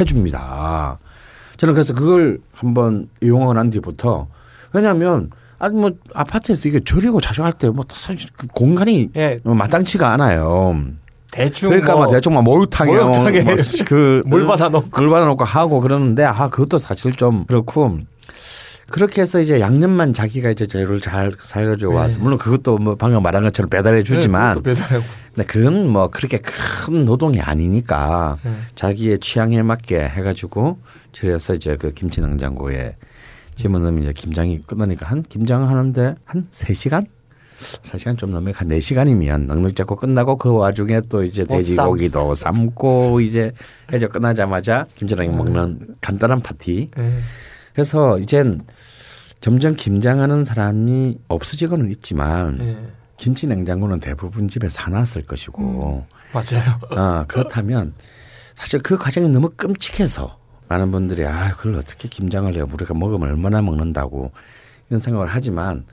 해줍니다. 저는 그래서 그걸 한번 이용하고 난 뒤부터 왜냐하면 아니 뭐 아파트에서 이게 절이고 자정할 때 뭐 사실 그 공간이 예, 마땅치가 않아요. 대충 그러니까 뭐막 대충 막 목욕탕에 목욕탕에 그물 받아놓고. 물 받아놓고 하고 그러는데 아 그것도 사실 좀 그렇고 그렇게 해서 이제 양념만 자기가 이제 재료를 잘 사가지고 와서 물론 그것도 뭐 방금 말한 것처럼 배달해 주지만 네, 배달하고 근데 그건 뭐 그렇게 큰 노동이 아니니까 네. 자기의 취향에 맞게 해가지고 그래서 이제 그 김치 냉장고에 집어넣으면 이제 김장이 끝나니까 한 김장을 하는데 한 세시간 3시간 좀 넘게 한 4시간이면 넉넉 잡고 끝나고 그 와중에 또 이제 뭐 돼지고기도 삶고 이제 해저 끝나자마자 김치랑 먹는 간단한 파티. 예. 그래서 이젠 점점 김장하는 사람이 없어지고는 있지만 예. 김치 냉장고는 대부분 집에 사놨을 것이고 맞아요. 어, 그렇다면 사실 그 과정이 너무 끔찍해서 많은 분들이 아 그걸 어떻게 김장을 해요 우리가 먹으면 얼마나 먹는다고 이런 생각을 하지만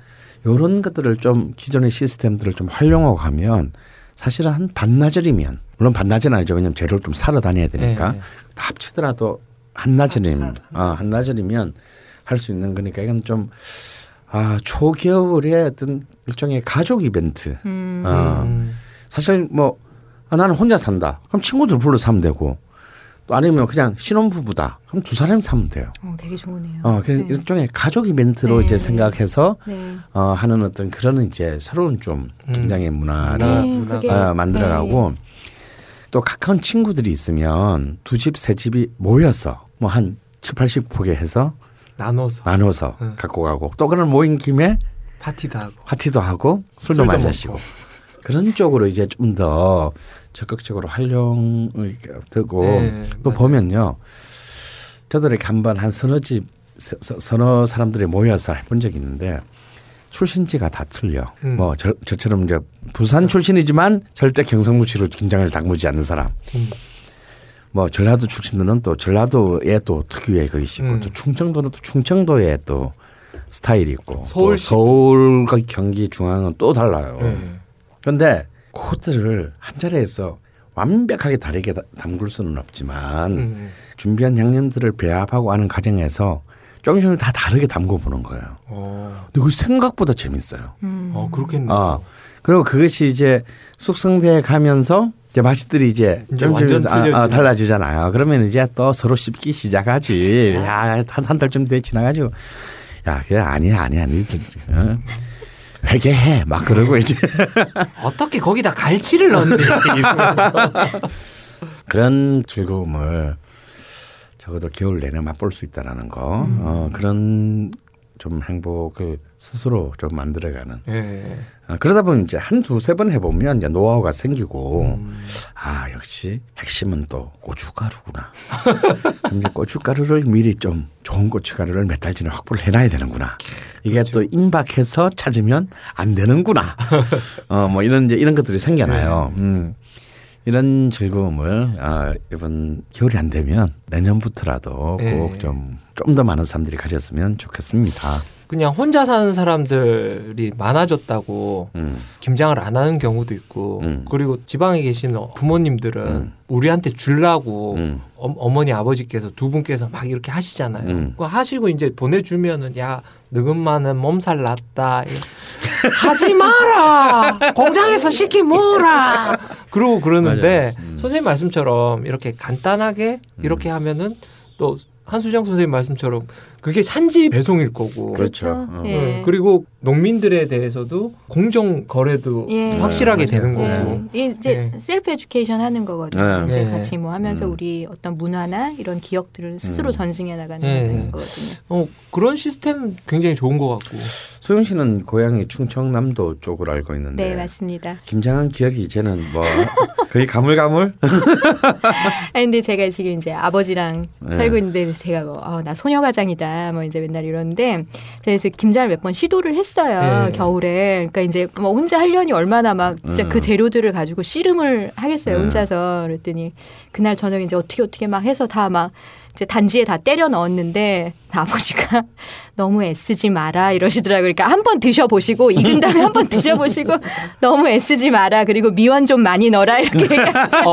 이런 것들을 좀 기존의 시스템들을 좀 활용하고 가면 사실은 한 반나절이면 물론 반나절은 아니죠 왜냐하면 재료를 좀 사러 다녀야 되니까 네. 다 합치더라도 한나절이면 아 한나절이면 할 수 있는 거니까 이건 좀 아, 초겨울의 어떤 일종의 가족 이벤트. 음. 어. 음. 사실 뭐 아, 나는 혼자 산다. 그럼 친구들 불러서 사면 되고 또 아니면 그냥 신혼부부다. 그럼 두 사람 사면 돼요. 어, 되게 좋으네요. 어, 그래서 네. 일종의 가족 이벤트로 네. 이제 생각해서 네. 어, 하는 어떤 그런 이제 새로운 좀 음. 김장의 문화를 문화, 네, 어, 만들어가고 네. 또 가까운 친구들이 있으면 두 집, 세 집이 모여서 뭐한 7, 80포개 해서 나눠서 나눠서 응. 갖고 가고 또 그런 모인 김에 파티도 하고 파티도 하고 술도, 술도 마시고. 그런 쪽으로 이제 좀 더 적극적으로 활용을 되고 네, 또 맞아요. 보면요 이렇게 한번 한 서너 집 서- 서너 사람들이 모여서 해본 적이 있는데 출신지가 다 틀려 음. 뭐 저, 저처럼 이제 부산 출신이지만 절대 경상도치로 김장을 담그지 않는 사람 음. 뭐 전라도 출신들은 또 전라도에 또 특유의 것이 있고 음. 또 충청도는 또 충청도의 또 스타일이 있고 또 서울시. 서울과 경기 중앙은 또 달라요. 예. 그런데 그것들을 한 자리에서 완벽하게 다르게 다- 담글 수는 없지만 음. 준비한 양념들을 배합하고 하는 과정에서 조금씩 다 다르게 담궈 보는 거예요. 어. 근데 그 생각보다 재밌어요. 음. 어 그렇겠네요. 어. 그리고 그것이 이제 숙성돼 가면서 이제 맛들이 이제 이제 좀 완전 좀 아, 아. 달라지잖아요. 그러면 이제 또 서로 씹기 시작하지. 야, 한, 한 달쯤 돼 지나가지고. 야, 그게 아니야, 아니야. 아니, 어? 회개해. 막 그러고 이제. 어떻게 거기다 갈치를 넣니? 그런 즐거움을 적어도 겨울 내내 맛볼 수 있다라는 거. 음. 어, 그런 좀 행복을 스스로 좀 만들어가는. 예. 어, 그러다 보면 이제 한 두세 번 해보면 이제 노하우가 생기고 음. 아 역시 핵심은 또 고춧가루구나. 이제 고춧가루를 미리 좀 좋은 고춧가루를 몇 달 전에 확보를 해놔야 되는구나. 이게 또 임박해서 찾으면 안 되는구나. 어 뭐 이런 이제 이런 것들이 생겨나요. 음. 이런 즐거움을 아, 이번 겨울이 안 되면 내년부터라도 네. 꼭좀 좀 더 많은 사람들이 가졌으면 좋겠습니다. 그냥 혼자 사는 사람들이 많아졌다고 음. 김장을 안 하는 경우도 있고 음. 그리고 지방에 계신 부모님들은 음. 우리한테 주려고 음. 어, 머니 아버지께서 두 분께서 막 이렇게 하시잖아요. 음. 그거 하시고 이제 보내주면은 야 너근만은 몸살 났다. 하지 마라. 공장에서 시키 뭐라. 그러고 그러는데. 음. 선생님 말씀처럼 이렇게 간단하게 이렇게 하면은 또 한수정 선생님 말씀처럼 그게 산지 배송일 거고. 그렇죠. 그렇죠. 어. 예. 네, 그리고 농민들에 대해서도 공정 거래도 예. 확실하게 네, 되는 맞아요. 거고. 예. 이제 네. 셀프 에듀케이션 하는 거거든요. 네. 이제 네. 같이 뭐 하면서 음. 우리 어떤 문화나 이런 기억들을 스스로 음. 전승해 나가는 네. 과정인 거거든요. 어, 그런 시스템 굉장히 좋은 것 같고. 수영 씨는 고향이 충청남도 쪽으로 알고 있는데 네, 맞습니다. 김장한 기억이 이제는 뭐 거의 가물가물? 아 근데 제가 지금 이제 아버지랑 네. 살고 있는데 제가 뭐, 어, 나 소녀가장이다 뭐 이제 맨날 이러는데 그래서 김장을 몇 번 시도를 했어요 네. 겨울에 그러니까 이제 뭐 혼자 하려니 얼마나 막 진짜 음. 그 재료들을 가지고 씨름을 하겠어요 네. 혼자서 그랬더니 그날 저녁에 이제 어떻게 어떻게 막 해서 다 막 이제 단지에 다 때려 넣었는데 아버지가 너무 애쓰지 마라 이러시더라고요. 그러니까 한 번 드셔보시고 익은 다음에 한 번 드셔보시고 너무 애쓰지 마라 그리고 미원 좀 많이 넣어라 이렇게 얘기하세요.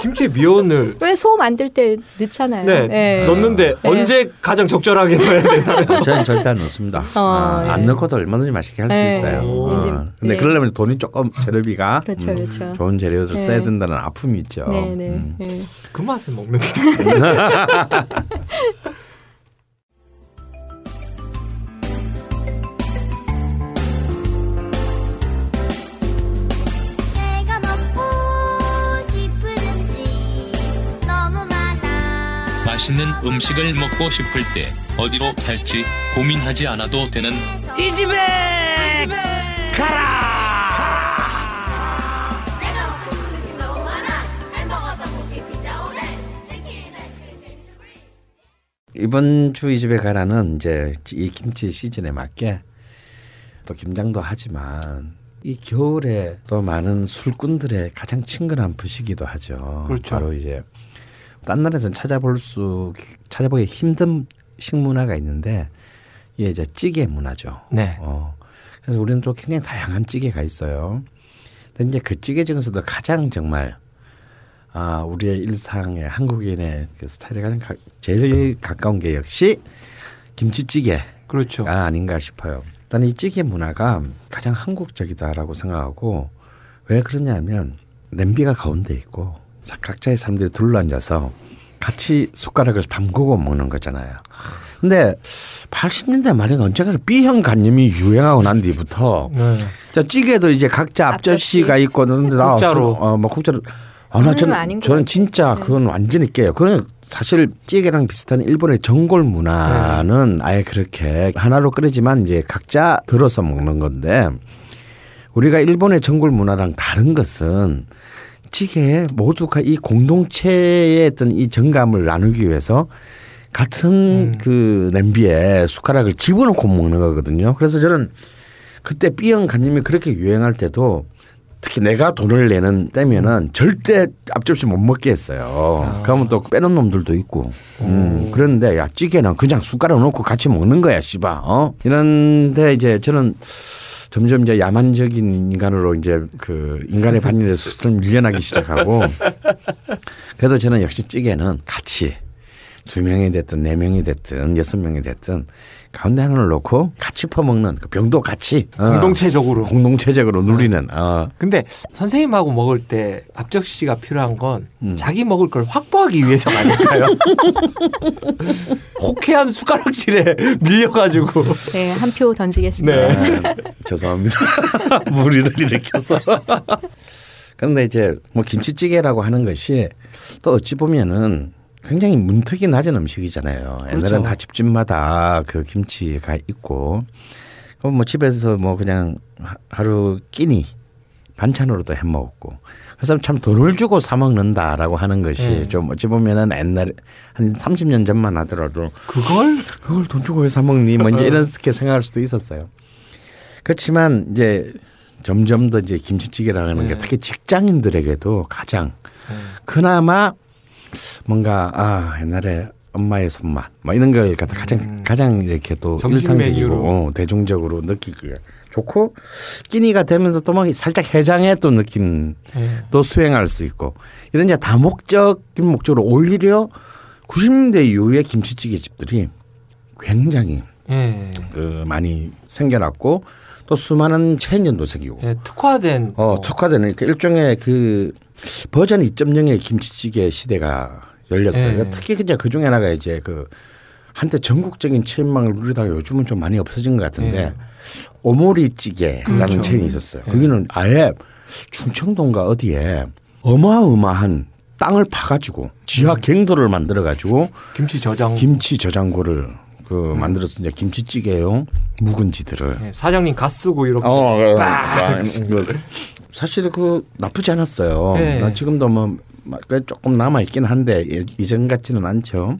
김치에 미원을 왜 소 만들 때 넣잖아요. 네, 예. 넣는데 네. 언제 가장 적절하게 넣어야 되나요? 저는 절대 안 넣습니다. 어, 아, 안 예. 넣고도 얼마든지 맛있게 할수 네. 있어요. 오. 어. 근데 예. 그러려면 돈이 조금 재료비가 그렇죠, 음, 그렇죠. 좋은 재료를 네. 써야 된다는 아픔이 있죠. 네, 네. 음. 예. 그 맛을 먹는 맛있는 음식을 먹고 싶을 때 어디로 갈지 고민하지 않아도 되는 이 집에 가라 치킨 아이스크림 베이스브리 이번 주 이 집에 가라는 이제 이 김치 시즌에 맞게 또 김장도 하지만 이 겨울에 또 많은 술꾼들의 가장 친근한 부시기도 하죠. 그렇죠. 바로 이제 딴 나라에서는 찾아볼 수 찾아보기 힘든 식문화가 있는데 이게 이제 찌개 문화죠. 네. 어. 그래서 우리는 또 굉장히 다양한 찌개가 있어요. 근데 이제 그 찌개 중에서도 가장 정말 아 우리의 일상의 한국인의 그 스타일에 가장 가, 제일 가까운 게 역시 김치찌개가 그렇죠. 아닌가 싶어요. 일단 이 찌개 문화가 가장 한국적이다라고 생각하고 왜 그러냐면 냄비가 가운데 있고 사- 각자의 사람들이 둘러앉아서 같이 숟가락을 담그고 먹는 거잖아요. 근데 80년대 말에 언제가 B형 간념이 유행하고 난 뒤부터 네. 자 찌개도 이제 각자 앞접시. 앞접시가 있고 그런데 나 국자로. 어뭐 국자로 아나 저는 저는. 진짜 네. 그건 완전히 깨요. 그건 사실 찌개랑 비슷한 일본의 전골 문화는 아예 그렇게 하나로 끓이지만 이제 각자 들어서 먹는 건데 우리가 일본의 전골 문화랑 다른 것은 찌개에 모두가 이 공동체의 어떤 이 정감을 나누기 위해서 같은 음. 그 냄비에 숟가락을 집어넣고 먹는 거거든요. 그래서 저는 그때 B형 간님이 그렇게 유행할 때도 특히 내가 돈을 내는 때면은 절대 앞접시 못 먹게 했어요. 그러면 또 빼는 놈들도 있고. 음, 그런데 야 찌개는 그냥 숟가락 넣고 같이 먹는 거야, 씨바. 어? 이런데 이제 저는 점점 이제 야만적인 인간으로 이제 그 인간의 반일에 스스로 밀려나기 시작하고 그래도 저는 역시 찌개는 같이 두 명이 됐든 네 명이 됐든 여섯 명이 됐든 가운데 하나를 놓고 같이 퍼먹는 그 병도 같이 어, 공동체적으로. 공동체적으로 누리는 어. 근데 선생님하고 먹을 때 앞접시가 필요한 건 음. 자기 먹을 걸 확보하기 위해서가 아닐까요? 호쾌한 숟가락질에 밀려가지고. 네, 한 표 던지겠습니다. 네. 아, 죄송합니다. 무리를 일으켜서. 그런데 이제 뭐 김치찌개라고 하는 것이 또 어찌 보면은 굉장히 문턱이 낮은 음식이잖아요. 옛날엔 그렇죠. 다 집집마다 그 김치가 있고 그럼 뭐 집에서 뭐 그냥 하- 하루 끼니 반찬으로도 해 먹었고 그래서 참 돈을 주고 사 먹는다라고 하는 것이 네. 좀 어찌 보면은 옛날에 한 30년 전만 하더라도 그걸? 그걸 돈 주고 왜 사 먹니? 뭐 이제 이렇게 생각할 수도 있었어요. 그렇지만 이제 점점 더 이제 김치찌개라는 게 네. 특히 직장인들에게도 가장 네. 그나마 뭔가 아 옛날에 엄마의 손맛 뭐 이런 걸 갖다 가장 가장 이렇게 또 음. 일상적이고. 어, 대중적으로 느끼기에 좋고 끼니가 되면서 또 막 살짝 해장의 또 느낌 예. 또 수행할 수 있고 이런 이제 다목적인 목적으로 오히려 90년대 이후에 김치찌개 집들이 굉장히 예. 그 많이 생겨났고 또 수많은 체인점도 생기고 예, 특화된 어뭐 특화되는 그 일종의 그 버전 2.0의 김치찌개 시대가 열렸어요. 예. 특히 이제 그 중에 하나가 이제 그 한때 전국적인 체인망을 누리다가 요즘은 좀 많이 없어진 것 같은데 예. 오모리찌개라는 그렇죠. 체인이 있었어요. 거기는 아예 충청도인가 어디에 어마어마한 땅을 파가지고 지하 음. 갱도를 만들어가지고 김치 저장 김치 저장고를 그 음. 만들어서 이제 김치찌개용 묵은지들을 예, 사장님 가 쓰고 이렇게 어, 어, 빡! 그 사실 그 나쁘지 않았어요. 네. 난 지금도 뭐꽤 조금 남아 있긴 한데 예- 이전 같지는 않죠.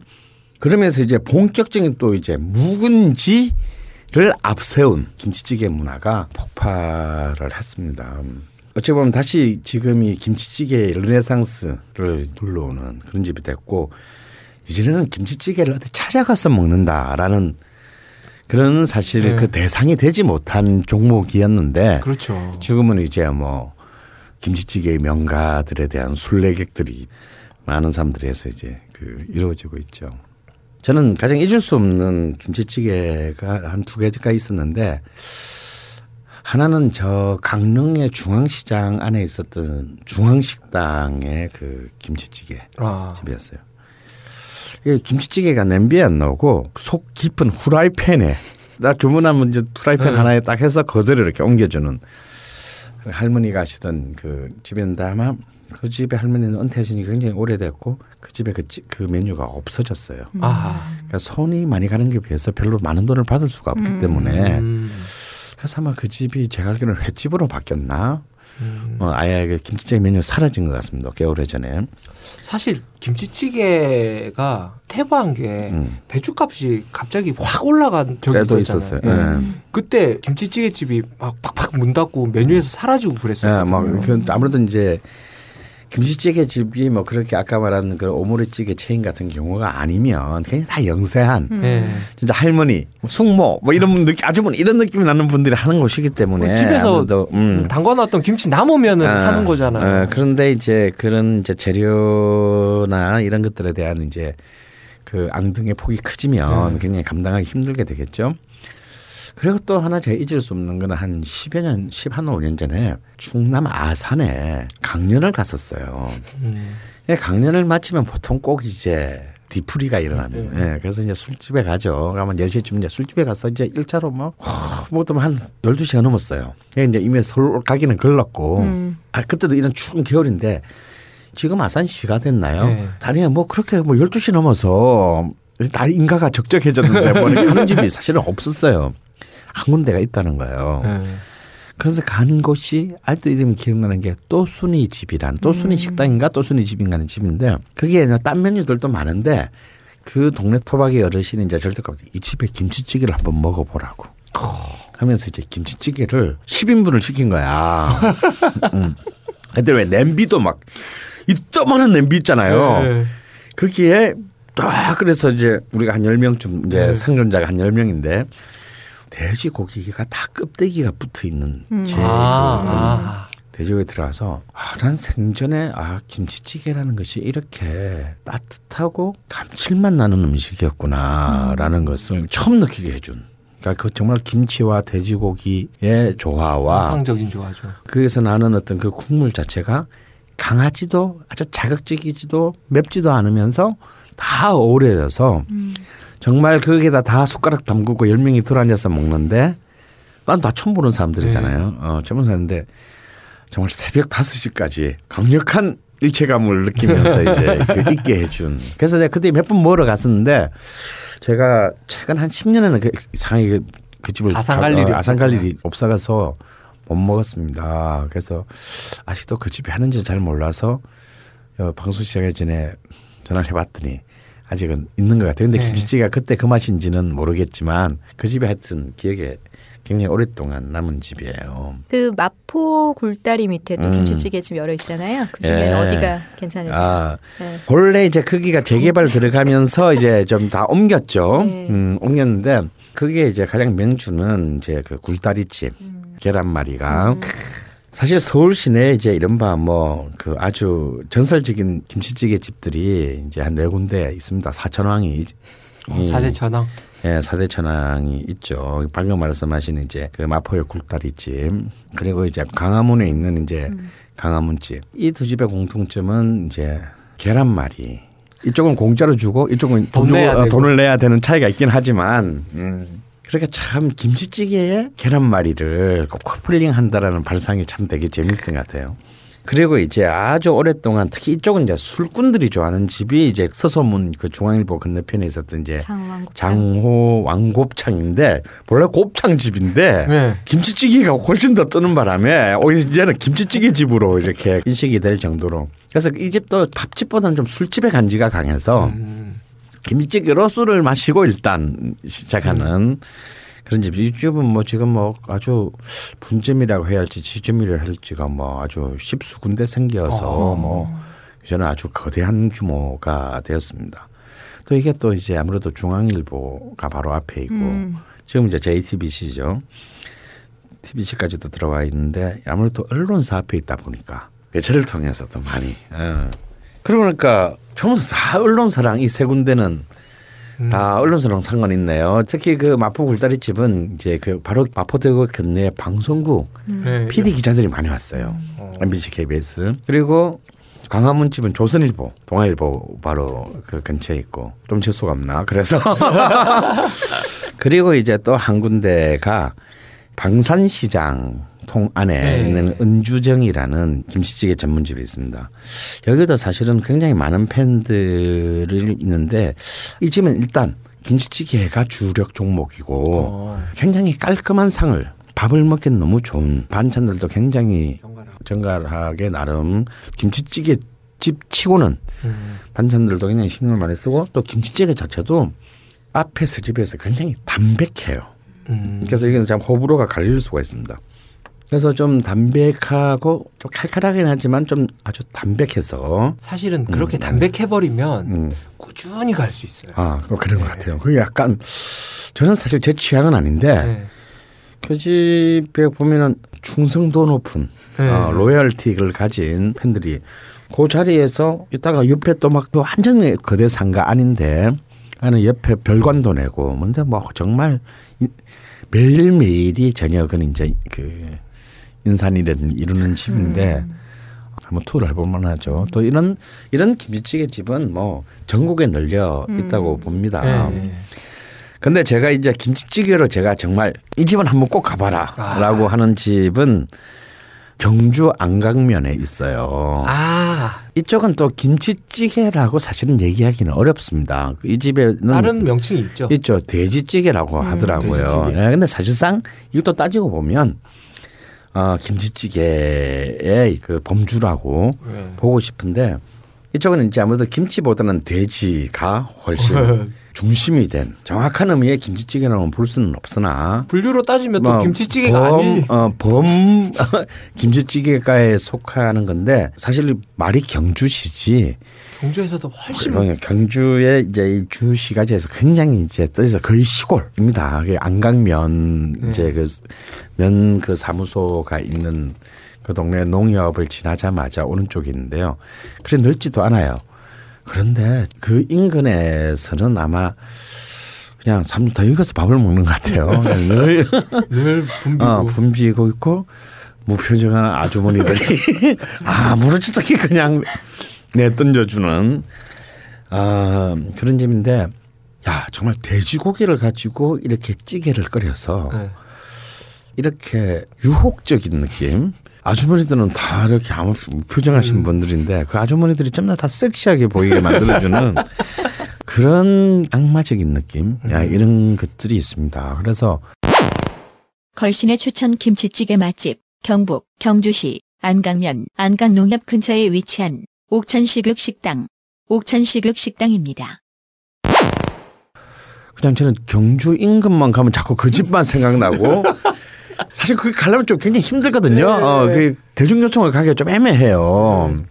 그러면서 이제 본격적인 또 이제 묵은지를 앞세운 김치찌개 문화가 폭발을 했습니다. 어찌 보면 다시 지금 이 김치찌개의 르네상스를 눌러오는 그런 집이 됐고 이제는 김치찌개를 어디 찾아가서 먹는다라는 그런 사실 네. 그 대상이 되지 못한 종목이었는데 그렇죠. 지금은 이제 뭐 김치찌개의 명가들에 대한 순례객들이 많은 사람들에서 이제 그 이루어지고 있죠. 저는 가장 잊을 수 없는 김치찌개가 한 두 개가 있었는데 하나는 저 강릉의 중앙시장 안에 있었던 중앙식당의 그 김치찌개 아, 집이었어요. 김치찌개가 냄비에 안 나오고 속 깊은 후라이팬에 나 주문하면 이제 후라이팬 네. 하나에 딱 해서 그대로 이렇게 옮겨주는 할머니가 하시던 그 집인데 아마 그 집의 할머니는 은퇴하시니 굉장히 오래됐고 그 집에 그, 찌- 그 메뉴가 없어졌어요. 아, 그러니까 손이 많이 가는 게 비해서 별로 많은 돈을 받을 수가 없기 때문에 음, 그래서 아마 그 집이 제가 알기로는 횟집으로 바뀌었나? 음. 어, 아예 그 김치찌개 메뉴 사라진 것 같습니다. 꽤 오래 전에. 사실 김치찌개가 태보한 게 음. 배추값이 갑자기 확 올라간 적이 때도 있었잖아요. 있었어요. 예. 예. 그때 김치찌개 집이 막 팍팍 문 닫고 메뉴에서 사라지고 그랬어요. 예, 뭐 그, 아무래도 이제 김치찌개 집이 뭐 그렇게 아까 말한 그 오므리찌개 체인 같은 경우가 아니면 그냥 다 영세한 예. 진짜 할머니, 숙모 뭐 이런 느낌 아주머니 이런 느낌이 나는 분들이 하는 곳이기 때문에 뭐 집에서 아무래도, 음. 담궈놨던 김치 남으면은 아, 하는 거잖아요. 어, 그런데 이제 그런 이제 재료나 이런 것들에 대한 이제 그 앙등의 폭이 커지면 네. 굉장히 감당하기 힘들게 되겠죠. 그리고 또 하나 제가 잊을 수 없는 거는 한 10여 년, 10 한 5년 전에 충남 아산에 강연을 갔었어요. 음. 예, 강연을 마치면 보통 꼭 이제 뒤풀이가 일어납니다. 네. 예, 그래서 이제 술집에 가죠. 가면 10시쯤 이제 술집에 가서 이제 일차로 뭐, 뭐든 한 12시가 넘었어요. 예, 이제 이미 서울 가기는 걸렀고. 음. 아, 그때도 이런 추운 겨울인데 지금 아산 시가 됐나요? 네. 다리에 뭐 그렇게 뭐 12시 넘어서 다 인가가 적적해졌는데 뭐 하는 집이 사실은 없었어요. 한 군데가 있다는 거예요. 예. 그래서 간 곳이 아직도 이름이 기억나는 게 또순이 집이란 또순이 식당인가 또순이 집인가 하는 집인데 그게 딴 메뉴들도 많은데 그 동네 토박이 어르신이 이제 절대까지 이 집에 김치찌개를 한번 먹어보라고 하면서 이제 김치찌개를 10인분을 시킨 거야. 음. 근데 왜 냄비도 막 이따만한 냄비 있잖아요. 예. 거기에 딱 그래서 이제 우리가 한 10명쯤 이제 네. 생존자가 한 10명인데 돼지고기가 다 껍데기가 붙어 있는 제그 아, 아. 돼지고기 들어가서 아, 난 생전에 아 김치찌개라는 것이 이렇게 따뜻하고 감칠맛 나는 음식이었구나라는 것을 처음 느끼게 해준. 그러니까 그 정말 김치와 돼지고기의 조화와 환상적인 조화죠. 거기서 나는 어떤 그 국물 자체가 강하지도 아주 자극적이지도 맵지도 않으면서 다 어우러져서 정말 거기에다 다 숟가락 담그고 열 명이 들어앉아서 먹는데 난 다 처음 보는 사람들이잖아요. 어, 처음 보는 사람인데 정말 새벽 5시까지 강력한 일체감을 느끼면서 이제 그 있게 해준. 그래서 내가 그때 몇번 먹으러 갔었는데 제가 최근 한 10년에는 그 이상하게 그, 그 집을 가- 갈 일이 어, 갈 없었구나. 일이 없어가서 못 먹었습니다. 그래서 아직도 그 집이 하는지 잘 몰라서 어, 방송 시작하기 전에 전화를 해봤더니 아직은 있는 것 같아요. 근데 네. 김치찌개가 그때 그 맛인지는 모르겠지만 그 집에 하여튼 기억에 굉장히 오랫동안 남은 집이에요. 그 마포 굴다리 밑에 또 음. 김치찌개 집 열어 있잖아요. 그 중에 예. 어디가 괜찮으세요? 아, 네. 본래 이제 크기가 재개발 들어가면서 이제 좀 다 옮겼죠. 네. 음, 옮겼는데 그게 이제 가장 명주는 이제 그 굴다리집 음. 계란말이가 사실 서울 시내에 이제 이른바 뭐 그 아주 전설적인 김치찌개 집들이 이제 한 네 군데 있습니다. 사천왕이 어, 사대 천왕. 예, 사대천왕이 있죠. 방금 말씀하신 이제 그 마포의 굴다리집 그리고 이제 강화문에 있는 이제 강화문집 이 두 집의 공통점은 이제 계란말이 이쪽은 공짜로 주고 이쪽은 돈돈 주고 내야 어. 돈을 내야 되는 차이가 있긴 하지만 음. 그러니까 참 김치찌개에 계란말이를 꼭 커플링 한다라는 발상이 참 되게 재밌었던 것 같아요. 그리고 이제 아주 오랫동안 특히 이쪽은 이제 술꾼들이 좋아하는 집이 이제 서소문 그 중앙일보 건너편에 있었던 이제 장왕 장호 왕곱창인데 원래 곱창 집인데 네. 김치찌개가 훨씬 더 뜨는 바람에 오히려 이제는 김치찌개 집으로 이렇게 인식이 될 정도로 그래서 이 집도 밥집보다는 좀 술집의 간지가 강해서 음. 김치찌개로 술을 마시고 일단 시작하는 그런 집. 이 집은 뭐 지금 뭐 아주 분점이라고 해야 할지 지점이라 할지가 뭐 아주 십수 군데 생겨서 뭐 이제는 아주 거대한 규모가 되었습니다. 또 이게 또 이제 아무래도 중앙일보가 바로 앞에 있고 지금 이제 JTBC죠. TBC까지도 들어와 있는데 아무래도 언론사 앞에 있다 보니까 매체를 통해서 도 많이. 어. 그러니까 전부 다 언론사랑 이 세 군데는 다 언론사랑 상관 있네요. 특히 그 마포 굴다리 집은 이제 그 바로 마포대교 근내 방송국 네. PD 기자들이 많이 왔어요. MBC, KBS 그리고 광화문 집은 조선일보, 동아일보 바로 그 근처에 있고 좀 재수가 없나? 그래서. 그리고 이제 또 한 군데가 방산시장 통 안에 네. 있는 은주정이라는 김치찌개 전문집이 있습니다. 여기도 사실은 굉장히 많은 팬들이 있는데 이 집은 일단 김치찌개가 주력 종목이고 어. 굉장히 깔끔한 상을 밥을 먹기엔 너무 좋은 반찬들도 굉장히 정갈하게 나름 김치찌개 집 치고는 음. 반찬들도 굉장히 신경을 많이 쓰고 또 김치찌개 자체도 앞에서 집에서 굉장히 담백해요. 음. 그래서 이게 참 호불호가 갈릴 수가 있습니다. 그래서 좀 담백하고 좀 칼칼하긴 하지만 좀 아주 담백해서 사실은 그렇게 담백해버리면 음. 꾸준히 갈 수 있어요. 아, 또 그런 것 같아요. 그게 약간 저는 사실 제 취향은 아닌데 네. 그 집에 보면은 충성도 높은 네. 어, 로열티를 가진 팬들이 그 자리에서 있다가 옆에 또 막 또 완전히 거대 상가 아닌데 나는 옆에 별관도 내고 근데 뭐 정말 이- 매일매일이 저녁은 이제 그 인산이를 이루는 집인데 한번 투어를 해볼 만하죠. 또 이런 이런 김치찌개 집은 뭐 전국에 널려 있다고 봅니다. 네. 근데 제가 이제 김치찌개로 제가 정말 이 집은 한번 꼭 가봐라라고 하는 집은 경주 안강면에 있어요. 아 이쪽은 또 김치찌개라고 사실은 얘기하기는 어렵습니다. 이 집에는 다른 명칭이 있죠. 있죠. 돼지찌개라고 하더라고요. 돼지찌개. 예, 근데 사실상 이것도 따지고 보면 어, 김치찌개의 그 범주라고 네. 보고 싶은데 이쪽은 이제 아무래도 김치보다는 돼지가 훨씬 중심이 된 정확한 의미의 김치찌개라고 볼 수는 없으나 분류로 따지면 또뭐 김치찌개가 범, 아니. 어, 범 김치찌개가에 속하는 건데 사실 말이 경주시지 경주에서도 훨씬 그러면 경주의 이제 이 주시가 지에서 굉장히 이제 떠서 거의 시골입니다. 그 안강면 네. 이제 그면그 사무소가 있는 그 동네 농협을 지나자마자 오른쪽에 있는데요. 그래 넓지도 않아요. 그런데 그 인근에서는 아마 그냥 사람들 다 여기 가서 밥을 먹는 것 같아요. 늘늘 붐비고 어, 붐비고 있고 무표정한 아주머니들이 아무렇지도 않게 그냥 내 던져주는 아 그런 집인데 야 정말 돼지고기를 가지고 이렇게 찌개를 끓여서 네. 이렇게 유혹적인 느낌. 아주머니들은 다 이렇게 아무 무표정하신 분들인데 그 아주머니들이 좀 더 다 섹시하게 보이게 만들어주는 그런 악마적인 느낌. 야 이런 것들이 있습니다. 그래서 걸신의 추천 김치찌개 맛집 경북 경주시 안강면 안강농협 근처에 위치한 옥천시극 식당, 옥천시극 식당입니다. 그냥 저는 경주 인근만 가면 자꾸 그 집만 생각나고 사실 그게 가려면 좀 굉장히 힘들거든요. 네. 어, 그 대중교통을 가기가 좀 애매해요. 네.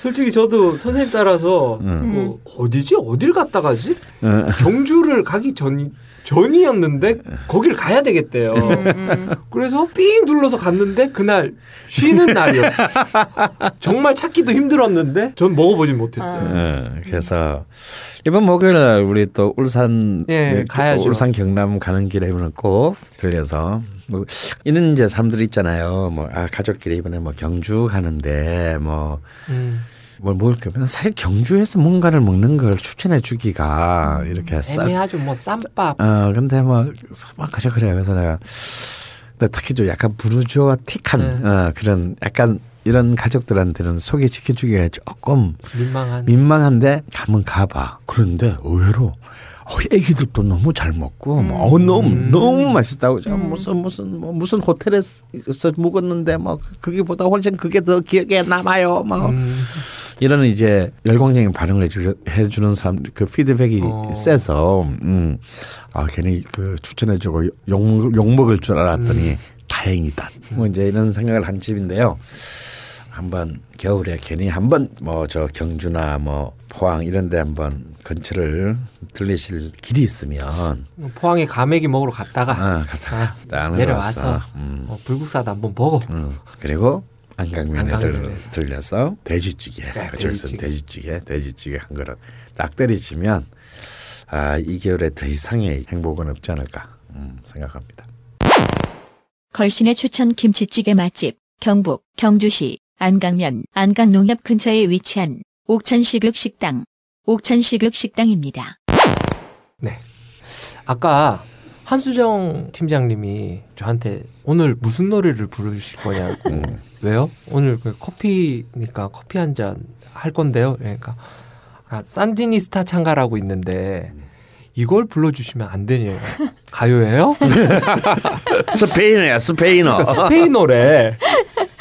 솔직히 저도 선생님 따라서 음. 뭐 어디지 어딜 갔다 가지 어. 경주를 가기 전 전이었는데 거길 가야 되겠대요. 음, 그래서 삥 둘러서 갔는데 그날 쉬는 날이었어. 정말 찾기도 힘들었는데 전 먹어보진 못했어요. 어, 그래서 이번 목요일 날 우리 또 울산 예, 그 가야죠. 울산 경남 가는 길에 꼭 들려서 뭐 이런 이제 사람들 있잖아요. 뭐 아 가족끼리 이번에 뭐 경주 가는데 뭐 음. 뭘 먹을 거면 사실 경주에서 뭔가를 먹는 걸 추천해 주기가 이렇게 싹 애매하죠. 뭐 쌈밥. 어 근데 뭐 막 그저 그래요. 그래서 내가 근데 특히 좀 약간 부르주아 틱한 네. 어, 그런 약간 이런 가족들한테는 소개시켜 주기가 조금 민망한. 민망한데 한번 가봐. 그런데 의외로 어, 애기들도 너무 잘 먹고 뭐, 어, 너무 음. 너무 맛있다고 저 무슨 무슨 뭐 무슨 호텔에서 묵었는데 뭐 그게보다 훨씬 그게 더 기억에 남아요. 뭐 음. 이런 이제 열광적인 반응을 해주, 해주는 사람 그 피드백이 어. 세서 음. 아 괜히 그 추천해주고 욕, 욕 먹을 줄 알았더니 다행이다. 뭐 이제 이런 생각을 한 집인데요. 한번 겨울에 괜히 한번 뭐 저 경주나 뭐 포항 이런데 한번 근처를 들리실 길이 있으면 포항에 가메기 먹으러 갔다가 아, 갔다 아, 딱 내려와서 음. 어, 불국사도 한번 보고 음. 그리고 안강면에를 안강면에. 들려서 돼지찌개 네, 그쪽에서 돼지찌개. 돼지찌개 돼지찌개 한 그릇 딱 때리시면 아 이 겨울에 더 이상의 행복은 없지 않을까 음, 생각합니다. 걸신의 추천 김치찌개 맛집 경북 경주시 안강면 안강농협 근처에 위치한 옥천식육식당 옥천식육식당입니다. 네. 아까 한수정 팀장님이 저한테 오늘 무슨 노래를 부르실 거냐고 음. 왜요? 오늘 그 커피니까 커피 한 잔 할 건데요. 그러니까 아, 산디니스타 참가라고 있는데 이걸 불러주시면 안 되냐? 가요예요? 스페인어야 스페인어. 그러니까 스페인어래.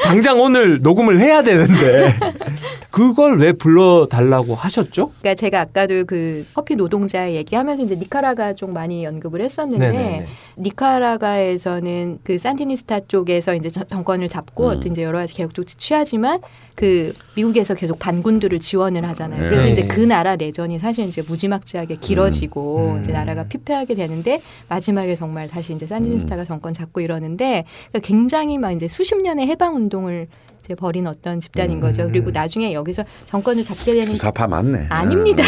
당장 오늘 녹음을 해야 되는데 그걸 왜 불러달라고 하셨죠? 그러니까 제가 아까도 그 커피 노동자 얘기하면서 이제 니카라가 좀 많이 언급을 했었는데 네네네. 니카라가에서는 그 산디니스타 쪽에서 이제 저- 정권을 잡고 음. 어떤 이제 여러 가지 개혁 조치 취하지만 그 미국에서 계속 반군들을 지원을 하잖아요. 그래서 네. 이제 그 나라 내전이 사실 이제 무지막지하게 길어지고 음. 이제 나라가 피폐하게 되는데 마지막에 정말 다시 이제 산디니스타가 정권 잡고 이러는데 그러니까 굉장히 막 이제 수십 년의 해방 운동을 이제 벌인 어떤 집단인 거죠. 그리고 나중에 여기서 정권을 잡게 되는 주사파 맞네. 아닙니다.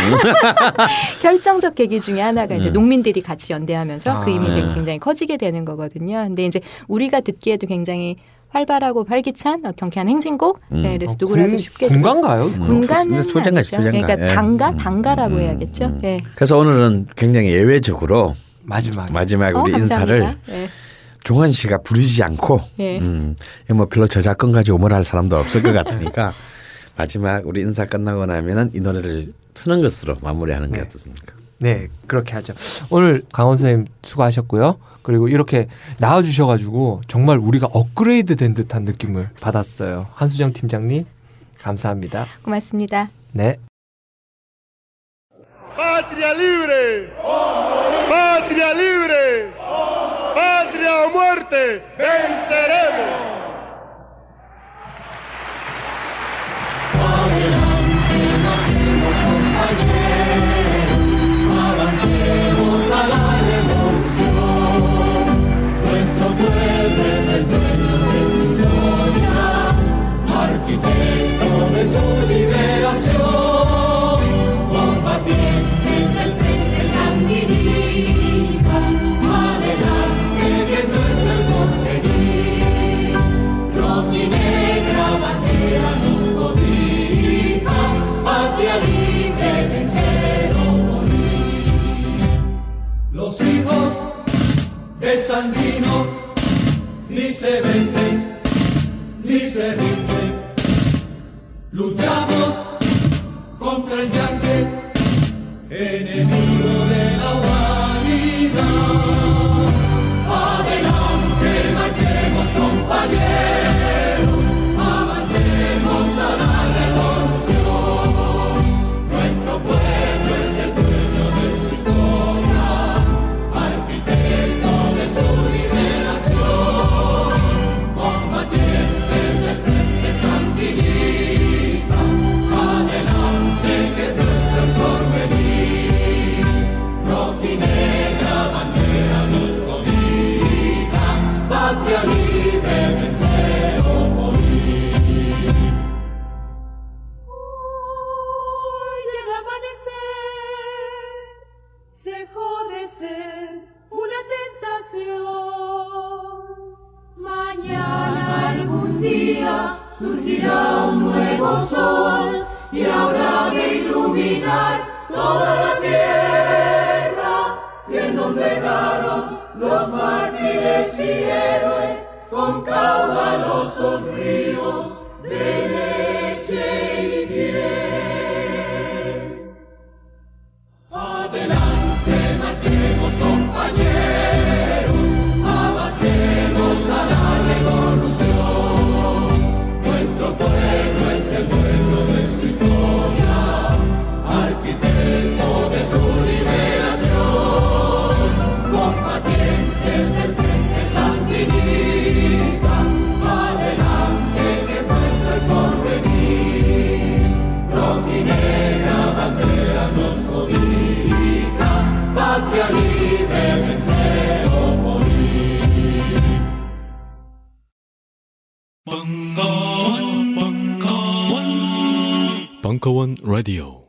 결정적 계기 중에 하나가 이제 음. 농민들이 같이 연대하면서 아, 그 힘이 네. 굉장히 커지게 되는 거거든요. 근데 이제 우리가 듣기에도 굉장히 활발하고 활기찬 어, 경쾌한 행진곡. 음. 네, 그래서 어, 누구라도 군- 쉽게 군가인가요? 음. 군가는 근데 소장가, 아니죠. 소장가. 그러니까 예. 단가, 음. 단가라고 음. 해야겠죠. 음. 네. 그래서 오늘은 굉장히 예외적으로 마지막. 마지막 어, 우리 감사합니다. 인사를 네. 종환 씨가 부르지 않고 예. 음, 뭐 별로 저작권 가지고 뭘할 사람도 없을 것 같으니까 마지막 우리 인사 끝나고 나면은 이 노래를 트는 것으로 마무리하는 게 네. 어떻습니까? 네, 그렇게 하죠. 오늘 강원 선생님 수고하셨고요. 그리고 이렇게 나와주셔가지고 정말 우리가 업그레이드 된 듯한 느낌을 받았어요. 한수정 팀장님, 감사합니다. 고맙습니다. 네. Patria libre. Patria libre. Patria o muerte. Venceremos. Sandino ni se venden ni se rinden. Luchamos contra el yanque, enemigo surgirá un nuevo sol y habrá de iluminar toda la tierra que nos legaron los mártires y héroes con caudalosos ríos de leche y miel. Adelante, marchemos compañeros, 벙커